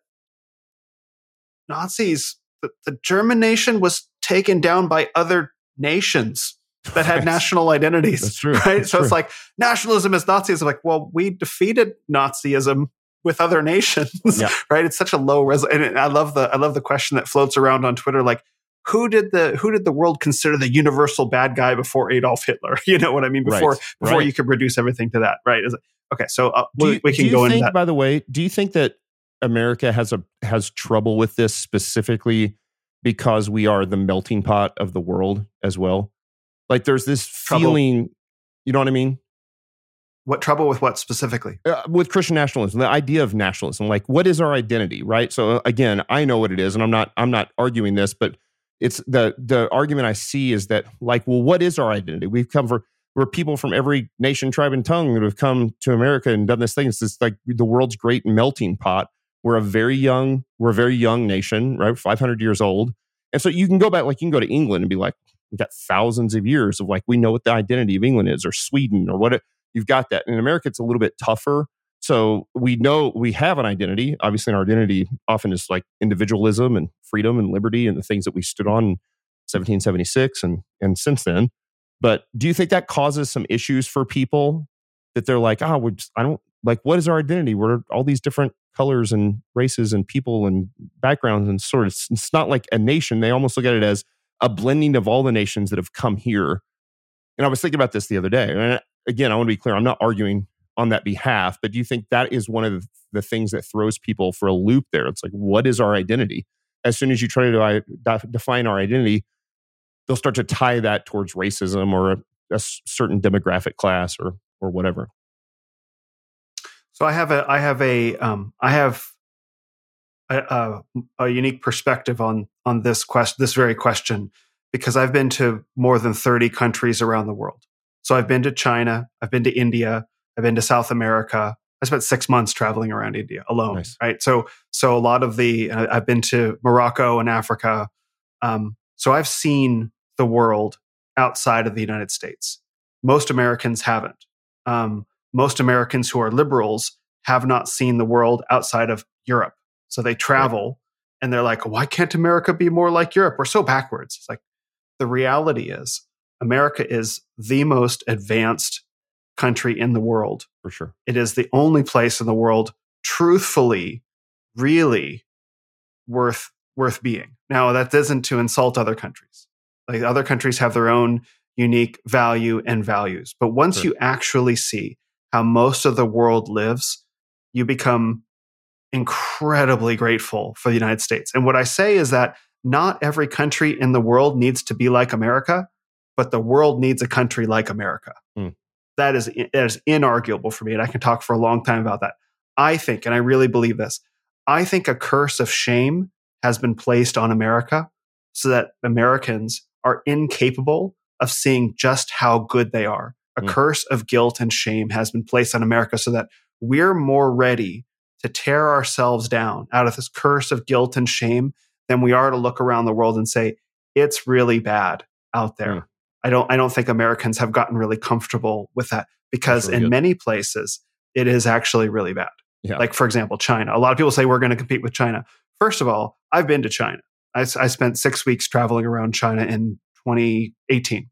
[SPEAKER 6] Nazis, the, the German nation was taken down by other nations that had national identities.
[SPEAKER 3] That's true.
[SPEAKER 6] Right.
[SPEAKER 3] That's
[SPEAKER 6] so
[SPEAKER 3] true.
[SPEAKER 6] it's like nationalism is Nazism. Like, well, we defeated Nazism with other nations. Yeah. [laughs] Right. It's such a low res. And I love the I love the question that floats around on Twitter. Like, who did the who did the world consider the universal bad guy before Adolf Hitler? [laughs] You know what I mean? Before
[SPEAKER 3] right.
[SPEAKER 6] before
[SPEAKER 3] right.
[SPEAKER 6] you could reduce everything to that. Right. Is it, okay. So uh, we,
[SPEAKER 3] you,
[SPEAKER 6] we can
[SPEAKER 3] do
[SPEAKER 6] go
[SPEAKER 3] think,
[SPEAKER 6] that.
[SPEAKER 3] By the way, do you think that America has a has trouble with this specifically because we are the melting pot of the world as well? Like there's this
[SPEAKER 6] Trouble.
[SPEAKER 3] feeling, you know what I mean?
[SPEAKER 1] What trouble with what specifically?
[SPEAKER 3] Uh, with Christian nationalism, the idea of nationalism, like what is our identity, right? So uh, again, I know what it is, and I'm not I'm not arguing this, but it's the the argument I see is that like, well, what is our identity? We've come for we're people from every nation, tribe, and tongue that have come to America and done this thing. It's just like the world's great melting pot. We're a very young, we're a very young nation, right? 500 years old. And so you can go back, like you can go to England and be like, we've got thousands of years of like, we know what the identity of England is or Sweden or what it, you've got that. In America, it's a little bit tougher. So we know we have an identity. Obviously, our identity often is like individualism and freedom and liberty and the things that we stood on in 1776 and, and since then. But do you think that causes some issues for people that they're like, oh, we're just, I don't like, what is our identity? We're all these different colors and races and people and backgrounds and sort of, it's not like a nation. They almost look at it as a blending of all the nations that have come here. And I was thinking about this the other day. And again, I want to be clear, I'm not arguing on that behalf, but do you think that is one of the things that throws people for a loop there? It's like, what is our identity? As soon as you try to define our identity, they'll start to tie that towards racism or a, a certain demographic class or or whatever.
[SPEAKER 1] So I have a I have a um, I have a, a, a unique perspective on on this quest this very question because I've been to more than 30 countries around the world. So I've been to China, I've been to India, I've been to South America. I spent six months traveling around India alone, nice. right? So so a lot of the uh, I've been to Morocco and Africa. Um, so I've seen the world outside of the United States. Most Americans haven't. Um, most Americans who are liberals have not seen the world outside of Europe. So they travel right. and they're like, why can't America be more like Europe? We're so backwards. It's like the reality is America is the most advanced country in the world.
[SPEAKER 3] For sure.
[SPEAKER 1] It is the only place in the world, truthfully, really worth worth being. Now that isn't to insult other countries. Like other countries have their own unique value and values. But once sure. you actually see how most of the world lives, you become incredibly grateful for the United States. And what I say is that not every country in the world needs to be like America, but the world needs a country like America. Mm. That is that is inarguable for me, and I can talk for a long time about that. I think, and I really believe this, I think a curse of shame has been placed on America so that Americans are incapable of seeing just how good they are. A mm. curse of guilt and shame has been placed on America so that we're more ready to tear ourselves down out of this curse of guilt and shame than we are to look around the world and say, it's really bad out there. Mm. I don't I don't think Americans have gotten really comfortable with that because really in good. many places it is actually really bad. Yeah. Like for example, China. A lot of people say we're going to compete with China. First of all, I've been to China. I, I spent six weeks traveling around China in 2018.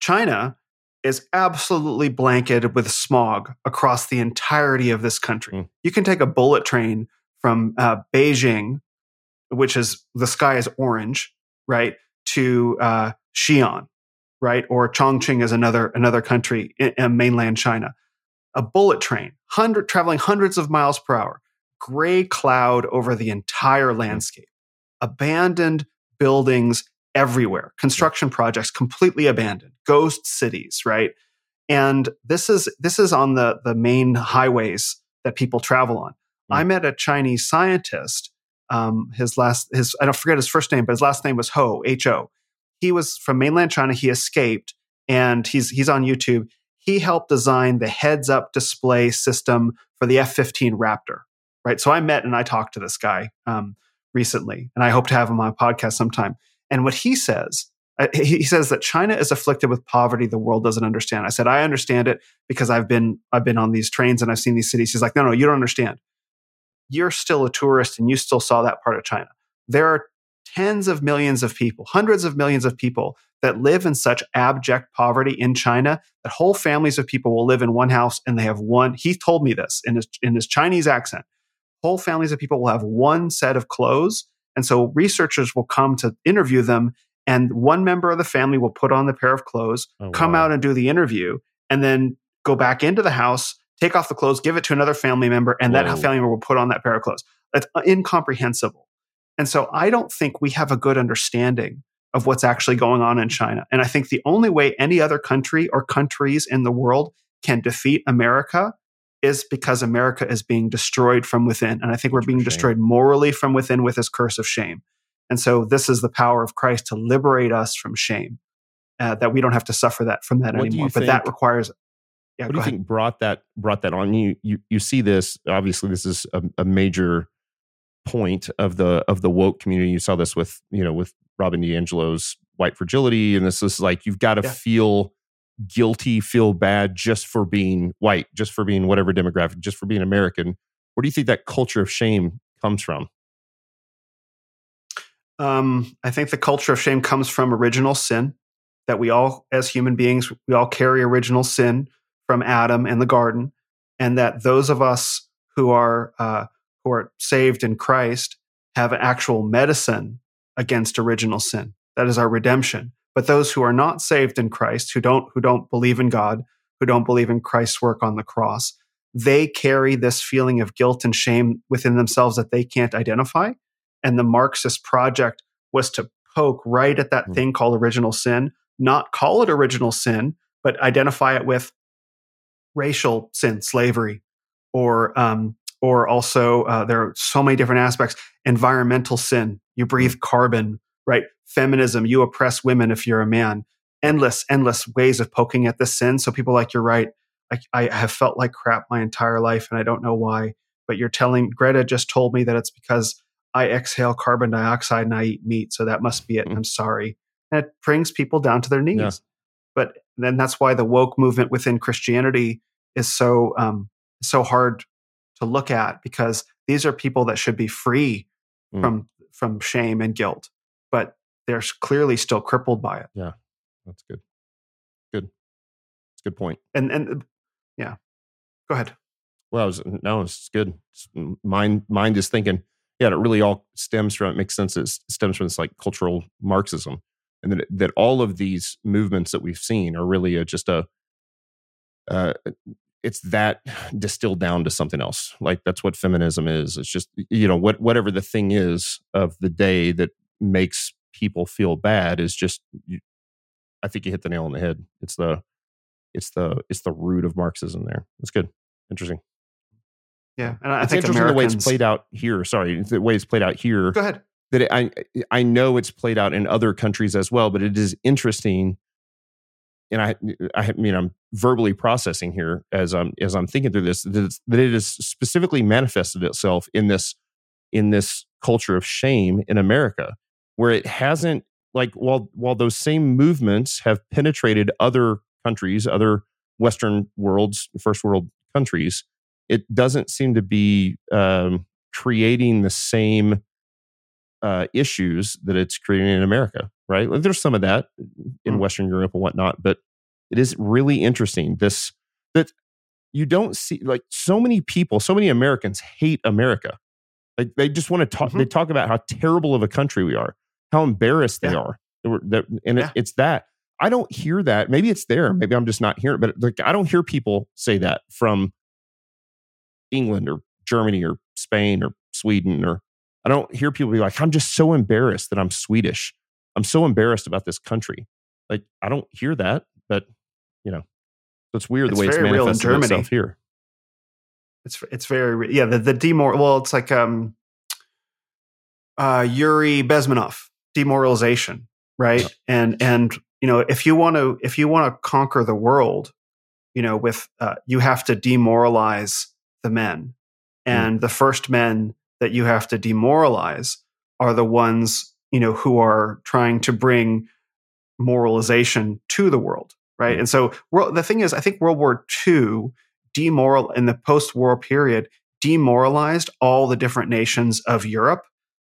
[SPEAKER 1] China is absolutely blanketed with smog across the entirety of this country. Mm. You can take a bullet train from uh, Beijing, which is the sky is orange, right, to uh, Xi'an, right, or Chongqing is another another country in, in mainland China. A bullet train, hundred traveling hundreds of miles per hour, gray cloud over the entire mm. landscape abandoned buildings everywhere, construction projects completely abandoned, ghost cities, right? And this is this is on the the main highways that people travel on. Mm. I met a Chinese scientist. Um, his last his I don't forget his first name, but his last name was Ho H O. He was from mainland China. He escaped, and he's he's on YouTube. He helped design the heads up display system for the F fifteen Raptor. Right. So I met and I talked to this guy. Um, recently, and I hope to have him on a podcast sometime. And what he says, uh, he says that China is afflicted with poverty the world doesn't understand. I said, I understand it because I've been I've been on these trains and I've seen these cities. He's like, no, no, you don't understand. You're still a tourist and you still saw that part of China. There are tens of millions of people, hundreds of millions of people that live in such abject poverty in China that whole families of people will live in one house and they have one. He told me this in his in his Chinese accent whole families of people will have one set of clothes. And so researchers will come to interview them, and one member of the family will put on the pair of clothes, oh, come wow. out and do the interview, and then go back into the house, take off the clothes, give it to another family member, and Whoa. that family member will put on that pair of clothes. That's uh, incomprehensible. And so I don't think we have a good understanding of what's actually going on in China. And I think the only way any other country or countries in the world can defeat America is because America is being destroyed from within. And I think we're being destroyed morally from within with this curse of shame. And so this is the power of Christ to liberate us from shame, uh, that we don't have to suffer that from that
[SPEAKER 3] What
[SPEAKER 1] anymore. But that requires. Yeah,
[SPEAKER 3] what do you
[SPEAKER 1] ahead.
[SPEAKER 3] think brought that brought that on you you you see this obviously this is a, a major point of the of the woke community you saw this with you know with robin DiAngelo's white fragility and this is like you've got to
[SPEAKER 1] Yeah.
[SPEAKER 3] feel guilty feel bad just for being white just for being whatever demographic just for being american where do you think that culture of shame comes from
[SPEAKER 1] Um, I think the culture of shame comes from original sin. That we all, as human beings, we all carry original sin from Adam and the garden, and that those of us who are uh, who are saved in Christ have an actual medicine against original sin. That is our redemption. But those who are not saved in Christ, who don't who don't believe in God, who don't believe in Christ's work on the cross, they carry this feeling of guilt and shame within themselves that they can't identify and the Marxist project was to poke right at that
[SPEAKER 3] Mm.
[SPEAKER 1] thing called original sin, not call it original sin, but identify it with racial sin, slavery, or um, or also uh, there are so many different aspects. Environmental sin, you breathe carbon, right? Feminism, you oppress women if you're a man. Endless, endless ways of poking at this sin. So people like you're right. I, I have felt like crap my entire life, and I don't know why. But you're telling Greta just told me that it's because I exhale carbon dioxide and I eat meat. So that must be it.
[SPEAKER 3] Mm.
[SPEAKER 1] I'm sorry. And it brings people down to their knees.
[SPEAKER 3] Yeah.
[SPEAKER 1] But then that's why the woke movement within Christianity is so um, so hard to look at because these are people that should be free
[SPEAKER 3] Mm.
[SPEAKER 1] from from shame and guilt, but they're clearly still crippled by it.
[SPEAKER 3] Yeah, that's good good it's a good point.
[SPEAKER 1] And and yeah, go ahead.
[SPEAKER 3] Well, was, no, it's good. Mind, mind is thinking. Yeah, it really all stems from. It makes sense. It stems from this like cultural Marxism, and that that all of these movements that we've seen are really a, just a. Uh, it's that [sighs] distilled down to something else. Like that's what feminism is. It's just you know what whatever the thing is of the day that makes people feel bad is just. You, I think you hit the nail on the head. It's the, it's the it's the root of Marxism. There. It's good. Interesting
[SPEAKER 1] Yeah, and I
[SPEAKER 3] it's
[SPEAKER 1] think
[SPEAKER 3] interesting the way it's played out here. Sorry, the way it's played out here.
[SPEAKER 1] Go ahead.
[SPEAKER 3] That it, I I know it's played out in other countries as well, but it is interesting. And I I mean I'm verbally processing here as I'm as I'm thinking through this that, it's, that it has specifically manifested itself in this in this culture of shame in America, where it hasn't like while while those same movements have penetrated other countries, other Western worlds, first world countries, it doesn't seem to be um, creating the same uh, issues that it's creating in America, right? Like, there's some of that in
[SPEAKER 1] Mm.
[SPEAKER 3] Western Europe and whatnot, but it is really interesting. This that you don't see like so many people, so many Americans hate America. Like they just want to talk.
[SPEAKER 1] Mhm.
[SPEAKER 3] They talk about how terrible of a country we are, how embarrassed they
[SPEAKER 1] Yeah.
[SPEAKER 3] are. That we're- that- and it- it's that. I don't hear that. Maybe it's there. Maybe I'm just not hearing. it, But like, I don't hear people say that from England or Germany or Spain or Sweden or I don't hear people be like, I'm just so embarrassed that I'm Swedish. I'm so embarrassed about this country. Like I don't hear that, but you know, it's weird the It's way it's
[SPEAKER 1] very real in
[SPEAKER 3] manifested itself here.
[SPEAKER 1] It's it's very yeah the the demor well it's like um uh Yuri Bezmenov demoralization right
[SPEAKER 3] Yeah.
[SPEAKER 1] and and you know if you want to if you want to conquer the world you know with uh, you have to demoralize the men and the first men that you have to demoralize are the ones you know who are trying to bring moralization to the world right
[SPEAKER 3] Mm.
[SPEAKER 1] and so the thing is i think world war ii demoral in the post-war period demoralized all the different nations of Europe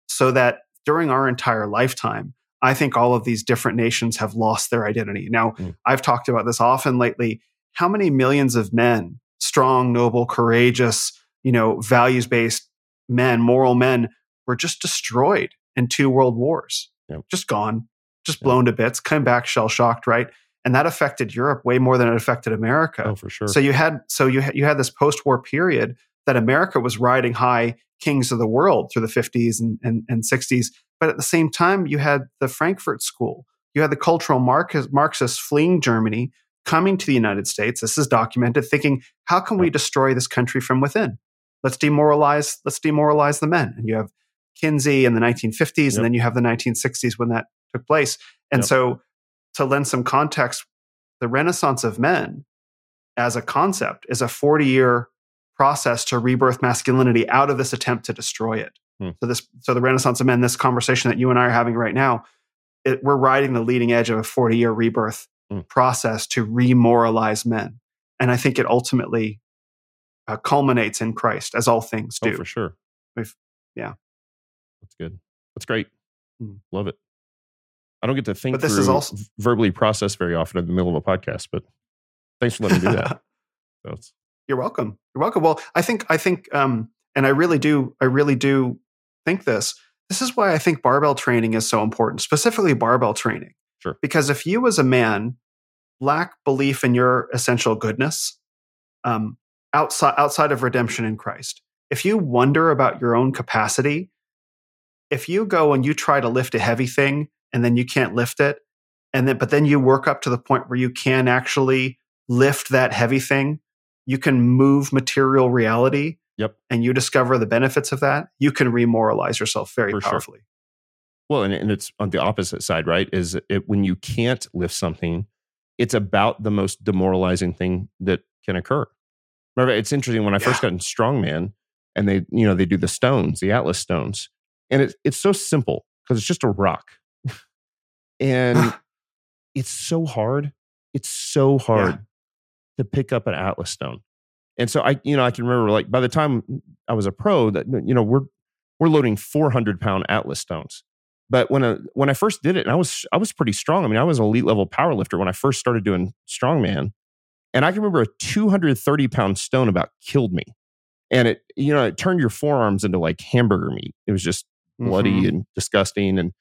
[SPEAKER 1] so that during our entire lifetime I think all of these different nations have lost their identity. Now,
[SPEAKER 3] Mm.
[SPEAKER 1] I've talked about this often lately. How many millions of men, strong, noble, courageous, you know, values-based men, moral men were just destroyed in two world wars.
[SPEAKER 3] Yep.
[SPEAKER 1] Just gone, just
[SPEAKER 3] Yep.
[SPEAKER 1] blown to bits, came back shell shocked, right? And that affected Europe way more than it affected America.
[SPEAKER 3] Oh, for sure.
[SPEAKER 1] So you had so you had, you had this post-war period that America was riding high kings of the world through the 50s and, and, and 60s. But at the same time, you had the Frankfurt School. You had the cultural Marxists fleeing Germany, coming to the United States. This is documented, thinking, how can we destroy this country from within? Let's demoralize. Let's demoralize the men. And you have Kinsey in the 1950s, yep. and then you have the 1960s when that took place. And yep. so, to lend some context, the Renaissance of men as a concept is a 40 year process to rebirth masculinity out of this attempt to destroy it. Hmm. So this, so the Renaissance of men, this conversation that you and I are having right now, it, we're riding the leading edge of a 40 year rebirth hmm. process to remoralize men. And I think it ultimately uh, culminates in Christ, as all things oh, do.
[SPEAKER 3] Oh, for sure.
[SPEAKER 1] We've, yeah.
[SPEAKER 3] That's good. That's great. Hmm. Love it. I don't get to think but this is also verbally process very often in the middle of a podcast, but thanks for letting me do that. [laughs]
[SPEAKER 1] so You're welcome. You're welcome. Well, I think I think um, and I really do I really do think this. This is why I think barbell training is so important, specifically barbell training.
[SPEAKER 3] Sure.
[SPEAKER 1] Because if you as a man lack belief in your essential goodness, um, outside outside of redemption in Christ, if you wonder about your own capacity, if you go and you try to lift a heavy thing and then you can't lift it, and then but then you work up to the point where you can actually lift that heavy thing, you can move material reality.
[SPEAKER 3] Yep.
[SPEAKER 1] And you discover the benefits of that, you can remoralize yourself very For powerfully. Sure.
[SPEAKER 3] Well, and, and it's on the opposite side, right? Is it when you can't lift something, it's about the most demoralizing thing that can occur. Remember, it's interesting when I first got in strongman and they, you know, they do the stones, the Atlas stones. And it's it's so simple because it's just a rock. [laughs] and it's so hard. It's so hard yeah. To pick up an Atlas stone. And so I, you know, I can remember like by the time I was a pro that, you know, we're, we're loading 400 pound Atlas stones. But when I, when I first did it, and I was, I was pretty strong. I mean, I was an elite level power lifter when I first started doing strongman. And I can remember a 230 pound stone about killed me. And it, you know, it turned your forearms into like hamburger meat. It was just bloody mm-hmm. and disgusting. And,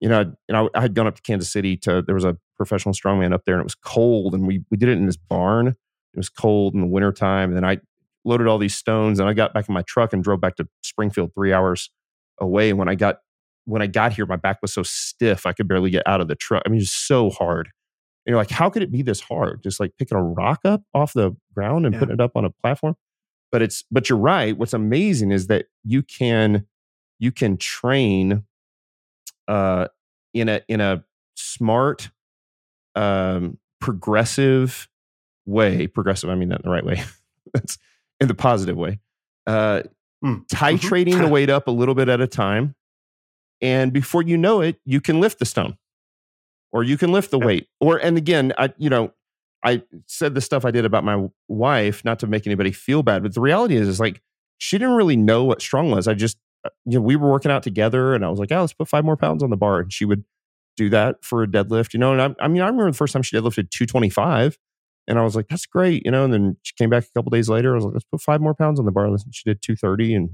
[SPEAKER 3] you know, and I, I had gone up to Kansas City to, there was a professional strongman up there and it was cold. And we, we did it in this barn. It was cold in the wintertime. And then I loaded all these stones and I got back in my truck and drove back to Springfield three hours away. And when I got, when I got here, my back was so stiff, I could barely get out of the truck. I mean, it's so hard. And you're like, how could it be this hard? Just like picking a rock up off the ground and yeah. putting it up on a platform. But it's, but you're right. What's amazing is that you can, you can train uh, in a in a smart, um, progressive way. Progressive, I mean that in the right way. [laughs] That's in the positive way. Uh, mm. Titrating the [laughs] weight up a little bit at a time, and before you know it, you can lift the stone, or you can lift the yep. weight. Or and again, I you know I said the stuff I did about my wife, not to make anybody feel bad, but the reality is, is like she didn't really know what strong was. I just you know, we were working out together and I was like, oh, let's put five more pounds on the bar. And she would do that for a deadlift, you know. And I, I mean, I remember the first time she deadlifted 225 and I was like, that's great, you know. And then she came back a couple days later. I was like, let's put five more pounds on the bar. And she did 230 and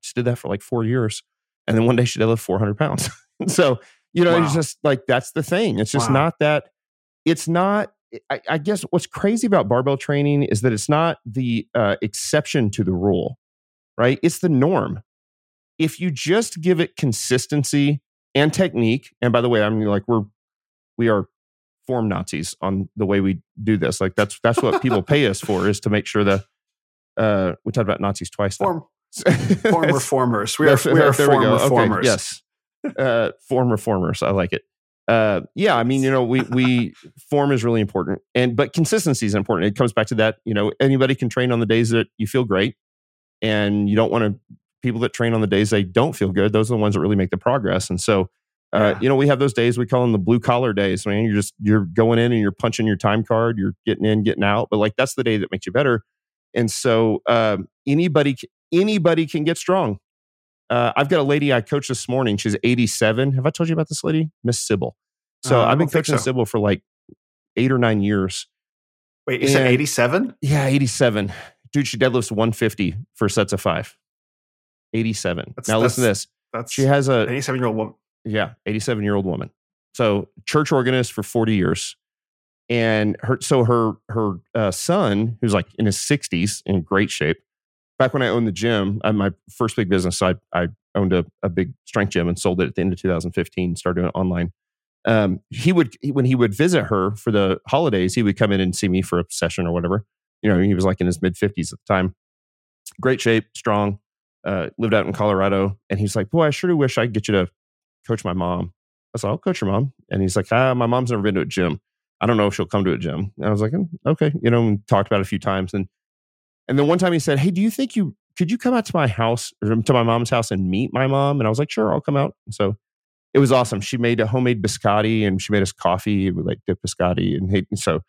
[SPEAKER 3] she did that for like four years. And then one day she deadlifted 400 pounds. [laughs] so, you know, wow. it's just like, that's the thing. It's just wow. not that, it's not, I, I, guess what's crazy about barbell training is that it's not the uh, exception to the rule, right? It's the norm if you just give it consistency and technique, and by the way, I mean like we're we are form Nazis on the way we do this. Like that's that's what people [laughs] pay us for is to make sure that uh we talked about Nazis twice.
[SPEAKER 1] Form, [laughs] form reformers. We are, we are there form we reformers.
[SPEAKER 3] Okay, yes. Uh form reformers. I like it. Uh yeah, I mean, you know, we we [laughs] form is really important. And but consistency is important. It comes back to that, you know, anybody can train on the days that you feel great and you don't want to people that train on the days they don't feel good, those are the ones that really make the progress. And so, uh, yeah. you know, we have those days we call them the blue collar days. I mean, you're just you're going in and you're punching your time card, you're getting in, getting out, but like that's the day that makes you better. And so, um, anybody anybody can get strong. Uh, I've got a lady I coached this morning. She's 87. Have I told you about this lady, Miss Sybil? So uh, I've been coaching so. Sybil for like eight or nine years.
[SPEAKER 1] Wait, is it 87?
[SPEAKER 3] Yeah, 87. Dude, she deadlifts 150 for sets of five. 87. That's, now that's, listen to this. That's she has a
[SPEAKER 1] 87 year old woman.
[SPEAKER 3] Yeah, 87 year old woman. So church organist for 40 years. And her so her her uh, son, who's like in his 60s, in great shape. Back when I owned the gym, I, my first big business, I, I owned a, a big strength gym and sold it at the end of 2015. Started doing it online. um, he would when he would visit her for the holidays, he would come in and see me for a session or whatever. You know, he was like in his mid fifties at the time, great shape, strong, uh, lived out in Colorado, and he's like, "Boy, I sure do wish I could get you to coach my mom." I said, "I'll coach your mom," and he's like, "Ah, my mom's never been to a gym. I don't know if she'll come to a gym." And I was like, "Mm, "Okay," you know, and talked about it a few times, and and then one time he said, "Hey, do you think you could you come out to my house or to my mom's house and meet my mom?" And I was like, "Sure, I'll come out." And so it was awesome. She made a homemade biscotti and she made us coffee. We like dip biscotti and, and so,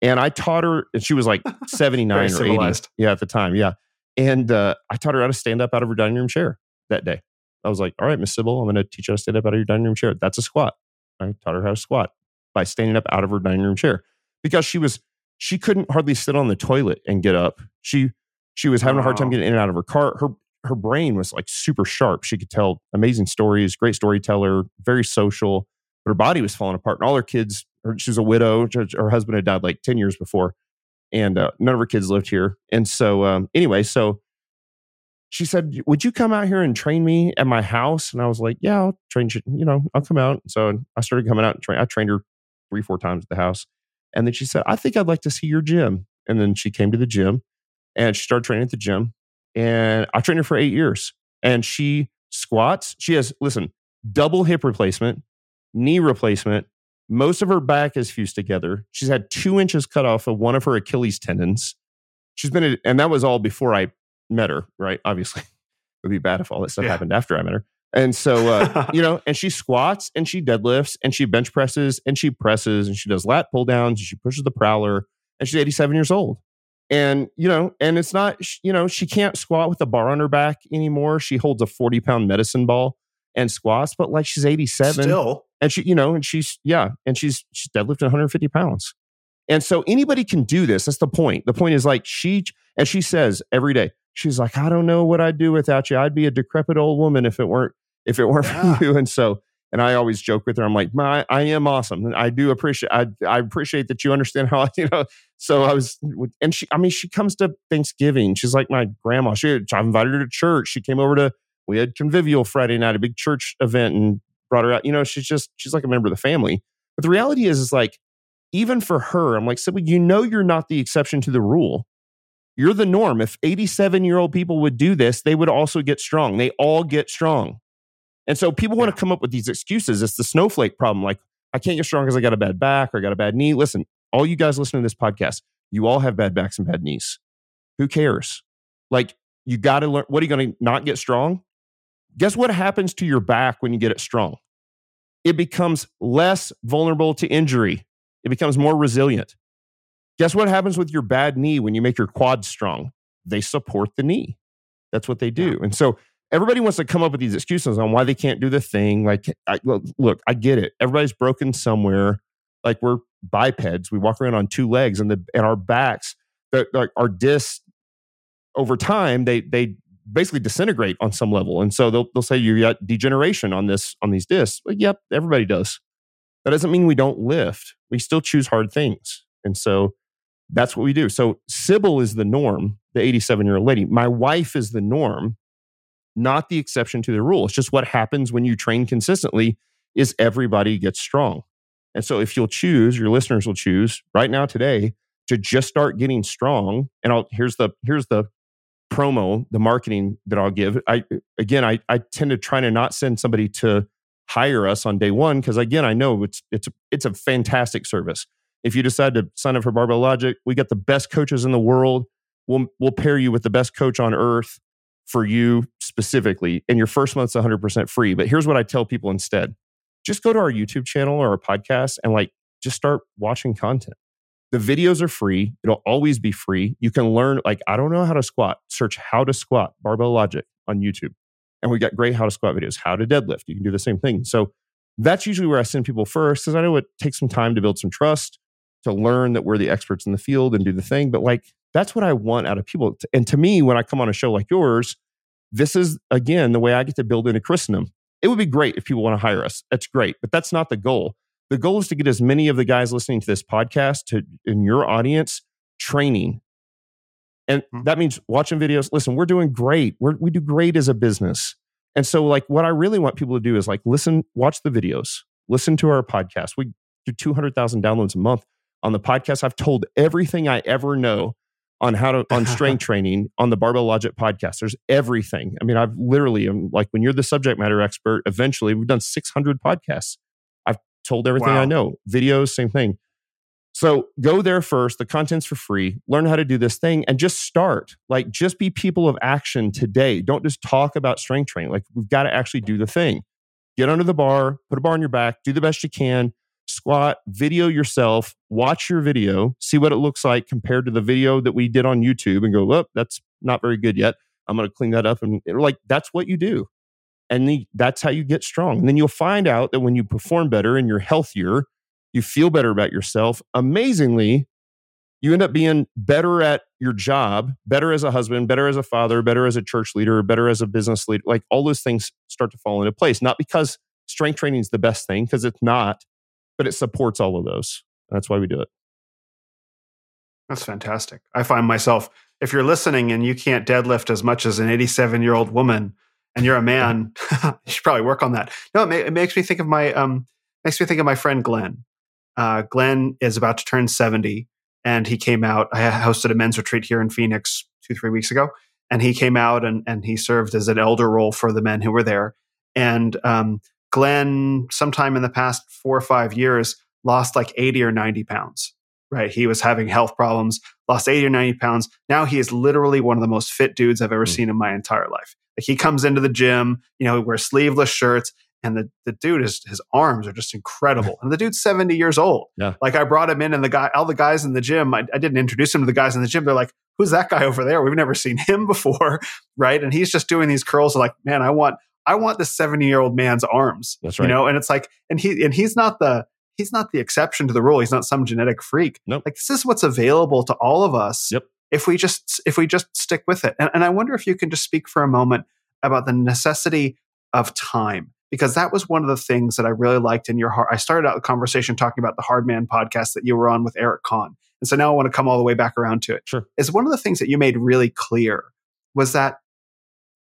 [SPEAKER 3] and I taught her, and she was like [laughs] 79 or 80. Yeah, at the time. Yeah. And uh, I taught her how to stand up out of her dining room chair that day. I was like, all right, Miss Sybil, I'm going to teach you how to stand up out of your dining room chair. That's a squat. I taught her how to squat by standing up out of her dining room chair because she was, she couldn't hardly sit on the toilet and get up. She, she was having a hard time getting in and out of her car. Her her brain was like super sharp. She could tell amazing stories, great storyteller, very social. But her body was falling apart, and all her kids. Her, she was a widow. Her, her husband had died like ten years before, and uh, none of her kids lived here. And so, um, anyway, so she said, "Would you come out here and train me at my house?" And I was like, "Yeah, I'll train you. You know, I'll come out." So I started coming out and train. I trained her three, four times at the house, and then she said, "I think I'd like to see your gym." And then she came to the gym, and she started training at the gym and I trained her for eight years. And she squats. She has, listen, double hip replacement, knee replacement. Most of her back is fused together. She's had two inches cut off of one of her Achilles tendons. She's been, a, and that was all before I met her, right? Obviously, [laughs] it would be bad if all that stuff
[SPEAKER 1] Yeah.
[SPEAKER 3] happened after I met her. And so, uh, [laughs] you know, and she squats and she deadlifts and she bench presses and she presses and she does lat pull downs and she pushes the prowler and she's 87 years old and you know and it's not you know she can't squat with a bar on her back anymore she holds a 40 pound medicine ball and squats but like she's 87
[SPEAKER 1] Still,
[SPEAKER 3] and she you know and she's yeah and she's she's deadlifting 150 pounds and so anybody can do this that's the point the point is like she and she says every day she's like i don't know what i'd do without you i'd be a decrepit old woman if it weren't if it weren't
[SPEAKER 1] Yeah.
[SPEAKER 3] for you and so and I always joke with her. I'm like, "Ma, I am awesome. And I do appreciate. I I appreciate that you understand how I, [laughs] you know. So I was, and she. I mean, she comes to Thanksgiving. She's like my grandma. She. I invited her to church. She came over to. We had convivial Friday night, a big church event, and brought her out. You know, she's just she's like a member of the family. But the reality is, is like even for her, I'm like, Sybil, you know, you're not the exception to the rule. You're the norm. If 87 year old people would do this, they would also get strong. They all get strong. And so people want to come up with these excuses. It's the snowflake problem. Like, I can't get strong because I got a bad back or I got a bad knee. Listen, all you guys listening to this podcast, you all have bad backs and bad knees. Who cares? Like, you got to learn. What are you going to not get strong? Guess what happens to your back when you get it strong? It becomes less vulnerable to injury, it becomes more resilient. Guess what happens with your bad knee when you make your quads strong? They support the knee. That's what they do. And so everybody wants to come up with these excuses on why they can't do the thing. Like, I, look, look, I get it. Everybody's broken somewhere. Like we're bipeds. We walk around on two legs, and the and our backs, the, like our discs, over time they they basically disintegrate on some level. And so they'll they'll say you got degeneration on this on these discs. Well, yep, everybody does. That doesn't mean we don't lift. We still choose hard things. And so that's what we do. So Sybil is the norm, the 87 year old lady. My wife is the norm, not the exception to the rule. It's just what happens when you train consistently is everybody gets strong. And so if you'll choose, your listeners will choose right now today to just start getting strong. And I'll here's the here's the promo, the marketing that I'll give. I again I I tend to try to not send somebody to hire us on day one because again I know it's it's it's a fantastic service. If you decide to sign up for Barbell Logic, we got the best coaches in the world. We'll we'll pair you with the best coach on earth for you specifically, and your first month's 100% free. But here's what I tell people instead: just go to our YouTube channel or our podcast and like just start watching content. The videos are free. It'll always be free. You can learn, like, I don't know how to squat. Search how to squat, barbell logic on YouTube. And we got great how to squat videos, how to deadlift. You can do the same thing. So that's usually where I send people first because I know it takes some time to build some trust, to learn that we're the experts in the field and do the thing. But like, that's what I want out of people. And to me, when I come on a show like yours, this is again the way I get to build in a Christendom. It would be great if people want to hire us. That's great, but that's not the goal. The goal is to get as many of the guys listening to this podcast to in your audience training. And
[SPEAKER 1] Mhm.
[SPEAKER 3] that means watching videos. Listen, we're doing great. We're, we do great as a business. And so, like, what I really want people to do is like listen, watch the videos, listen to our podcast. We do 200,000 downloads a month on the podcast. I've told everything I ever know on how to on strength [laughs] training on the Barbell Logic podcast. There's everything. I mean, I've literally am like when you're the subject matter expert, eventually we've done 600 podcasts. Told everything
[SPEAKER 1] Wow.
[SPEAKER 3] I know. Videos, same thing. So go there first. The content's for free. Learn how to do this thing and just start. Like just be people of action today. Don't just talk about strength training. Like we've got to actually do the thing. Get under the bar, put a bar on your back, do the best you can, squat, video yourself, watch your video, see what it looks like compared to the video that we did on YouTube and go, "Oh, that's not very good yet. I'm going to clean that up." And like that's what you do. And the, that's how you get strong. And then you'll find out that when you perform better and you're healthier, you feel better about yourself. Amazingly, you end up being better at your job, better as a husband, better as a father, better as a church leader, better as a business leader. Like all those things start to fall into place. Not because strength training is the best thing, because it's not, but it supports all of those. That's why we do it.
[SPEAKER 1] That's fantastic. I find myself, if you're listening and you can't deadlift as much as an 87 year old woman and you're a man, [laughs] you should probably work on that. No, it, ma- it makes me think of my, um, makes me think of my friend Glenn. Uh, Glenn is about to turn 70 and he came out. I hosted a men's retreat here in Phoenix two, three weeks ago. And he came out and, and he served as an elder role for the men who were there. And um, Glenn, sometime in the past four or five years, lost like 80 or 90 pounds right? He was having health problems, lost 80 or 90 pounds. Now he is literally one of the most fit dudes I've ever
[SPEAKER 3] Mm.
[SPEAKER 1] seen in my entire life. Like he comes into the gym, you know, he wears sleeveless shirts, and the, the dude is his arms are just incredible. And the dude's 70 years old.
[SPEAKER 3] Yeah.
[SPEAKER 1] Like I brought him in, and the guy, all the guys in the gym, I, I didn't introduce him to the guys in the gym. They're like, who's that guy over there? We've never seen him [laughs] before. Right. And he's just doing these curls like, man, I want I want this 70 year old man's arms.
[SPEAKER 3] That's right.
[SPEAKER 1] You know, and it's like, and he and he's not the he's not the exception to the rule. He's not some genetic freak.
[SPEAKER 3] Nope.
[SPEAKER 1] Like this is what's available to all of us.
[SPEAKER 3] Yep.
[SPEAKER 1] If we just if we just stick with it. And, and I wonder if you can just speak for a moment about the necessity of time. Because that was one of the things that I really liked in your heart. I started out the conversation talking about the Hard Man podcast that you were on with Eric Conn. And so now I want to come all the way back around to it.
[SPEAKER 3] Sure.
[SPEAKER 1] Is one of the things that you made really clear was that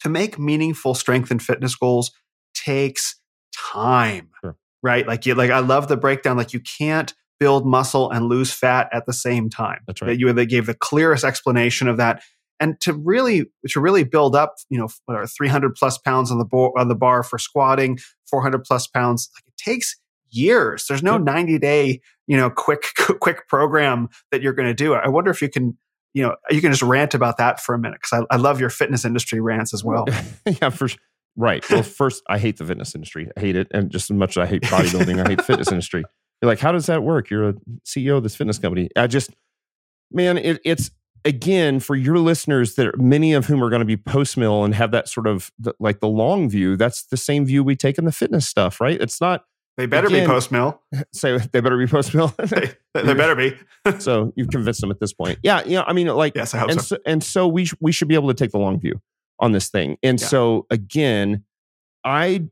[SPEAKER 1] to make meaningful strength and fitness goals takes time.
[SPEAKER 3] Sure.
[SPEAKER 1] Right? Like you like I love the breakdown like you can't build muscle and lose fat at the same time.
[SPEAKER 3] That's right.
[SPEAKER 1] That you they gave the clearest explanation of that. And to really to really build up, you know, whatever, 300 plus pounds on the bar, on the bar for squatting, 400 plus pounds, like it takes years. There's no 90 day, you know, quick [laughs] quick program that you're going to do. I wonder if you can, you know, you can just rant about that for a minute because I, I love your fitness industry rants as well. [laughs]
[SPEAKER 3] yeah, for sure. Right. Well, first, I hate the fitness industry. I hate it. And just as much as I hate bodybuilding, I hate the fitness [laughs] industry. You're like, how does that work? You're a CEO of this fitness company. I just, man, it, it's again for your listeners that are, many of whom are going to be post mill and have that sort of the, like the long view. That's the same view we take in the fitness stuff, right? It's not
[SPEAKER 1] They better
[SPEAKER 3] Again-
[SPEAKER 1] be post mill. [laughs]
[SPEAKER 3] say they better be post mill. [laughs]
[SPEAKER 1] They, they better be.
[SPEAKER 3] so you've convinced them at this point. Yeah. Yeah. I mean, like,
[SPEAKER 1] Yes, I hope
[SPEAKER 3] and
[SPEAKER 1] so.
[SPEAKER 3] so, and so we sh- we should be able to take the long view on this thing. And
[SPEAKER 1] Yeah.
[SPEAKER 3] so again, I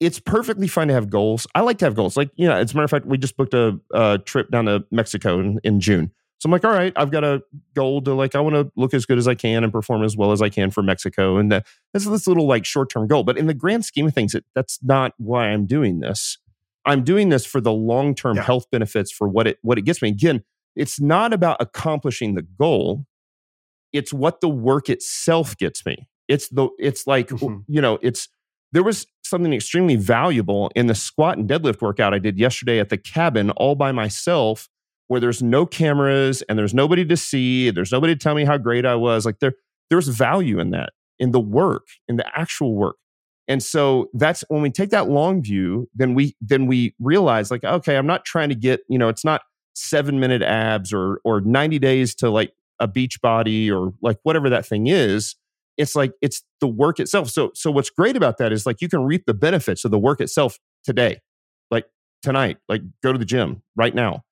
[SPEAKER 3] it's perfectly fine to have goals. I like to have goals. Like you know, as a matter of fact, we just booked a, a trip down to Mexico in, in June. So I'm like, all right, I've got a goal to like I want to look as good as I can and perform as well as I can for Mexico, and that, that's this little like short term goal. But in the grand scheme of things, it, that's not why I'm doing this. I'm doing this for the long term
[SPEAKER 1] Yeah.
[SPEAKER 3] health benefits for what it what it gets me. Again, it's not about accomplishing the goal it's what the work itself gets me it's the it's like
[SPEAKER 1] Mhm.
[SPEAKER 3] you know it's there was something extremely valuable in the squat and deadlift workout i did yesterday at the cabin all by myself where there's no cameras and there's nobody to see there's nobody to tell me how great i was like there there's value in that in the work in the actual work and so that's when we take that long view then we then we realize like okay i'm not trying to get you know it's not seven minute abs or or 90 days to like a beach body or like whatever that thing is it's like it's the work itself. So so what's great about that is like you can reap the benefits of the work itself today like tonight like go to the gym right now.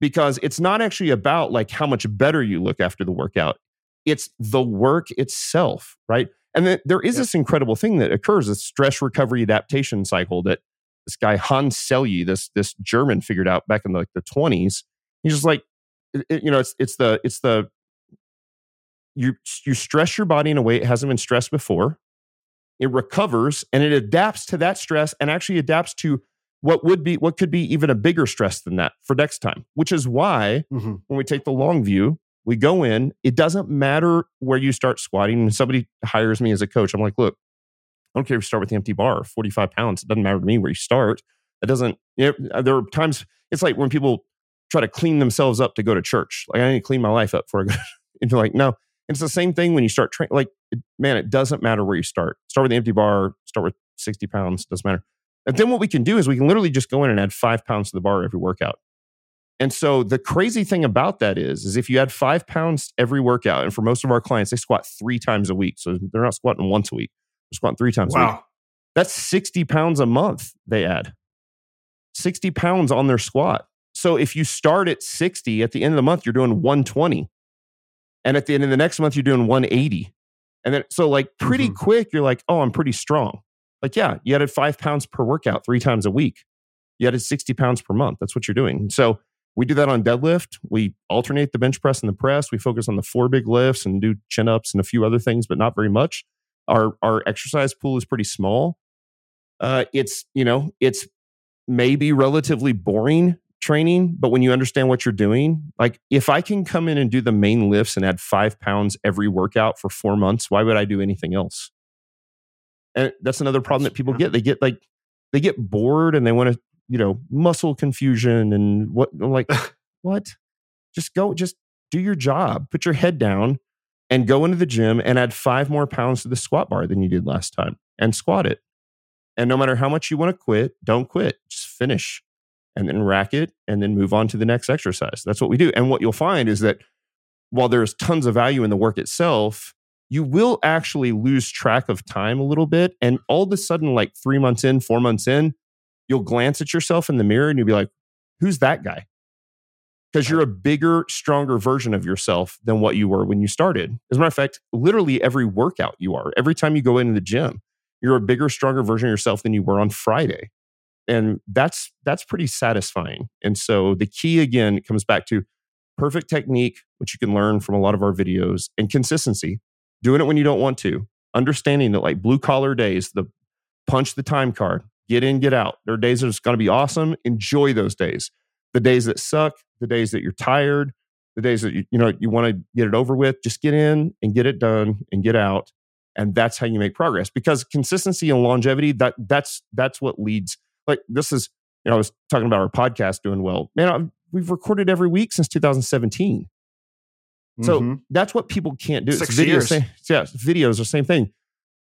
[SPEAKER 3] Because it's not actually about like how much better you look after the workout. It's the work itself right? And then there is
[SPEAKER 1] Yep.
[SPEAKER 3] this incredible thing that occurs a stress recovery adaptation cycle that this guy hans selye this this german figured out back in like the 20s he's just like it- you know it's it's the it's the you you stress your body in a way it hasn't been stressed before. It recovers and it adapts to that stress and actually adapts to what would be what could be even a bigger stress than that for next time which is why
[SPEAKER 1] Mm-hmm.
[SPEAKER 3] when we take the long view we go in it doesn't matter where you start squatting. When somebody hires me as a coach i'm like look i don't care if you start with the empty bar 45 pounds it doesn't matter to me where you start. It doesn't you know, there are times it's like when people try to clean themselves up to go to church. Like i need to clean my life up for a good and you're like no it's the same thing when you start training like it, man it doesn't matter where you start start with the empty bar start with 60 pounds doesn't matter and then what we can do is we can literally just go in and add five pounds to the bar every workout. And so the crazy thing about that is, is if you add five pounds every workout, and for most of our clients, they squat three times a week. So they're not squatting once a week. They're squatting three times a week.
[SPEAKER 1] Wow.
[SPEAKER 3] That's 60 pounds a month they add. 60 pounds on their squat. So if you start at 60, at the end of the month, you're doing 120. And at the end of the next month, you're doing 180. And then, so like pretty
[SPEAKER 1] Mhm.
[SPEAKER 3] quick, you're like, oh, I'm pretty strong. Like, yeah, you added five pounds per workout three times a week. You added 60 pounds per month. That's what you're doing. So we do that on deadlift. We alternate the bench press and the press. We focus on the four big lifts and do chin ups and a few other things, but not very much. Our our exercise pool is pretty small. Uh, it's you know it's maybe relatively boring training, but when you understand what you're doing, like if I can come in and do the main lifts and add five pounds every workout for four months, why would I do anything else? And that's another problem that people get. They get like they get bored and they want to you know muscle confusion and what I'm like what? Just go just do your job. Put your head down and go into the gym and add five more pounds to the squat bar than you did last time and squat it. And no matter how much you want to quit don't quit. Just finish and then rack it and then move on to the next exercise that's what we do and what you'll find is that while there's tons of value in the work itself you will actually lose track of time a little bit and all of a sudden like three months in four months in you'll glance at yourself in the mirror and you'll be like, who's that guy? Because you're a bigger, stronger version of yourself than what you were when you started. As a matter of fact, literally every workout you are, every time you go into the gym, you're a bigger, stronger version of yourself than you were on Friday. And that's that's pretty satisfying. And so the key again comes back to perfect technique, which you can learn from a lot of our videos, and consistency. Doing it when you don't want to. Understanding that like blue collar days, the punch the time card, get in, get out. There are days that it's going to be awesome. Enjoy those days. The days that suck, the days that you're tired, the days that you, you know you want to get it over with, just get in and get it done and get out. And that's how you make progress. Because consistency and longevity, that that's that's what leads. Like this is, you know, I was talking about our podcast doing well. Man, I've, we've recorded every week since 2017. So
[SPEAKER 1] Mhm.
[SPEAKER 3] that's what people can't do.
[SPEAKER 1] Six
[SPEAKER 3] videos,
[SPEAKER 1] years.
[SPEAKER 3] same, yeah, videos are the same thing.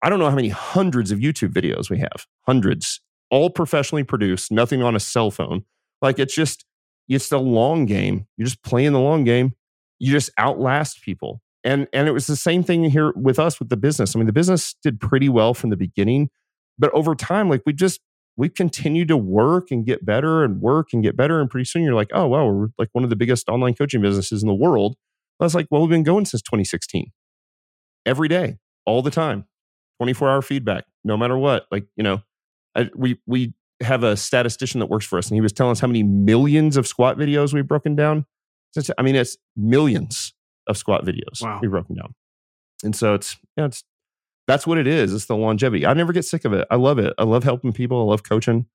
[SPEAKER 3] I don't know how many hundreds of YouTube videos we have. Hundreds, all professionally produced, nothing on a cell phone. Like it's just, it's the long game. You're just playing the long game. You just outlast people. And and it was the same thing here with us with the business. I mean, the business did pretty well from the beginning, but over time, like we just we continue to work and get better and work and get better. And pretty soon you're like, oh wow, we're like one of the biggest online coaching businesses in the world. I was like, well, we've been going since 2016. Every day, all the time. 24 hour feedback, no matter what. Like, you know, I, we we have a statistician that works for us, and he was telling us how many millions of squat videos we've broken down. I mean, it's millions of squat videos
[SPEAKER 1] Wow.
[SPEAKER 3] we've broken down. And so it's yeah, it's that's what it is. It's the longevity. I never get sick of it. I love it. I love helping people. I love coaching.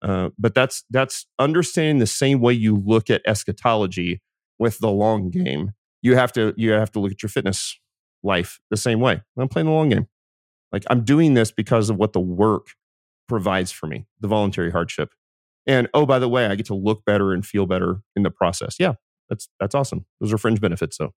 [SPEAKER 3] Uh, but that's that's understanding the same way you look at eschatology with the long game. You have to you have to look at your fitness life the same way. I'm playing the long game. Like I'm doing this because of what the work provides for me, the voluntary hardship. And oh, by the way, I get to look better and feel better in the process. Yeah, that's that's awesome. Those are fringe benefits, though.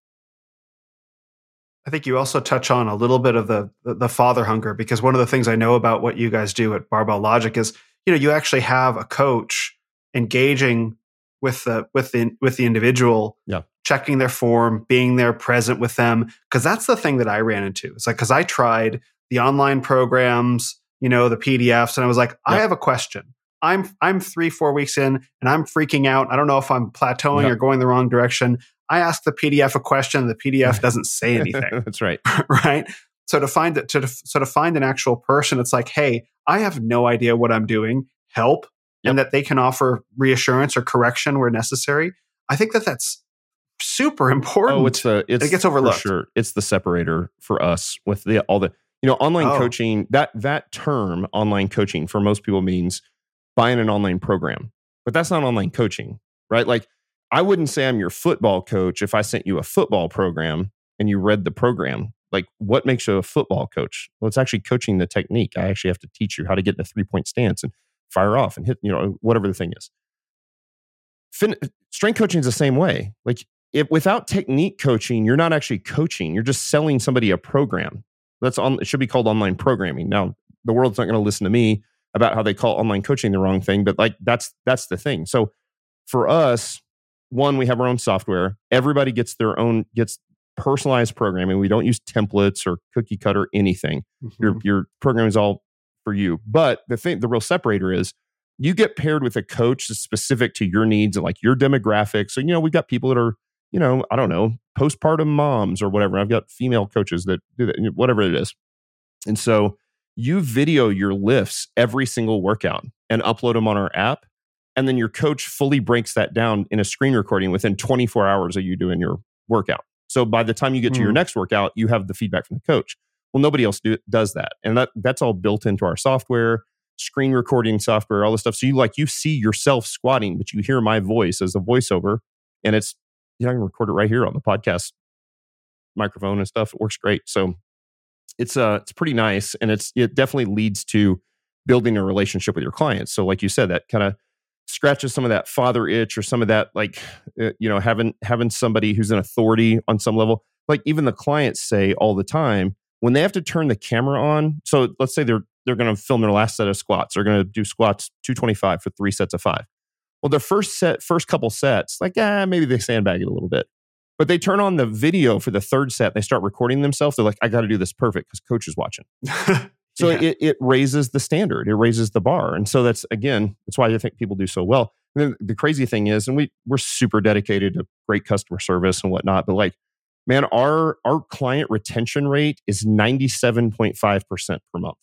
[SPEAKER 1] I think you also touch on a little bit of the, the the father hunger because one of the things I know about what you guys do at Barbell Logic is you know you actually have a coach engaging with the with the with the individual,
[SPEAKER 3] Yeah.
[SPEAKER 1] checking their form, being there, present with them because that's the thing that I ran into. It's like because I tried the online programs, you know, the PDFs, and I was like, I have a question. I'm I'm three four weeks in and I'm freaking out. I don't know if I'm plateauing
[SPEAKER 3] Yeah.
[SPEAKER 1] or going the wrong direction. I ask the PDF a question, the PDF doesn't say [laughs] anything
[SPEAKER 3] that's right. [laughs]
[SPEAKER 1] right? So to find it, to so to find an actual person, it's like, hey, I have no idea what I'm doing. Help, and that they can offer reassurance or correction where necessary. I think that that's super important.
[SPEAKER 3] Oh, it's the it's
[SPEAKER 1] It gets overlooked.
[SPEAKER 3] sure. It's the separator for us with the all the you know online
[SPEAKER 1] Oh.
[SPEAKER 3] coaching. That that term online coaching for most people means buying an online program. But that's not online coaching, right? Like I wouldn't say I'm your football coach if I sent you a football program and you read the program. Like what makes you a football coach? Well, it's actually coaching the technique. I actually have to teach you how to get in a three point stance and fire off and hit, you know, whatever the thing is. Fin- strength coaching is the same way. Like if without technique coaching, you're not actually coaching. You're just selling somebody a program. That's on. It should be called online programming. Now, the world's not going to listen to me about how they call online coaching the wrong thing, but like that's that's the thing. So for us, one, we have our own software. Everybody gets their own gets personalized programming. We don't use templates or cookie cutter anything. Mm-hmm. Your your program is all for you. But the thing, the real separator is you get paired with a coach that's specific to your needs and like your demographics. So you know we've got people that are you know, I don't know, postpartum moms or whatever. I've got female coaches that do that, whatever it is. And so you video your lifts every single workout and upload them on our app. And then your coach fully breaks that down in a screen recording within 24 hours of you doing your workout. So by the time you get to mm. your hmm. next workout, you have the feedback from the coach. Well, nobody else do, does that. And that that's all built into our software, screen recording software, all this stuff. So you like you see yourself squatting, but you hear my voice as a voiceover and it's you know, I can record it right here on the podcast microphone and stuff. It works great. So it's uh it's pretty nice and it's it definitely leads to building a relationship with your clients. So like you said, that kind of scratches some of that father itch or some of that like uh, you know having having somebody who's an authority on some level. Like even the clients say all the time when they have to turn the camera on. So let's say they're they're going to film their last set of squats. They're going to do squats 225 for three sets of five. Well, the first set, first couple sets, like, ah, maybe they sandbag it a little bit. But they turn on the video for the third set. They start recording themselves. They're like, I got to do this perfect because coach is watching. [laughs] so yeah. it, it raises the standard. It raises the bar. And so that's, again, that's why I think people do so well. And then the crazy thing is, and we, we're super dedicated to great customer service and whatnot, but like, man, our, our client retention rate is 97.5% per month,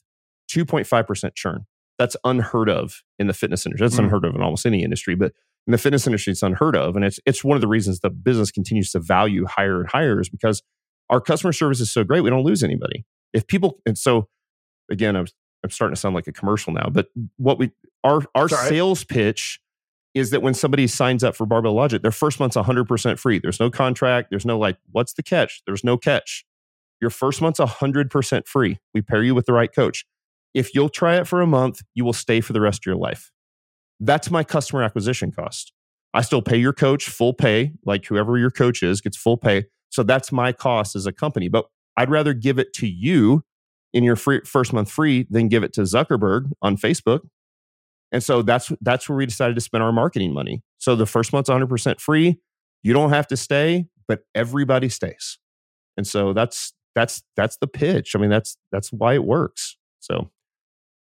[SPEAKER 3] 2.5% churn that's unheard of in the fitness industry. That's mm. unheard of in almost any industry, but in the fitness industry, it's unheard of. And it's it's one of the reasons the business continues to value higher and higher is because our customer service is so great, we don't lose anybody. If people and so again, I'm I'm starting to sound like a commercial now, but what we our our Sorry. sales pitch is that when somebody signs up for Barbell Logic, their first month's 100% free. There's no contract. There's no like, what's the catch? There's no catch. Your first month's 100% free. We pair you with the right coach. If you'll try it for a month, you will stay for the rest of your life. That's my customer acquisition cost. I still pay your coach full pay, like whoever your coach is gets full pay. So that's my cost as a company. But I'd rather give it to you in your free, first month free than give it to Zuckerberg on Facebook. And so that's that's where we decided to spend our marketing money. So the first month's 100% free. You don't have to stay, but everybody stays. And so that's that's that's the pitch. I mean that's that's why it works. So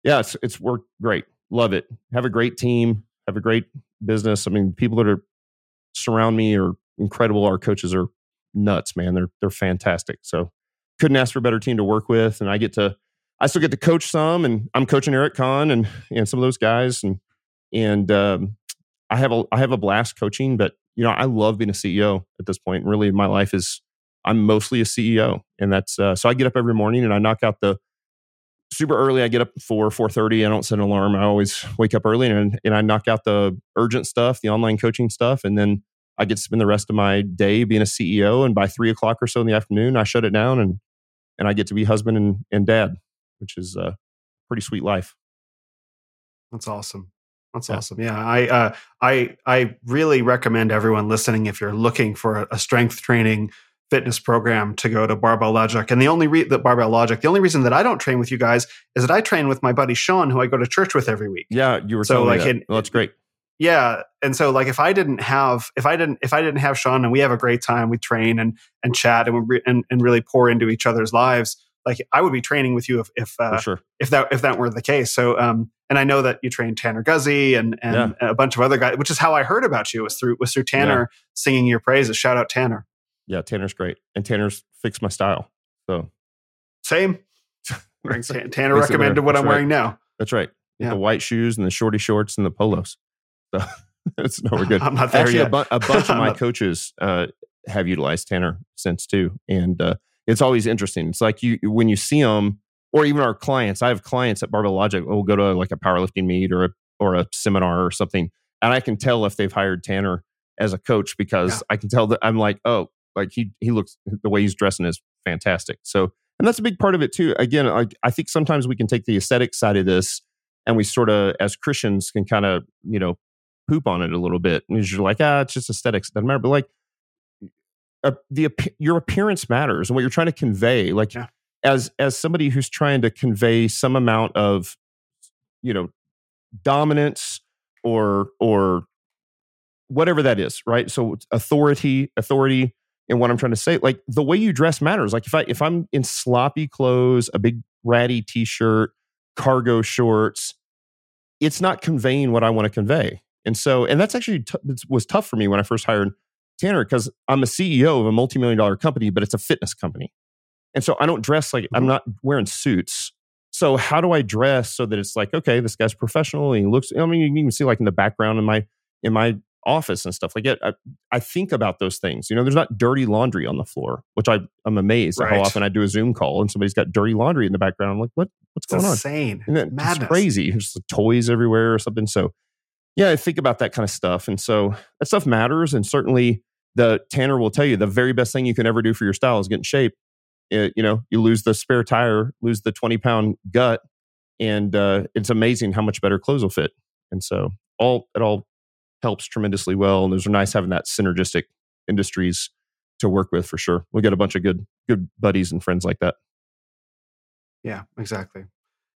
[SPEAKER 3] yeah, it's it's worked great. Love it. Have a great team. Have a great business. I mean, people that are surround me are incredible. Our coaches are nuts, man. They're they're fantastic. So couldn't ask for a better team to work with. And I get to I still get to coach some, and I'm coaching Eric Conn and and some of those guys, and and um, I have a I have a blast coaching. But you know, I love being a CEO at this point. Really, my life is I'm mostly a CEO, and that's uh, so I get up every morning and I knock out the super early. I get up four thirty. I don't set an alarm. I always wake up early and and I knock out the urgent stuff, the online coaching stuff, and then I get to spend the rest of my day being a CEO. And by three o'clock or so in the afternoon, I shut it down and and I get to be husband and, and dad, which is a pretty sweet life.
[SPEAKER 1] That's awesome. That's yeah. awesome. Yeah, I uh, I I really recommend everyone listening if you're looking for a strength training fitness program to go to Barbell Logic. And the only re- the Barbell Logic, the only reason that I don't train with you guys is that I train with my buddy Sean, who I go to church with every week.
[SPEAKER 3] Yeah, you were so like that. It, well, that's great.
[SPEAKER 1] Yeah, and so like if I didn't have if I didn't if I didn't have Sean and we have a great time, we train and and chat and we re- and, and really pour into each other's lives. Like I would be training with you if if uh, sure. if that if that were the case. So um and I know that you trained Tanner Guzy and and yeah. a bunch of other guys, which is how I heard about you was through was through Tanner yeah. singing your praises. Shout out Tanner
[SPEAKER 3] yeah, Tanner's great, and Tanner's fixed my style. So
[SPEAKER 1] same. [laughs] Tanner recommended what I'm right. wearing now.
[SPEAKER 3] That's right. Yeah. The white shoes and the shorty shorts and the polos. So [laughs] it's no, we're good.
[SPEAKER 1] I'm not there
[SPEAKER 3] Actually,
[SPEAKER 1] yet.
[SPEAKER 3] A, bu- a bunch of [laughs] my coaches uh, have utilized Tanner since too, and uh, it's always interesting. It's like you when you see them, or even our clients. I have clients at Barbell Logic. We'll go to like a powerlifting meet or a or a seminar or something, and I can tell if they've hired Tanner as a coach because
[SPEAKER 1] Yeah.
[SPEAKER 3] I can tell that I'm like, oh, like he he looks the way he's dressing is fantastic. So, and that's a big part of it too. Again, like I think sometimes we can take the aesthetic side of this, and we sort of as Christians can kind of you know poop on it a little bit, and you're like, ah, it's just aesthetics, it doesn't matter. But like, uh, the your appearance matters, and what you're trying to convey, like
[SPEAKER 1] Yeah.
[SPEAKER 3] as as somebody who's trying to convey some amount of you know dominance or or whatever that is right so authority authority and what i'm trying to say like the way you dress matters like if i if i'm in sloppy clothes a big ratty t-shirt cargo shorts it's not conveying what i want to convey and so and that's actually t- was tough for me when i first hired tanner because i'm a ceo of a multi-million dollar company but it's a fitness company and so i don't dress like i'm
[SPEAKER 1] Mhm.
[SPEAKER 3] not wearing suits so how do i dress so that it's like okay this guy's professional and he looks i mean you can even see like in the background in my in my office and stuff like that I, I think about those things you know there's not dirty laundry on the floor which I, i'm amazed at how often i do a zoom call and somebody's got dirty laundry in the background i'm like what what's
[SPEAKER 1] It's
[SPEAKER 3] going on
[SPEAKER 1] insane.
[SPEAKER 3] then
[SPEAKER 1] Madness.
[SPEAKER 3] it's crazy. There's just toys everywhere or something. So, yeah, I think about that kind of stuff. And so that stuff matters. And certainly, the Tanner will tell you the very best thing you can ever do for your style is get in shape. It- you know, you lose the spare tire, lose the 20 pound gut, and uh, it's amazing how much better clothes will fit. And so, all it all helps tremendously well. And those are nice having that synergistic industries to work with for sure. We got a bunch of good, good buddies and friends like that.
[SPEAKER 1] Yeah, exactly.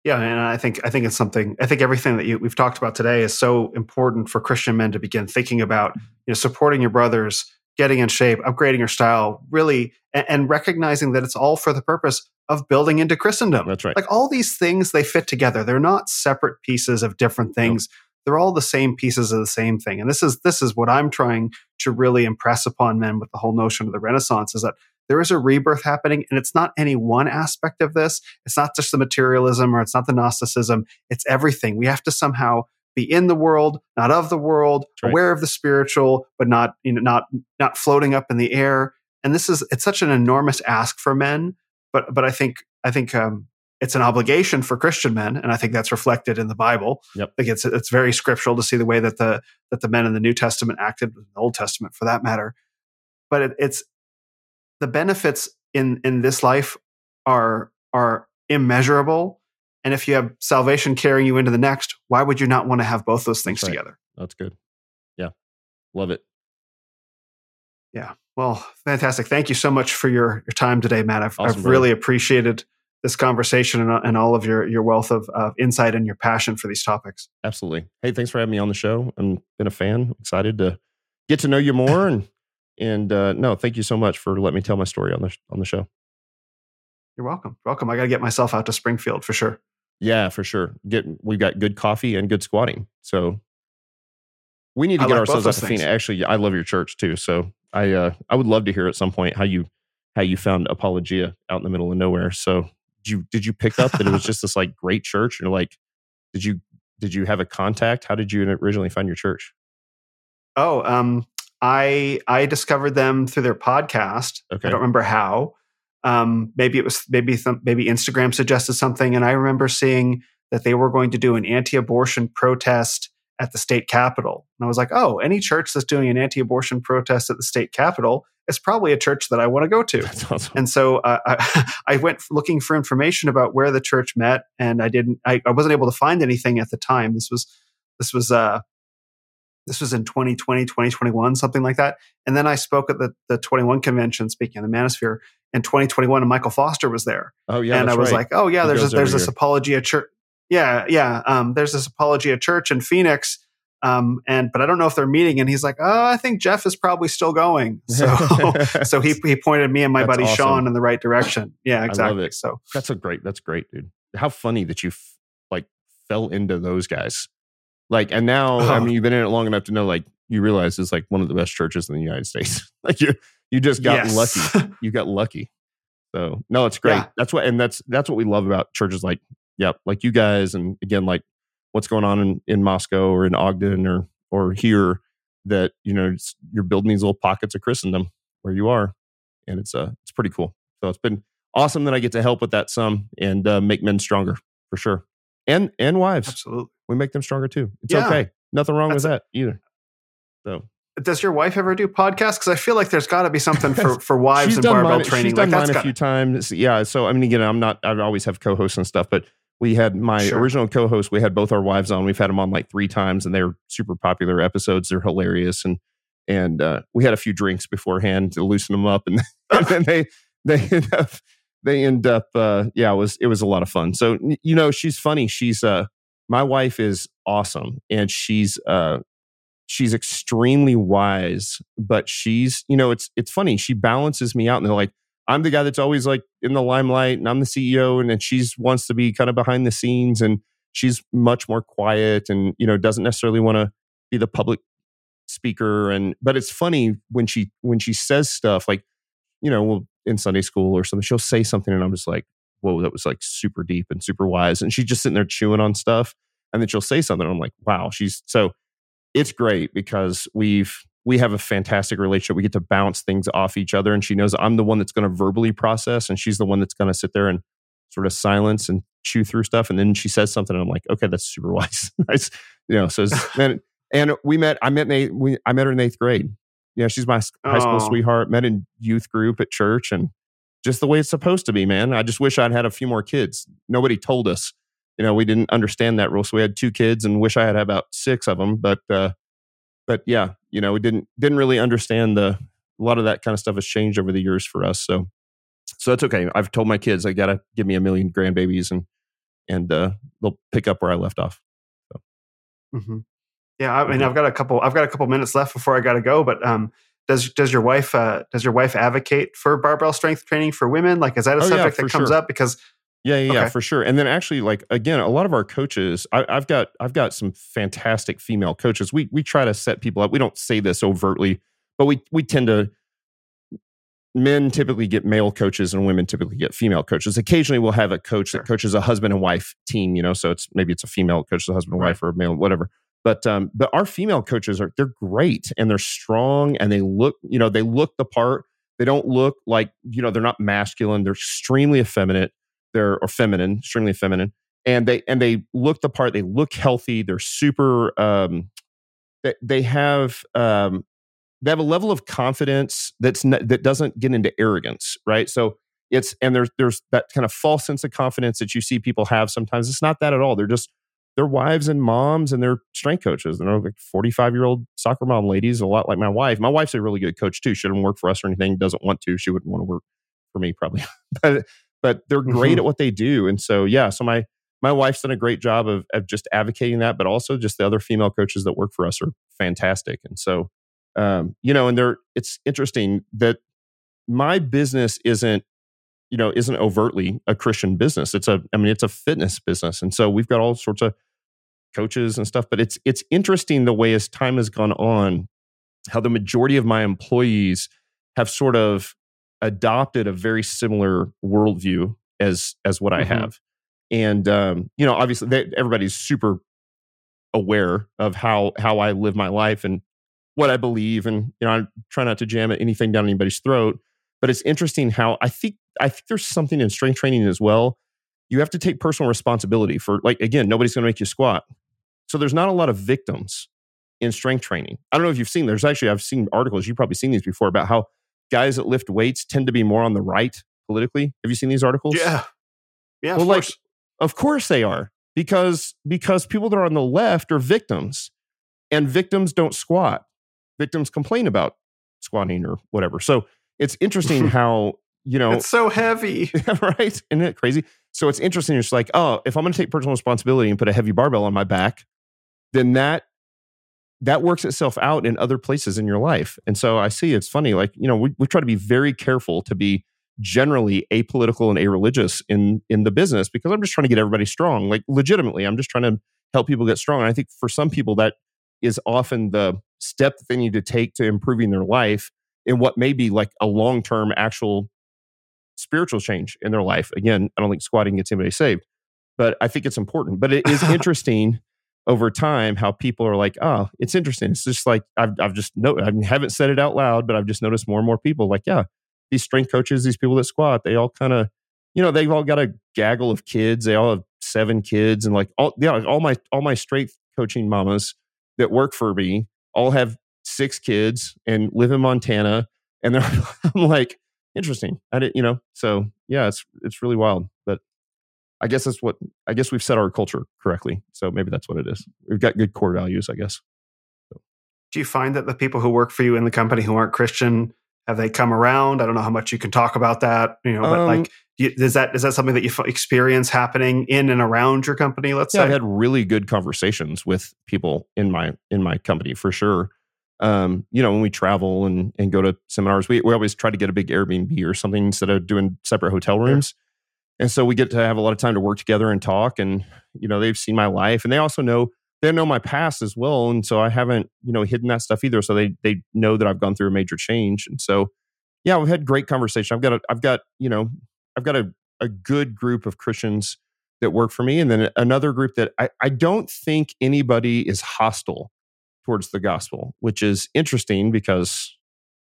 [SPEAKER 1] Yeah, and I think I think it's something. I think everything that you, we've talked about today is so important for Christian men to begin thinking about. You know, supporting your brothers, getting in shape, upgrading your style, really, and, and recognizing that it's all for the purpose of building into Christendom.
[SPEAKER 3] That's right.
[SPEAKER 1] Like all these things, they fit together. They're not separate pieces of different things. They're all the same pieces of the same thing. And this is this is what I'm trying to really impress upon men with the whole notion of the Renaissance is that there is a rebirth happening, and it's not any one aspect of this. It's not just the materialism or it's not the Gnosticism. It's everything. We have to somehow be in the world, not of the world,
[SPEAKER 3] right.
[SPEAKER 1] aware of the spiritual, but not you know not not floating up in the air. And this is it's such an enormous ask for men, but but I think I think um, it's an obligation for Christian men, and I think that's reflected in the Bible.
[SPEAKER 3] Yep.
[SPEAKER 1] Think it's it's very scriptural to see the way that the that the men in the New Testament acted, the Old Testament for that matter. But it, it's the benefits in in this life are are immeasurable, and if you have salvation carrying you into the next, why would you not want to have both those things
[SPEAKER 3] right.
[SPEAKER 1] together?
[SPEAKER 3] That's good. Yeah. Love it.
[SPEAKER 1] Yeah. Well, fantastic. Thank you so much for your, your time today, Matt. I've,
[SPEAKER 3] Awesome,
[SPEAKER 1] I've really appreciated this conversation and, and all of your, your wealth of, of insight and your passion for these topics.
[SPEAKER 3] Absolutely. Hey, thanks for having me on the show. I've been a fan. Excited to get to know you more. And and uh, no, thank you so much for letting me tell my story on the on the show.
[SPEAKER 1] You're welcome. Welcome. I got to get myself out to Springfield for sure.
[SPEAKER 3] Yeah, for sure. Get we've got good coffee and good squatting. So we need to
[SPEAKER 1] I
[SPEAKER 3] get
[SPEAKER 1] like
[SPEAKER 3] ourselves out to. Phoenix. Actually, I love your church too. So I uh, I would love to hear at some point how you how you found Apologia out in the middle of nowhere. So did you did you pick up that it was [laughs] just this like great church? You're like, did you did you have a contact? How did you originally find your church?
[SPEAKER 1] Oh, um, I I discovered them through their podcast.
[SPEAKER 3] Okay.
[SPEAKER 1] I don't remember how. Um, maybe it was maybe some, maybe Instagram suggested something, and I remember seeing that they were going to do an anti-abortion protest at the state capitol, and I was like, oh, any church that's doing an anti-abortion protest at the state capitol is probably a church that I want to go to.
[SPEAKER 3] Awesome.
[SPEAKER 1] And so uh, I, [laughs] I went looking for information about where the church met, and I didn't. I, I wasn't able to find anything at the time. This was this was uh, this was in 2020, 2021, something like that. And then I spoke at the the 21 convention, speaking of the Manosphere in 2021, and Michael Foster was there,
[SPEAKER 3] Oh yeah,
[SPEAKER 1] and I was
[SPEAKER 3] right.
[SPEAKER 1] like, oh yeah,
[SPEAKER 3] He
[SPEAKER 1] there's a, there's
[SPEAKER 3] every
[SPEAKER 1] this Apologia church. Yeah, yeah. Um, there's this Apologia church in Phoenix. Um, and but I don't know if they're meeting. And he's like, oh, I think Jeff is probably still going. [laughs] So so he he pointed me and my
[SPEAKER 3] That's
[SPEAKER 1] buddy
[SPEAKER 3] awesome.
[SPEAKER 1] Sean in the right direction. Yeah, exactly. So
[SPEAKER 3] That's a great. That's great, dude. How funny that you f- like fell into those guys. Like, and now I
[SPEAKER 1] Oh.
[SPEAKER 3] mean, you've been in it long enough to know, like, you realize it's like one of the best churches in the United States. [laughs] like, you you just got
[SPEAKER 1] yes.
[SPEAKER 3] lucky. [laughs] You got lucky. So no, it's great.
[SPEAKER 1] Yeah.
[SPEAKER 3] That's what, and that's that's what we love about churches like, yep, like you guys, and again, like what's going on in in Moscow or in Ogden or or here. That you know, it's, you're building these little pockets of Christendom where you are, and it's uh it's pretty cool. So it's been awesome that I get to help with that some and uh, make men stronger for sure. And and wives.
[SPEAKER 1] Absolutely.
[SPEAKER 3] We make them stronger too. It's
[SPEAKER 1] Yeah.
[SPEAKER 3] okay. Nothing wrong with
[SPEAKER 1] That's
[SPEAKER 3] that either. So
[SPEAKER 1] Does your wife ever do podcasts? Because I feel like there's got to be something [laughs] for, for wives and barbell
[SPEAKER 3] mine,
[SPEAKER 1] training.
[SPEAKER 3] She's done
[SPEAKER 1] like
[SPEAKER 3] mine a few times. Yeah. So I mean, again, I'm not. I always have co-hosts and stuff, but we had my
[SPEAKER 1] Sure.
[SPEAKER 3] original co-host. We had both our wives on. We've had them on like three times, and they're super popular episodes. They're hilarious, and and uh, we had a few drinks beforehand to loosen them up, and, [laughs] and then they they end up they end up. Uh, yeah, it was it was a lot of fun. So you know, she's funny. She's uh, my wife is awesome, and she's uh, she's extremely wise, but she's, you know, it's it's funny. She balances me out and they're like, I'm the guy that's always like in the limelight and I'm the CEO and then she's wants to be kind of behind the scenes and she's much more quiet and, you know, doesn't necessarily want to be the public speaker and but it's funny when she when she says stuff like, you know, well, in Sunday school or something, she'll say something and I'm just like, whoa, that was like super deep and super wise. And she's just sitting there chewing on stuff. And then she'll say something. And I'm like, wow, she's so it's great because we've we have a fantastic relationship. We get to bounce things off each other, and she knows I'm the one that's going to verbally process, and she's the one that's going to sit there and sort of silence and chew through stuff. And then she says something, and I'm like, okay, that's super [laughs] wise. [laughs] nice, you know. So [laughs] and and we met. I met in eighth, we, I met her in eighth grade. Yeah, she's my high school sweetheart. Met in youth group at church, and just the way it's supposed to be, man. I just wish I'd had a few more kids. Nobody told us you know we didn't understand that rule so we had two kids and wish i had about six of them but uh but yeah you know we didn't didn't really understand the a lot of that kind of stuff has changed over the years for us so so that's okay i've told my kids i gotta give me a million grandbabies and and uh they'll pick up where i left off
[SPEAKER 1] Mhm. Yeah, I mean, I've got a couple. I've got a couple minutes left before I got to go. But um, does does your wife uh, does your wife advocate for barbell strength training for women? Like, is that a
[SPEAKER 3] Oh,
[SPEAKER 1] subject
[SPEAKER 3] for
[SPEAKER 1] that comes
[SPEAKER 3] sure.
[SPEAKER 1] up? Because
[SPEAKER 3] Yeah, yeah, yeah, for sure. And then actually, like again, a lot of our coaches, I, I've got, I've got some fantastic female coaches. We we try to set people up. We don't say this overtly, but we we tend to. Men typically get male coaches, and women typically get female coaches. Occasionally, we'll have a coach
[SPEAKER 1] Sure.
[SPEAKER 3] that coaches a husband and wife team. You know, so it's maybe it's a female coach, a husband and wife, or a male, whatever. But um, but our female coaches are they're great and they're strong and they look, you know, they look the part. They don't look like you know they're not masculine. They're extremely effeminate they're or feminine, extremely feminine, and they and they look the part. They look healthy. They're super. Um, they, they have um, they have a level of confidence that's n- that doesn't get into arrogance, right? So it's and there's there's that kind of false sense of confidence that you see people have sometimes. It's not that at all. They're just they're wives and moms and they're strength coaches. They're like 45 year old soccer mom ladies, a lot like my wife. My wife's a really good coach too. She doesn't work for us or anything, doesn't want to. She wouldn't want to work for me probably. [laughs] but but they're great
[SPEAKER 1] Mhm.
[SPEAKER 3] at what they do. And so yeah, so my my wife's done a great job of of just advocating that, but also just the other female coaches that work for us are fantastic. And so um, you know, and they're it's interesting that my business isn't you know isn't overtly a christian business it's a i mean it's a fitness business and so we've got all sorts of coaches and stuff but it's it's interesting the way as time has gone on how the majority of my employees have sort of adopted a very similar worldview as as what i
[SPEAKER 1] Mhm.
[SPEAKER 3] have and um you know obviously they, everybody's super aware of how how i live my life and what i believe and you know i try not to jam anything down anybody's throat but it's interesting how I think I think there's something in strength training as well. You have to take personal responsibility for like again, nobody's going to make you squat. So there's not a lot of victims in strength training. I don't know if you've seen there's actually I've seen articles, you've probably seen these before about how guys that lift weights tend to be more on the right politically. Have you seen these articles?
[SPEAKER 1] yeah, yeah,
[SPEAKER 3] Well,
[SPEAKER 1] of
[SPEAKER 3] like-
[SPEAKER 1] course.
[SPEAKER 3] Of course they are. Because because people that are on the left are victims. And victims don't squat. Victims complain about squatting or whatever. So it's interesting [laughs] how, you know,
[SPEAKER 1] it's so heavy. [laughs]
[SPEAKER 3] right? Isn't it crazy? So it's interesting. It's like, oh, if I'm going to take personal responsibility and put a heavy barbell on my back, then that that works itself out in other places in your life. And so I see it's funny. Like you know, we we try to be very careful to be generally apolitical and a-religious in in the business because I'm just trying to get everybody strong. Like legitimately, I'm just trying to help people get strong. And I think for some people that is often the step that they need to take to improving their life in what may be like a long-term actual spiritual change in their life. Again, I don't think squatting gets anybody saved, but I think it's important. But it is [laughs] interesting over time how people are like, oh, it's interesting. It's just like I've I've just no, I haven't said it out loud, but I've just noticed more and more people like, yeah, these strength coaches, these people that squat, they all kind of, you know, they've all got a gaggle of kids. They all have seven kids, and like all yeah, all my all my strength coaching mamas that work for me all have six kids and live in Montana. And they're [laughs] I'm like, interesting. I didn't, you know, so yeah, it's it's really wild. But I guess that's what I guess we've set our culture correctly. So maybe that's what it is. We've got good core values, I guess.
[SPEAKER 1] So. Do you find that the people who work for you in the company who aren't Christian have they come around? I don't know how much you can talk about that, you know, but um, like, is that is that something that you experience happening in and around your company? Let's
[SPEAKER 3] yeah,
[SPEAKER 1] say
[SPEAKER 3] I've had really good conversations with people in my in my company for sure. Um, you know, when we travel and and go to seminars, we we always try to get a big Airbnb or something instead of doing separate hotel rooms. Sure. And so we get to have a lot of time to work together and talk. And you know, they've seen my life, and they also know they know my past as well, and so I haven't you know hidden that stuff either. So they they know that I've gone through a major change, and so yeah, we've had great conversation. I've got a, I've got you know I've got a a good group of Christians that work for me, and then another group that I I don't think anybody is hostile towards the gospel, which is interesting because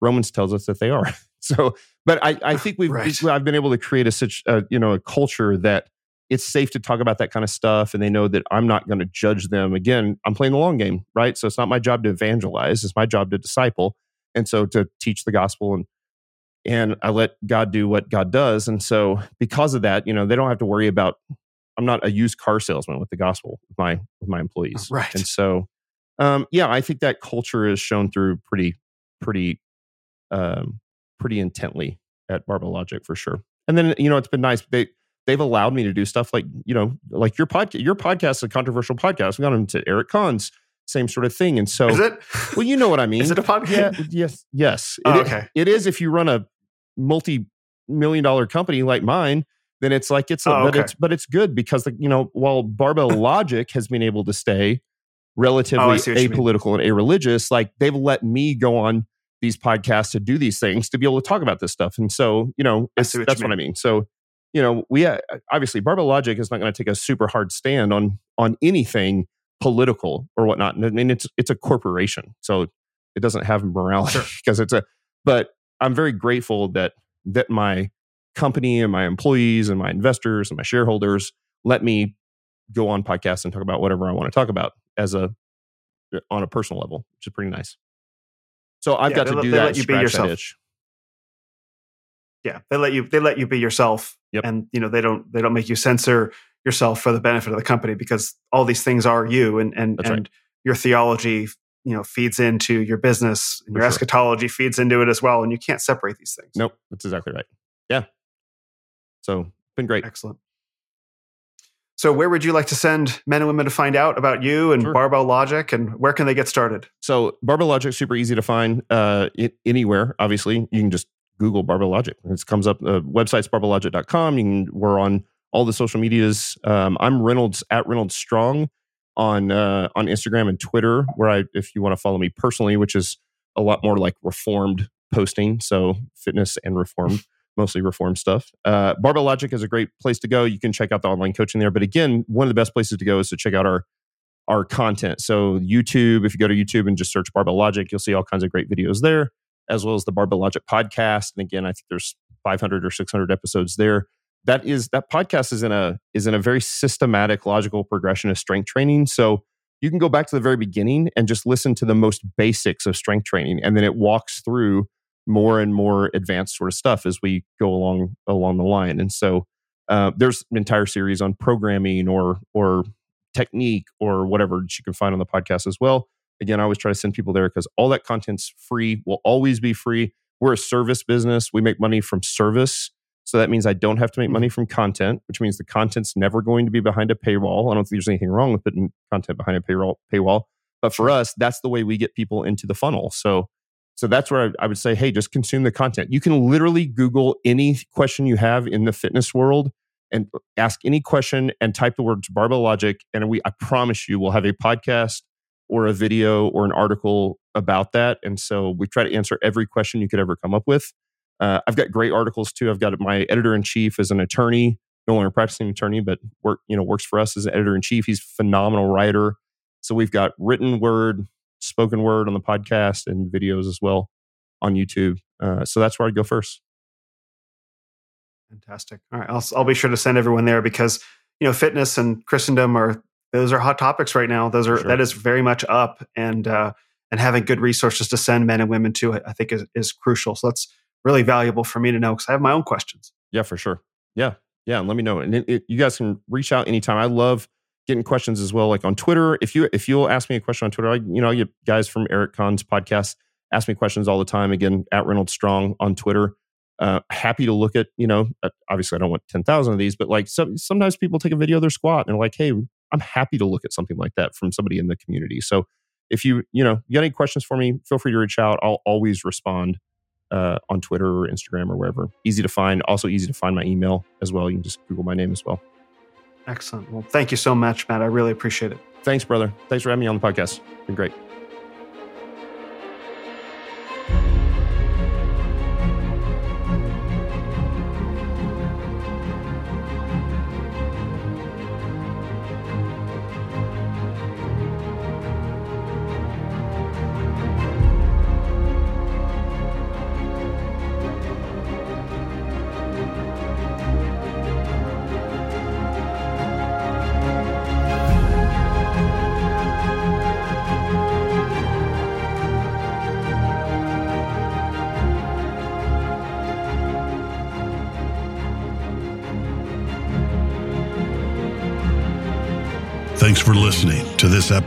[SPEAKER 3] Romans tells us that they are. [laughs] so, but I I think we've right. I've been able to create a such a, you know a culture that it's safe to talk about that kind of stuff and they know that I'm not going to judge them. Again, I'm playing the long game, right? So it's not my job to evangelize, it's my job to disciple. And so to teach the gospel and and I let God do what God does. And so because of that, you know, they don't have to worry about I'm not a used car salesman with the gospel with my with my employees.
[SPEAKER 1] Right.
[SPEAKER 3] And so um yeah, I think that culture is shown through pretty pretty um pretty intently at Barbell Logic for sure. And then you know, it's been nice. They they've allowed me to do stuff like you know like your podcast your podcast is a controversial podcast we got into eric Conn's same sort of thing and so
[SPEAKER 1] is it
[SPEAKER 3] well you know what i [laughs] mean
[SPEAKER 1] is it a podcast
[SPEAKER 3] yeah, yes yes
[SPEAKER 1] oh,
[SPEAKER 3] it,
[SPEAKER 1] okay
[SPEAKER 3] it is if you run a multi-million dollar company like mine then it's like it's a,
[SPEAKER 1] oh,
[SPEAKER 3] okay. but it's but it's good because the, you know while barbell [laughs] logic has been able to stay relatively oh, apolitical and a-religious like they've let me go on these podcasts to do these things to be able to talk about this stuff and so you know what that's what i mean so you know, we uh, obviously Barbell Logic is not going to take a super hard stand on on anything political or whatnot. I mean, it's it's a corporation, so it doesn't have morality because sure. [laughs] it's a. But I'm very grateful that that my company and my employees and my investors and my shareholders let me go on podcasts and talk about whatever I want to talk about as a on a personal level, which is pretty nice. So I've yeah, got to do that. You be yourself
[SPEAKER 1] yeah they let you they let you be yourself
[SPEAKER 3] yep.
[SPEAKER 1] and you know they don't they don't make you censor yourself for the benefit of the company because all these things are you and and
[SPEAKER 3] That's
[SPEAKER 1] and
[SPEAKER 3] right.
[SPEAKER 1] your theology you know feeds into your business and your sure. eschatology feeds into it as well and you can't separate these things
[SPEAKER 3] nope that's exactly right yeah so it's been great
[SPEAKER 1] excellent so where would you like to send men and women to find out about you and sure. barbell logic and where can they get started
[SPEAKER 3] so barbell logic super easy to find uh, it, anywhere obviously you can just Google Barbell Logic. It comes up. The uh, website's barbelllogic.com. You can, we're on all the social medias. Um, I'm Reynolds at Reynolds Strong on uh, on Instagram and Twitter, where I, if you want to follow me personally, which is a lot more like reformed posting, so fitness and reformed, [laughs] mostly reform stuff. Uh, Barbell Logic is a great place to go. You can check out the online coaching there. But again, one of the best places to go is to check out our our content. So YouTube, if you go to YouTube and just search Barbell Logic, you'll see all kinds of great videos there as well as the Barbell Logic podcast. And again, I think there's 500 or 600 episodes there. That is that podcast is in a is in a very systematic, logical progression of strength training. So you can go back to the very beginning and just listen to the most basics of strength training, and then it walks through more and more advanced sort of stuff as we go along along the line. And so uh, there's an entire series on programming or or technique or whatever that you can find on the podcast as well. Again, I always try to send people there because all that content's free, will always be free. We're a service business. We make money from service. So that means I don't have to make money mm-hmm. from content, which means the content's never going to be behind a paywall. I don't think there's anything wrong with putting content behind a paywall. But for us, that's the way we get people into the funnel. So so that's where I, I would say, hey, just consume the content. You can literally Google any question you have in the fitness world and ask any question and type the words barbell logic. And we I promise you we'll have a podcast or a video or an article about that. And so we try to answer every question you could ever come up with. Uh, I've got great articles too. I've got my editor in chief as an attorney, no longer practicing attorney, but work you know works for us as an editor in chief. He's a phenomenal writer. So we've got written word, spoken word on the podcast, and videos as well on YouTube. Uh, so that's where I'd go first.
[SPEAKER 1] Fantastic. All right, I'll I'll be sure to send everyone there because you know fitness and Christendom are those are hot topics right now. Those are sure. that is very much up, and uh, and having good resources to send men and women to, I think, is is crucial. So that's really valuable for me to know because I have my own questions.
[SPEAKER 3] Yeah, for sure. Yeah, yeah. And let me know, and it, it, you guys can reach out anytime. I love getting questions as well, like on Twitter. If you if you'll ask me a question on Twitter, I, you know, you guys from Eric Conn's podcast ask me questions all the time. Again, at Reynolds Strong on Twitter. Uh, happy to look at, you know, uh, obviously I don't want 10,000 of these, but like some, sometimes people take a video of their squat and they're like, hey, I'm happy to look at something like that from somebody in the community. So if you, you know, you got any questions for me, feel free to reach out. I'll always respond uh, on Twitter or Instagram or wherever. Easy to find. Also easy to find my email as well. You can just Google my name as well.
[SPEAKER 1] Excellent. Well, thank you so much, Matt. I really appreciate it.
[SPEAKER 3] Thanks, brother. Thanks for having me on the podcast. Been great.